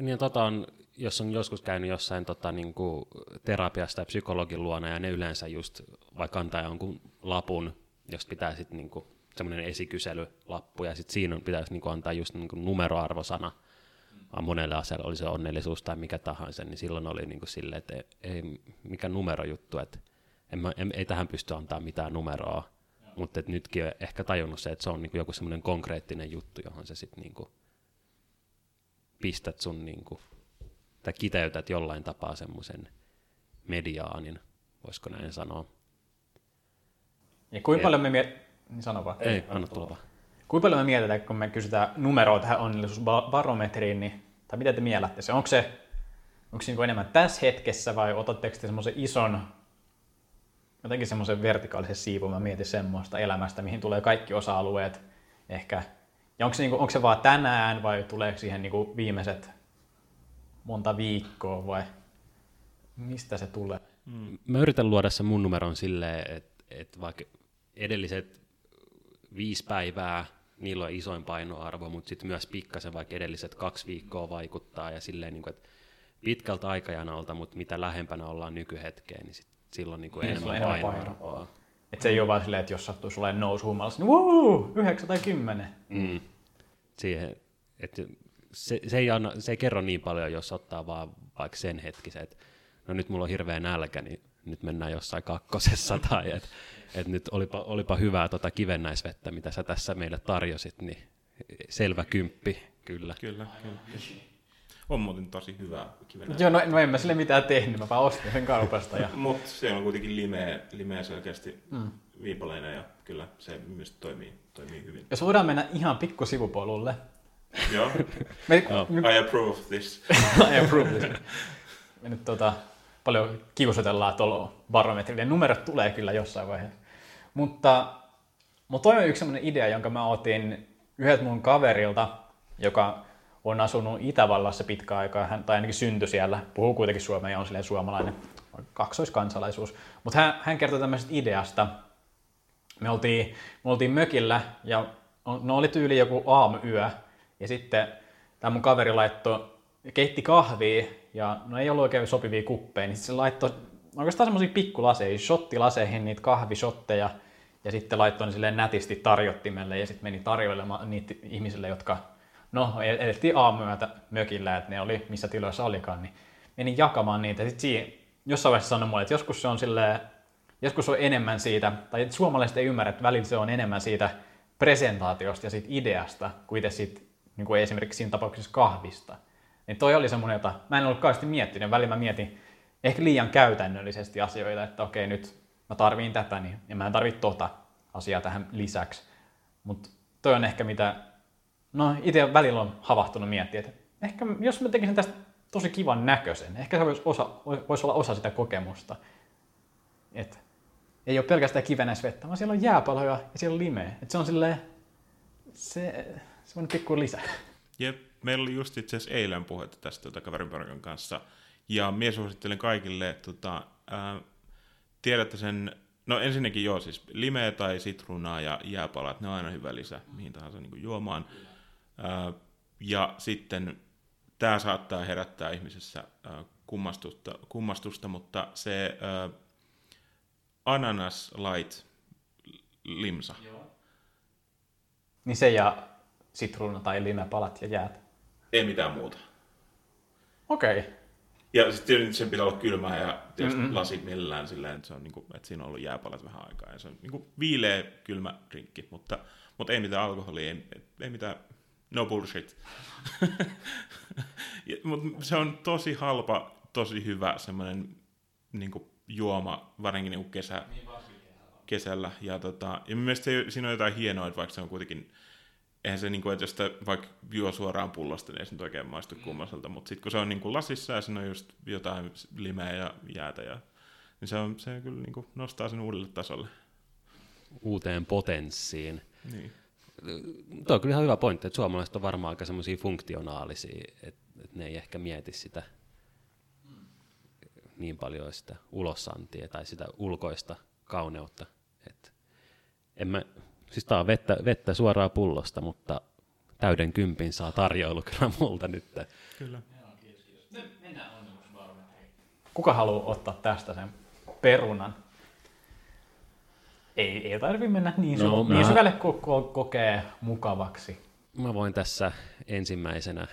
S3: Niin tota on, jos on joskus käynyt jossain tota, niin kuin terapiasta tai psykologin luona, ja ne yleensä just vaikka antaa jonkun lapun, jos pitää sitten niin semmoinen esikyselylappu, ja sitten siinä on, pitäisi niin kuin antaa just niin kuin numeroarvosana, vaan monelle asialle oli se onnellisuus tai mikä tahansa, niin silloin oli niin kuin silleen, että ei, ei mikä numerojuttu, että en mä, en, ei tähän pysty antaa mitään numeroa, mutta nytkin on ehkä tajunnut se, että se on niin kuin joku semmoinen konkreettinen juttu, johon se sitten niin kuin pistät sun niin kuin, tai kiteytät jollain tapaa semmoisen mediaanin, voisiko näin sanoa.
S1: Ja kuinka paljon me miet... Niin sano vaan.
S3: Ei, anna tulla vaan.
S1: Kuinka paljon me mietitään, kun me kysytään numeroa tähän onnellisuusbarometriin, niin, tai mitä te miellätte se? Onko se, onko se niin enemmän tässä hetkessä vai otatteko te semmoisen ison, jotenkin semmoisen vertikaalisen siivun, mä mietin semmoista elämästä, mihin tulee kaikki osa-alueet ehkä. Ja onko se, niin kuin, onko se vaan tänään vai tuleeko siihen niin kuin viimeiset monta viikkoa vai mistä se tulee?
S3: Mä yritän luoda sen mun numeron silleen, että, että vaikka edelliset viisi päivää, niillä on isoin painoarvo, mutta sitten myös pikkasen vaikka edelliset kaksi viikkoa vaikuttaa ja silleen, niin kuin, että pitkältä aikajanalta, mutta mitä lähempänä ollaan nykyhetkeen, niin sit silloin niin kuin
S1: Niin,
S3: enemmän
S1: enemmän
S3: painoarvoa.
S1: Että se ei ole vaan silleen, että jos sattuu sulle nousu humalassa, niin wuu, yhdeksän tai kymmenen.
S3: Mm. Siihen, että se, se, ei anna, se ei kerro niin paljon, jos ottaa vaan vaikka sen hetkisen, että no nyt mulla on hirveä nälkä, niin nyt mennään jossain kakkosessa, tai että et nyt olipa, olipa hyvää tota kivennäisvettä, mitä sä tässä meille tarjosit, niin selvä kymppi, kyllä.
S2: Kyllä, kyllä. On muuten tosi hyvä kivenä.
S1: Joo, no, no en mä sille mitään tehnyt, mä vaan ostin sen kaupasta. Ja...
S2: Mutta siellä on kuitenkin limeä, limeä selkeästi mm. viipaleina ja kyllä se myös toimii, toimii hyvin.
S1: Jos voidaan mennä ihan pikku sivupolulle.
S2: Joo,
S1: Me,
S3: Joo.
S1: nyt,
S2: I approve this.
S1: I approve this. Me nyt tota, paljon kiusotellaan tuolla barometrilla. ja Numerot tulee kyllä jossain vaiheessa. Mutta, mutta toi on yksi sellainen idea, jonka mä otin yhdeltä mun kaverilta, joka on asunut Itävallassa pitkä aikaa, hän, tai ainakin syntyi siellä, puhuu kuitenkin suomea ja on silleen suomalainen, kaksoiskansalaisuus. Mutta hän, hän kertoi tämmöisestä ideasta. Me oltiin, me oltiin mökillä ja no oli tyyli joku aamuyö ja sitten tämä mun kaveri laittoi, keitti kahvia ja no ei ollut oikein sopivia kuppeja, niin sit se laittoi oikeastaan semmoisia pikkulaseja, shottilaseihin niitä kahvishotteja ja sitten laittoi ne silleen nätisti tarjottimelle ja sitten meni tarjoilemaan niitä ihmisille, jotka no elettiin aamuyötä mökillä, että ne oli missä tiloissa olikaan, niin meni jakamaan niitä. Sitten siinä jossain vaiheessa sanoi mulle, että joskus se on silleen, joskus on enemmän siitä, tai että suomalaiset ei ymmärrä, että välillä se on enemmän siitä presentaatiosta ja siitä ideasta, kuin itse siitä, niin kuin esimerkiksi siinä tapauksessa kahvista. Niin toi oli semmoinen, jota mä en ollut kauheasti miettinyt. Välillä mä mietin ehkä liian käytännöllisesti asioita, että okei nyt mä tarviin tätä, niin ja mä en tarvitse tota asiaa tähän lisäksi. Mutta toi on ehkä mitä, no itse välillä on havahtunut miettiä, että ehkä jos mä tekisin tästä tosi kivan näköisen, ehkä se voisi, osa, voisi olla osa sitä kokemusta. Että ei ole pelkästään kivenäisvettä, vaan siellä on jääpaloja ja siellä on limeä. Et se on silleen, se, semmoinen pikku lisä.
S2: Jep, meillä oli just itse asiassa eilen puhetta tästä tota kaverin porukan kanssa. Ja minä suosittelen kaikille, tota, tiedätte sen, no ensinnäkin joo, siis limeä tai sitruunaa ja jääpalat, ne on aina hyvä lisä mihin tahansa niin juomaan. Ää, ja sitten tämä saattaa herättää ihmisessä kummastusta, kummastusta, mutta se ananas light limsa,
S1: Niin se ja sitruuna tai limepalat ja jäät.
S2: ei mitään muuta.
S1: Okei. Okay.
S2: Ja sitten tietysti sen pitää olla kylmää ja tietysti mm-hmm. lasit millään silleen, että, se on niinku, että siinä on ollut jääpalat vähän aikaa. Ja se on niinku viileä kylmä drinkki, mutta, mutta ei mitään alkoholia, ei, ei mitään, no bullshit. ja, mutta se on tosi halpa, tosi hyvä semmoinen niinku juoma, varsinkin niinku kesä, kesällä. Ja, tota, ja mielestäni siinä on jotain hienoa, että vaikka se on kuitenkin eihän se, niin kuin, että jos sitä vaikka juo suoraan pullosta, niin ei se nyt oikein maistu kummaselta, mutta sitten kun se on niin kuin lasissa ja siinä on just jotain limeä ja jäätä, ja, niin se, on, se kyllä niin kuin nostaa sen uudelle tasolle.
S3: Uuteen potenssiin.
S2: Niin.
S3: Tuo on kyllä ihan hyvä pointti, että suomalaiset on varmaan aika semmoisia funktionaalisia, että, että ne ei ehkä mieti sitä niin paljon sitä ulossantia tai sitä ulkoista kauneutta. Että en mä, siis tää on vettä, vettä suoraan pullosta, mutta täyden kympin saa tarjoilu kyllä multa nyt.
S2: Kyllä.
S1: Kuka haluaa ottaa tästä sen perunan? Ei, ei tarvi mennä niin,
S3: No,
S1: no,
S3: mä-
S1: niin syvälle, kun ko- kokee mukavaksi.
S3: Mä voin tässä ensimmäisenä,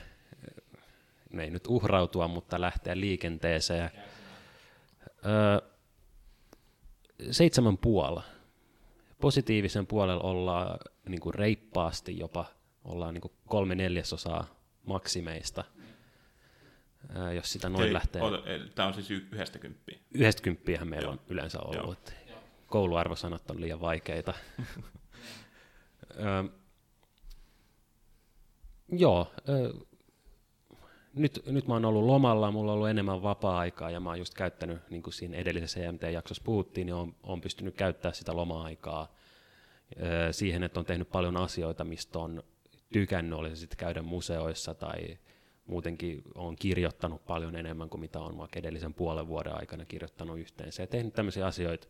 S3: no ei nyt uhrautua, mutta lähteä liikenteeseen. Öö, seitsemän puolella. Positiivisen puolella ollaan niin kuin reippaasti jopa, ollaan niin kuin kolme neljäsosaa maksimeista. Öö, jos sitä noin
S2: Eli,
S3: lähtee.
S2: tämä on siis y- yhdestä kymppiä.
S3: Yhdestä kymppiähän meillä
S2: Joo.
S3: on yleensä
S2: Joo.
S3: ollut. että Kouluarvosanat on liian vaikeita. Ö, joo, ö, nyt, nyt mä oon ollut lomalla, mulla on ollut enemmän vapaa-aikaa ja mä oon just käyttänyt, niin kuin siinä edellisessä EMT-jaksossa puhuttiin, niin oon, oon pystynyt käyttämään sitä loma-aikaa ö, siihen, että on tehnyt paljon asioita, mistä on tykännyt, oli se sitten käydä museoissa tai muutenkin on kirjoittanut paljon enemmän kuin mitä on vaikka edellisen puolen vuoden aikana kirjoittanut yhteensä ja tehnyt tämmöisiä asioita,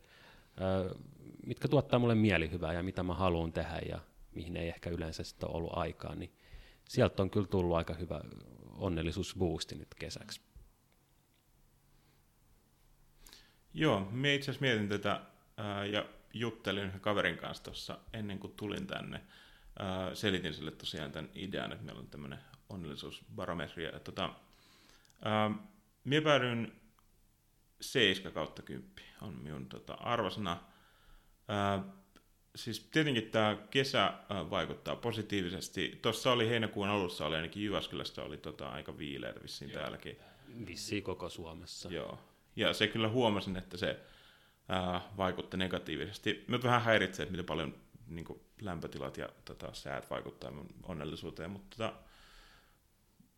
S3: mitkä tuottaa mulle mielihyvää ja mitä mä haluan tehdä ja mihin ei ehkä yleensä sitten ole ollut aikaa, niin sieltä on kyllä tullut aika hyvä onnellisuusboosti nyt kesäksi.
S2: Joo, minä itse asiassa mietin tätä ää, ja juttelin yhden kaverin kanssa tuossa ennen kuin tulin tänne. Ää, selitin sille tosiaan tämän idean, että meillä on tämmöinen onnellisuusbarometri. Ja, tota, ää, minä päädyin 7 kautta 10 on minun tota, arvosana. Ää, siis tietenkin tämä kesä ää, vaikuttaa positiivisesti. Tuossa oli heinäkuun alussa, oli ainakin Jyväskylässä oli tota, aika viileitä vissiin täälläkin.
S3: Vissiin koko Suomessa.
S2: Joo. Ja se kyllä huomasin, että se ää, vaikutti negatiivisesti. Nyt vähän häiritsee, että miten paljon niin kuin, lämpötilat ja tota, säät vaikuttaa mun onnellisuuteen, mutta tota,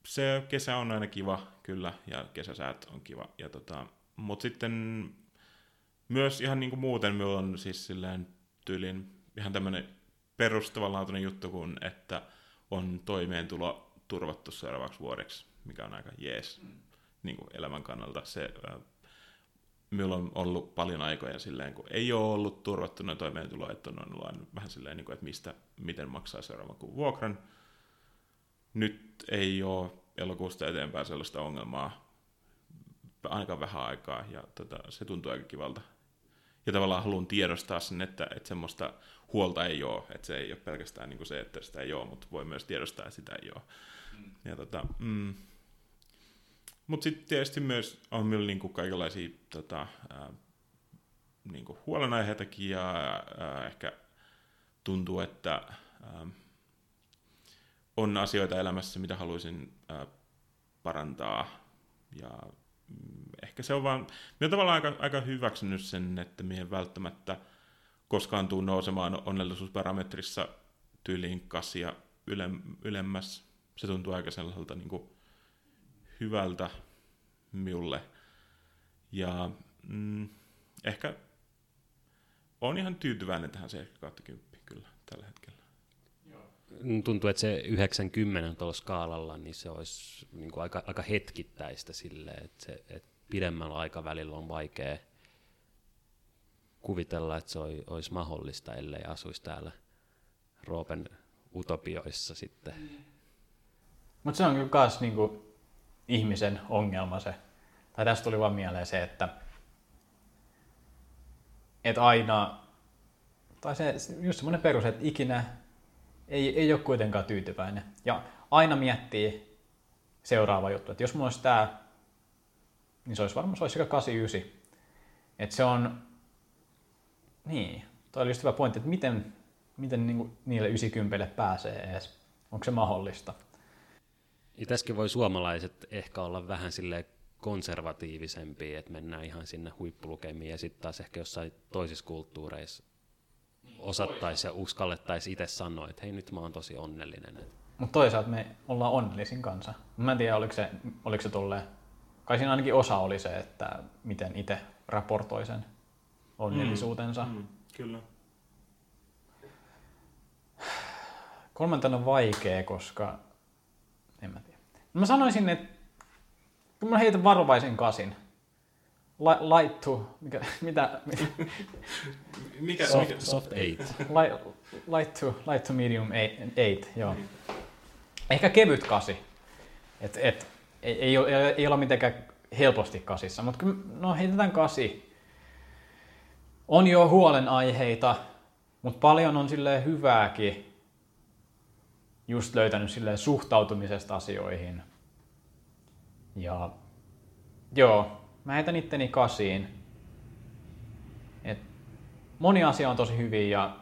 S2: se kesä on aina kiva, kyllä, ja kesäsäät on kiva. Ja, tota, mutta sitten myös ihan niin kuin muuten minulla on siis silleen tyylin ihan tämmöinen perustavanlaatuinen juttu, kun että on toimeentulo turvattu seuraavaksi vuodeksi, mikä on aika jees niin kuin elämän kannalta. Se, ää, minulla on ollut paljon aikoja silleen, kun ei ole ollut turvattuna toimeentulo, että on ollut aina vähän silleen, niin kuin, että mistä, miten maksaa seuraavan kuun vuokran. Nyt ei ole elokuusta eteenpäin sellaista ongelmaa, ainakaan vähän aikaa, ja tota, se tuntuu aika kivalta. Ja tavallaan haluan tiedostaa sen, että, että semmoista huolta ei ole, että se ei ole pelkästään niin kuin se, että sitä ei ole, mutta voi myös tiedostaa, että sitä ei ole. Mm. Ja tota, mm, mutta sitten tietysti myös on myös niinku kaikenlaisia tota, ää, niinku huolenaiheitakin ja ää, ehkä tuntuu, että ää, on asioita elämässä, mitä haluaisin ää, parantaa. Ja ehkä se on vaan, minä tavallaan aika, aika hyväksynyt sen, että minä välttämättä koskaan tuu nousemaan onnellisuusparametrissa tyyliin kassia ylem, ylemmäs. Se tuntuu aika sellaiselta niin kuin, hyvältä minulle. Ja mm, ehkä on ihan tyytyväinen tähän 7 10 kyllä tällä hetkellä.
S3: Tuntuu, että se 90 tuolla skaalalla, niin se olisi niin kuin aika, aika hetkittäistä silleen, että, se, että pidemmällä aikavälillä on vaikea kuvitella, että se olisi mahdollista, ellei asuisi täällä Roopen utopioissa sitten.
S1: Mutta se on kyllä myös niinku ihmisen ongelma se. Tai tästä tuli vaan mieleen se, että, että aina, tai se just semmoinen perus, että ikinä ei, ei ole kuitenkaan tyytyväinen. Ja aina miettii seuraava juttu, että jos mulla olisi tämä, niin se olisi varmaan se olisi sekä 89. Että se on, niin, toi oli just hyvä pointti, että miten, miten niinku niille 90 pääsee edes. Onko se mahdollista?
S3: Ja tässäkin voi suomalaiset ehkä olla vähän sille konservatiivisempia, että mennään ihan sinne huippulukemiin ja sitten taas ehkä jossain toisissa kulttuureissa osattaisi ja uskallettaisi itse sanoa, että hei nyt mä oon tosi onnellinen.
S1: Mutta toisaalta me ollaan onnellisin kanssa. Mä en tiedä, oliko se, oliko se tolleen, kai siinä ainakin osa oli se, että miten itse raportoi sen onnellisuutensa. Mm, mm,
S2: kyllä.
S1: Kolmantena on vaikea, koska en mä tiedä. Mä sanoisin, että kun mä heitän varovaisen kasin, light to, mikä, mitä,
S2: mikä,
S3: soft,
S2: mikä?
S3: soft eight.
S1: Light, light, to, light to medium eight, joo. Ehkä kevyt kasi. Et, et, ei, ei, ole, ei olla mitenkään helposti kasissa, mutta no heitetään kasi. On jo huolenaiheita, mutta paljon on silleen hyvääkin just löytänyt silleen suhtautumisesta asioihin. Ja joo, mä heitän itteni kasiin. Et moni asia on tosi hyvin ja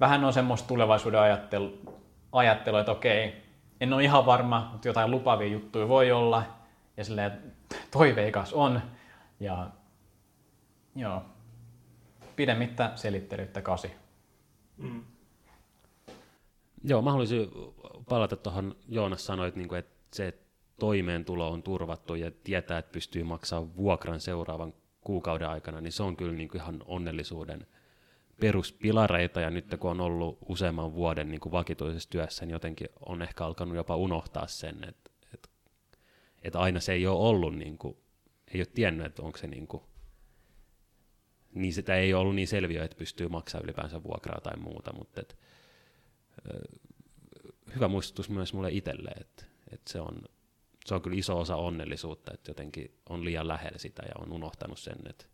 S1: vähän on semmoista tulevaisuuden ajattelu, ajattelu että okei, en ole ihan varma, mutta jotain lupavia juttuja voi olla. Ja silleen toiveikas on. Ja joo, pidemmittä selittelyttä kasi. Mm.
S3: Joo, mä haluaisin palata tuohon, Joonas sanoit, niin että se, että toimeentulo on turvattu ja tietää, että pystyy maksamaan vuokran seuraavan kuukauden aikana, niin se on kyllä niin kuin ihan onnellisuuden peruspilareita, ja nyt kun on ollut useamman vuoden niin kuin vakituisessa työssä, niin jotenkin on ehkä alkanut jopa unohtaa sen, että, että, että aina se ei ole ollut, niin kuin, ei ole tiennyt, että onko se niin kuin, niin sitä ei ollut niin selviö, että pystyy maksamaan ylipäänsä vuokraa tai muuta, mutta että, hyvä muistutus myös mulle itselle, että, että se, on, se on kyllä iso osa onnellisuutta, että jotenkin on liian lähellä sitä ja on unohtanut sen, että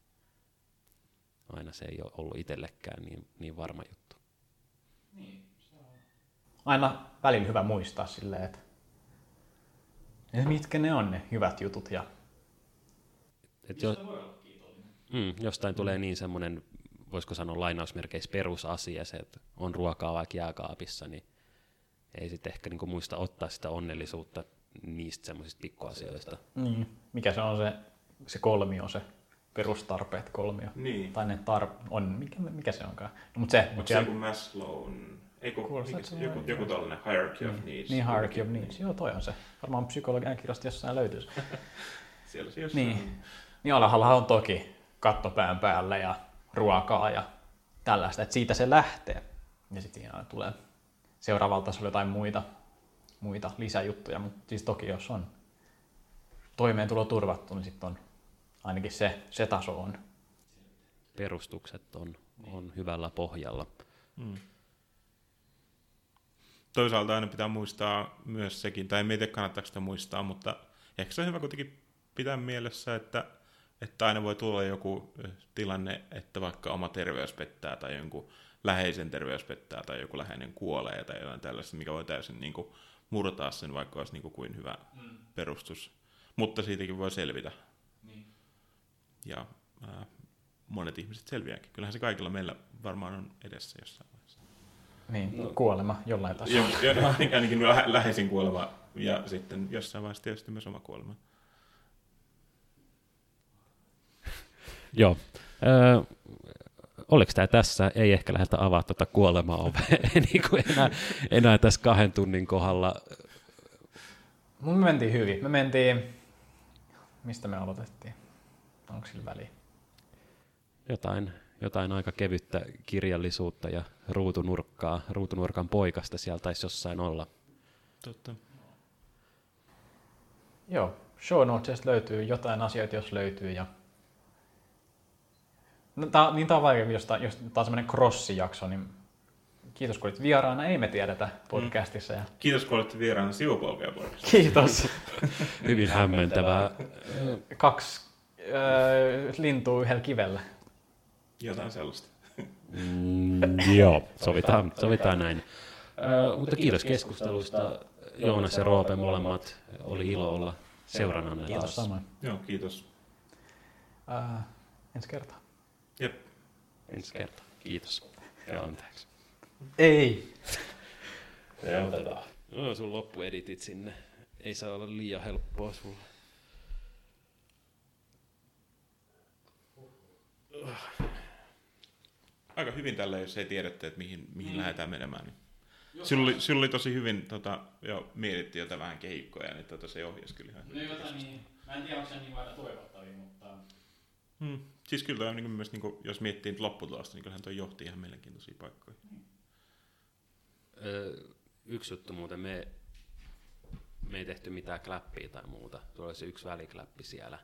S3: aina se ei ole ollut itsellekään niin, niin varma juttu. Niin,
S1: se on. Aina välillä hyvä muistaa silleen, että, että mitkä ne on ne hyvät jutut ja
S3: et jo, mm, jostain mm. tulee niin semmoinen, voisiko sanoa lainausmerkeissä perusasia, se, että on ruokaa vaikka jääkaapissa, niin ei sitten ehkä niinku muista ottaa sitä onnellisuutta niistä semmoisista pikkuasioista.
S1: Niin. Mikä se on se, se kolmio, se perustarpeet kolmio.
S2: Niin.
S1: Tai ne tar- on, mikä, mikä se onkaan. No, mut se,
S2: mut se joku Maslown, Eiku, mikä, joku, joku tällainen hierarchy of
S1: niin.
S2: needs.
S1: Niin, hierarchy of needs. Joo, toi on se. Varmaan psykologian kirjasta jossain löytyisi.
S2: Siellä se jossain.
S1: Niin. Niin alhaalla on toki kattopään päällä ja ruokaa ja tällaista, että siitä se lähtee. Ja sitten siinä tulee seuraavalla tasolla jotain muita, muita lisäjuttuja, mutta siis toki jos on toimeentulo turvattu, niin sitten on ainakin se, se taso on.
S3: Perustukset on, on hyvällä pohjalla. Hmm.
S2: Toisaalta aina pitää muistaa myös sekin, tai en tiedä kannattaako sitä muistaa, mutta ehkä se on hyvä kuitenkin pitää mielessä, että, että aina voi tulla joku tilanne, että vaikka oma terveys pettää tai jonkun läheisen terveys pettää tai joku läheinen kuolee tai jotain tällaista, mikä voi täysin niin kuin, murtaa sen, vaikka olisi niin kuin, kuin hyvä mm. perustus. Mutta siitäkin voi selvitä. Niin. Ja ää, monet ihmiset selviääkin. Kyllähän se kaikilla meillä varmaan on edessä jossain vaiheessa.
S1: Niin, no, kuolema jollain tasolla.
S2: Jo, jo, ainakin lä- läheisin kuolema ja sitten jossain vaiheessa tietysti myös oma kuolema.
S3: Joo. Öö, oliko tämä tässä? Ei ehkä lähdetä avaa tuota kuolema-ovea niin kuin enää, enää tässä kahden tunnin kohdalla.
S1: Me mentiin hyvin. Me mentiin, mistä me aloitettiin? Onko sillä väliä?
S3: Jotain, jotain aika kevyttä kirjallisuutta ja ruutunurkkaa, ruutunurkan poikasta siellä taisi jossain olla.
S2: Totta.
S1: Joo, show notesista löytyy jotain asioita, jos löytyy. Ja... No, tää, niin tää on vaikea, jos tää, jos tää on semmoinen crossijakso, niin kiitos kun olit vieraana, ei me tiedetä podcastissa. Ja...
S2: Kiitos kun olette vieraana sivupolkea podcastissa.
S1: Kiitos.
S3: Hyvin hämmentävää.
S1: Kaksi äh, lintua yhdellä kivellä.
S2: Jotain sellaista.
S3: Mm, joo, sovitaan, sovitaan näin. Ö, mutta kiitos keskusteluista. Joonas ja Roope molemmat. Oli ilo olla seurannanne
S1: Kiitos
S3: taas.
S1: samoin.
S2: Joo, kiitos.
S1: Äh, ensi kertaa.
S2: Jep.
S3: Ensi kertaa. Kiitos. Ja anteeksi.
S1: Ei.
S3: Ja otetaan. No, sun loppueditit sinne. Ei saa olla liian helppoa sulle.
S2: Aika hyvin tällä, jos ei tiedätte, että mihin, mihin mm. lähdetään menemään. Niin. Sillä oli, sillä oli tosi hyvin, tota, jo mietittiin jotain vähän kehikkoja, niin tota, se ohjasi kyllä ihan hyvin.
S1: niin, mä en tiedä, onko se niin vain toivottavia, mutta...
S2: Hmm. Siis kyllä toi, niin myös, niin kuin, jos miettii nyt lopputulosta, niin kyllähän toi johti ihan mielenkiintoisia paikkoja.
S3: Ö, yksi juttu muuten, me, me ei tehty mitään kläppiä tai muuta. Tuolla oli se yksi välikläppi siellä.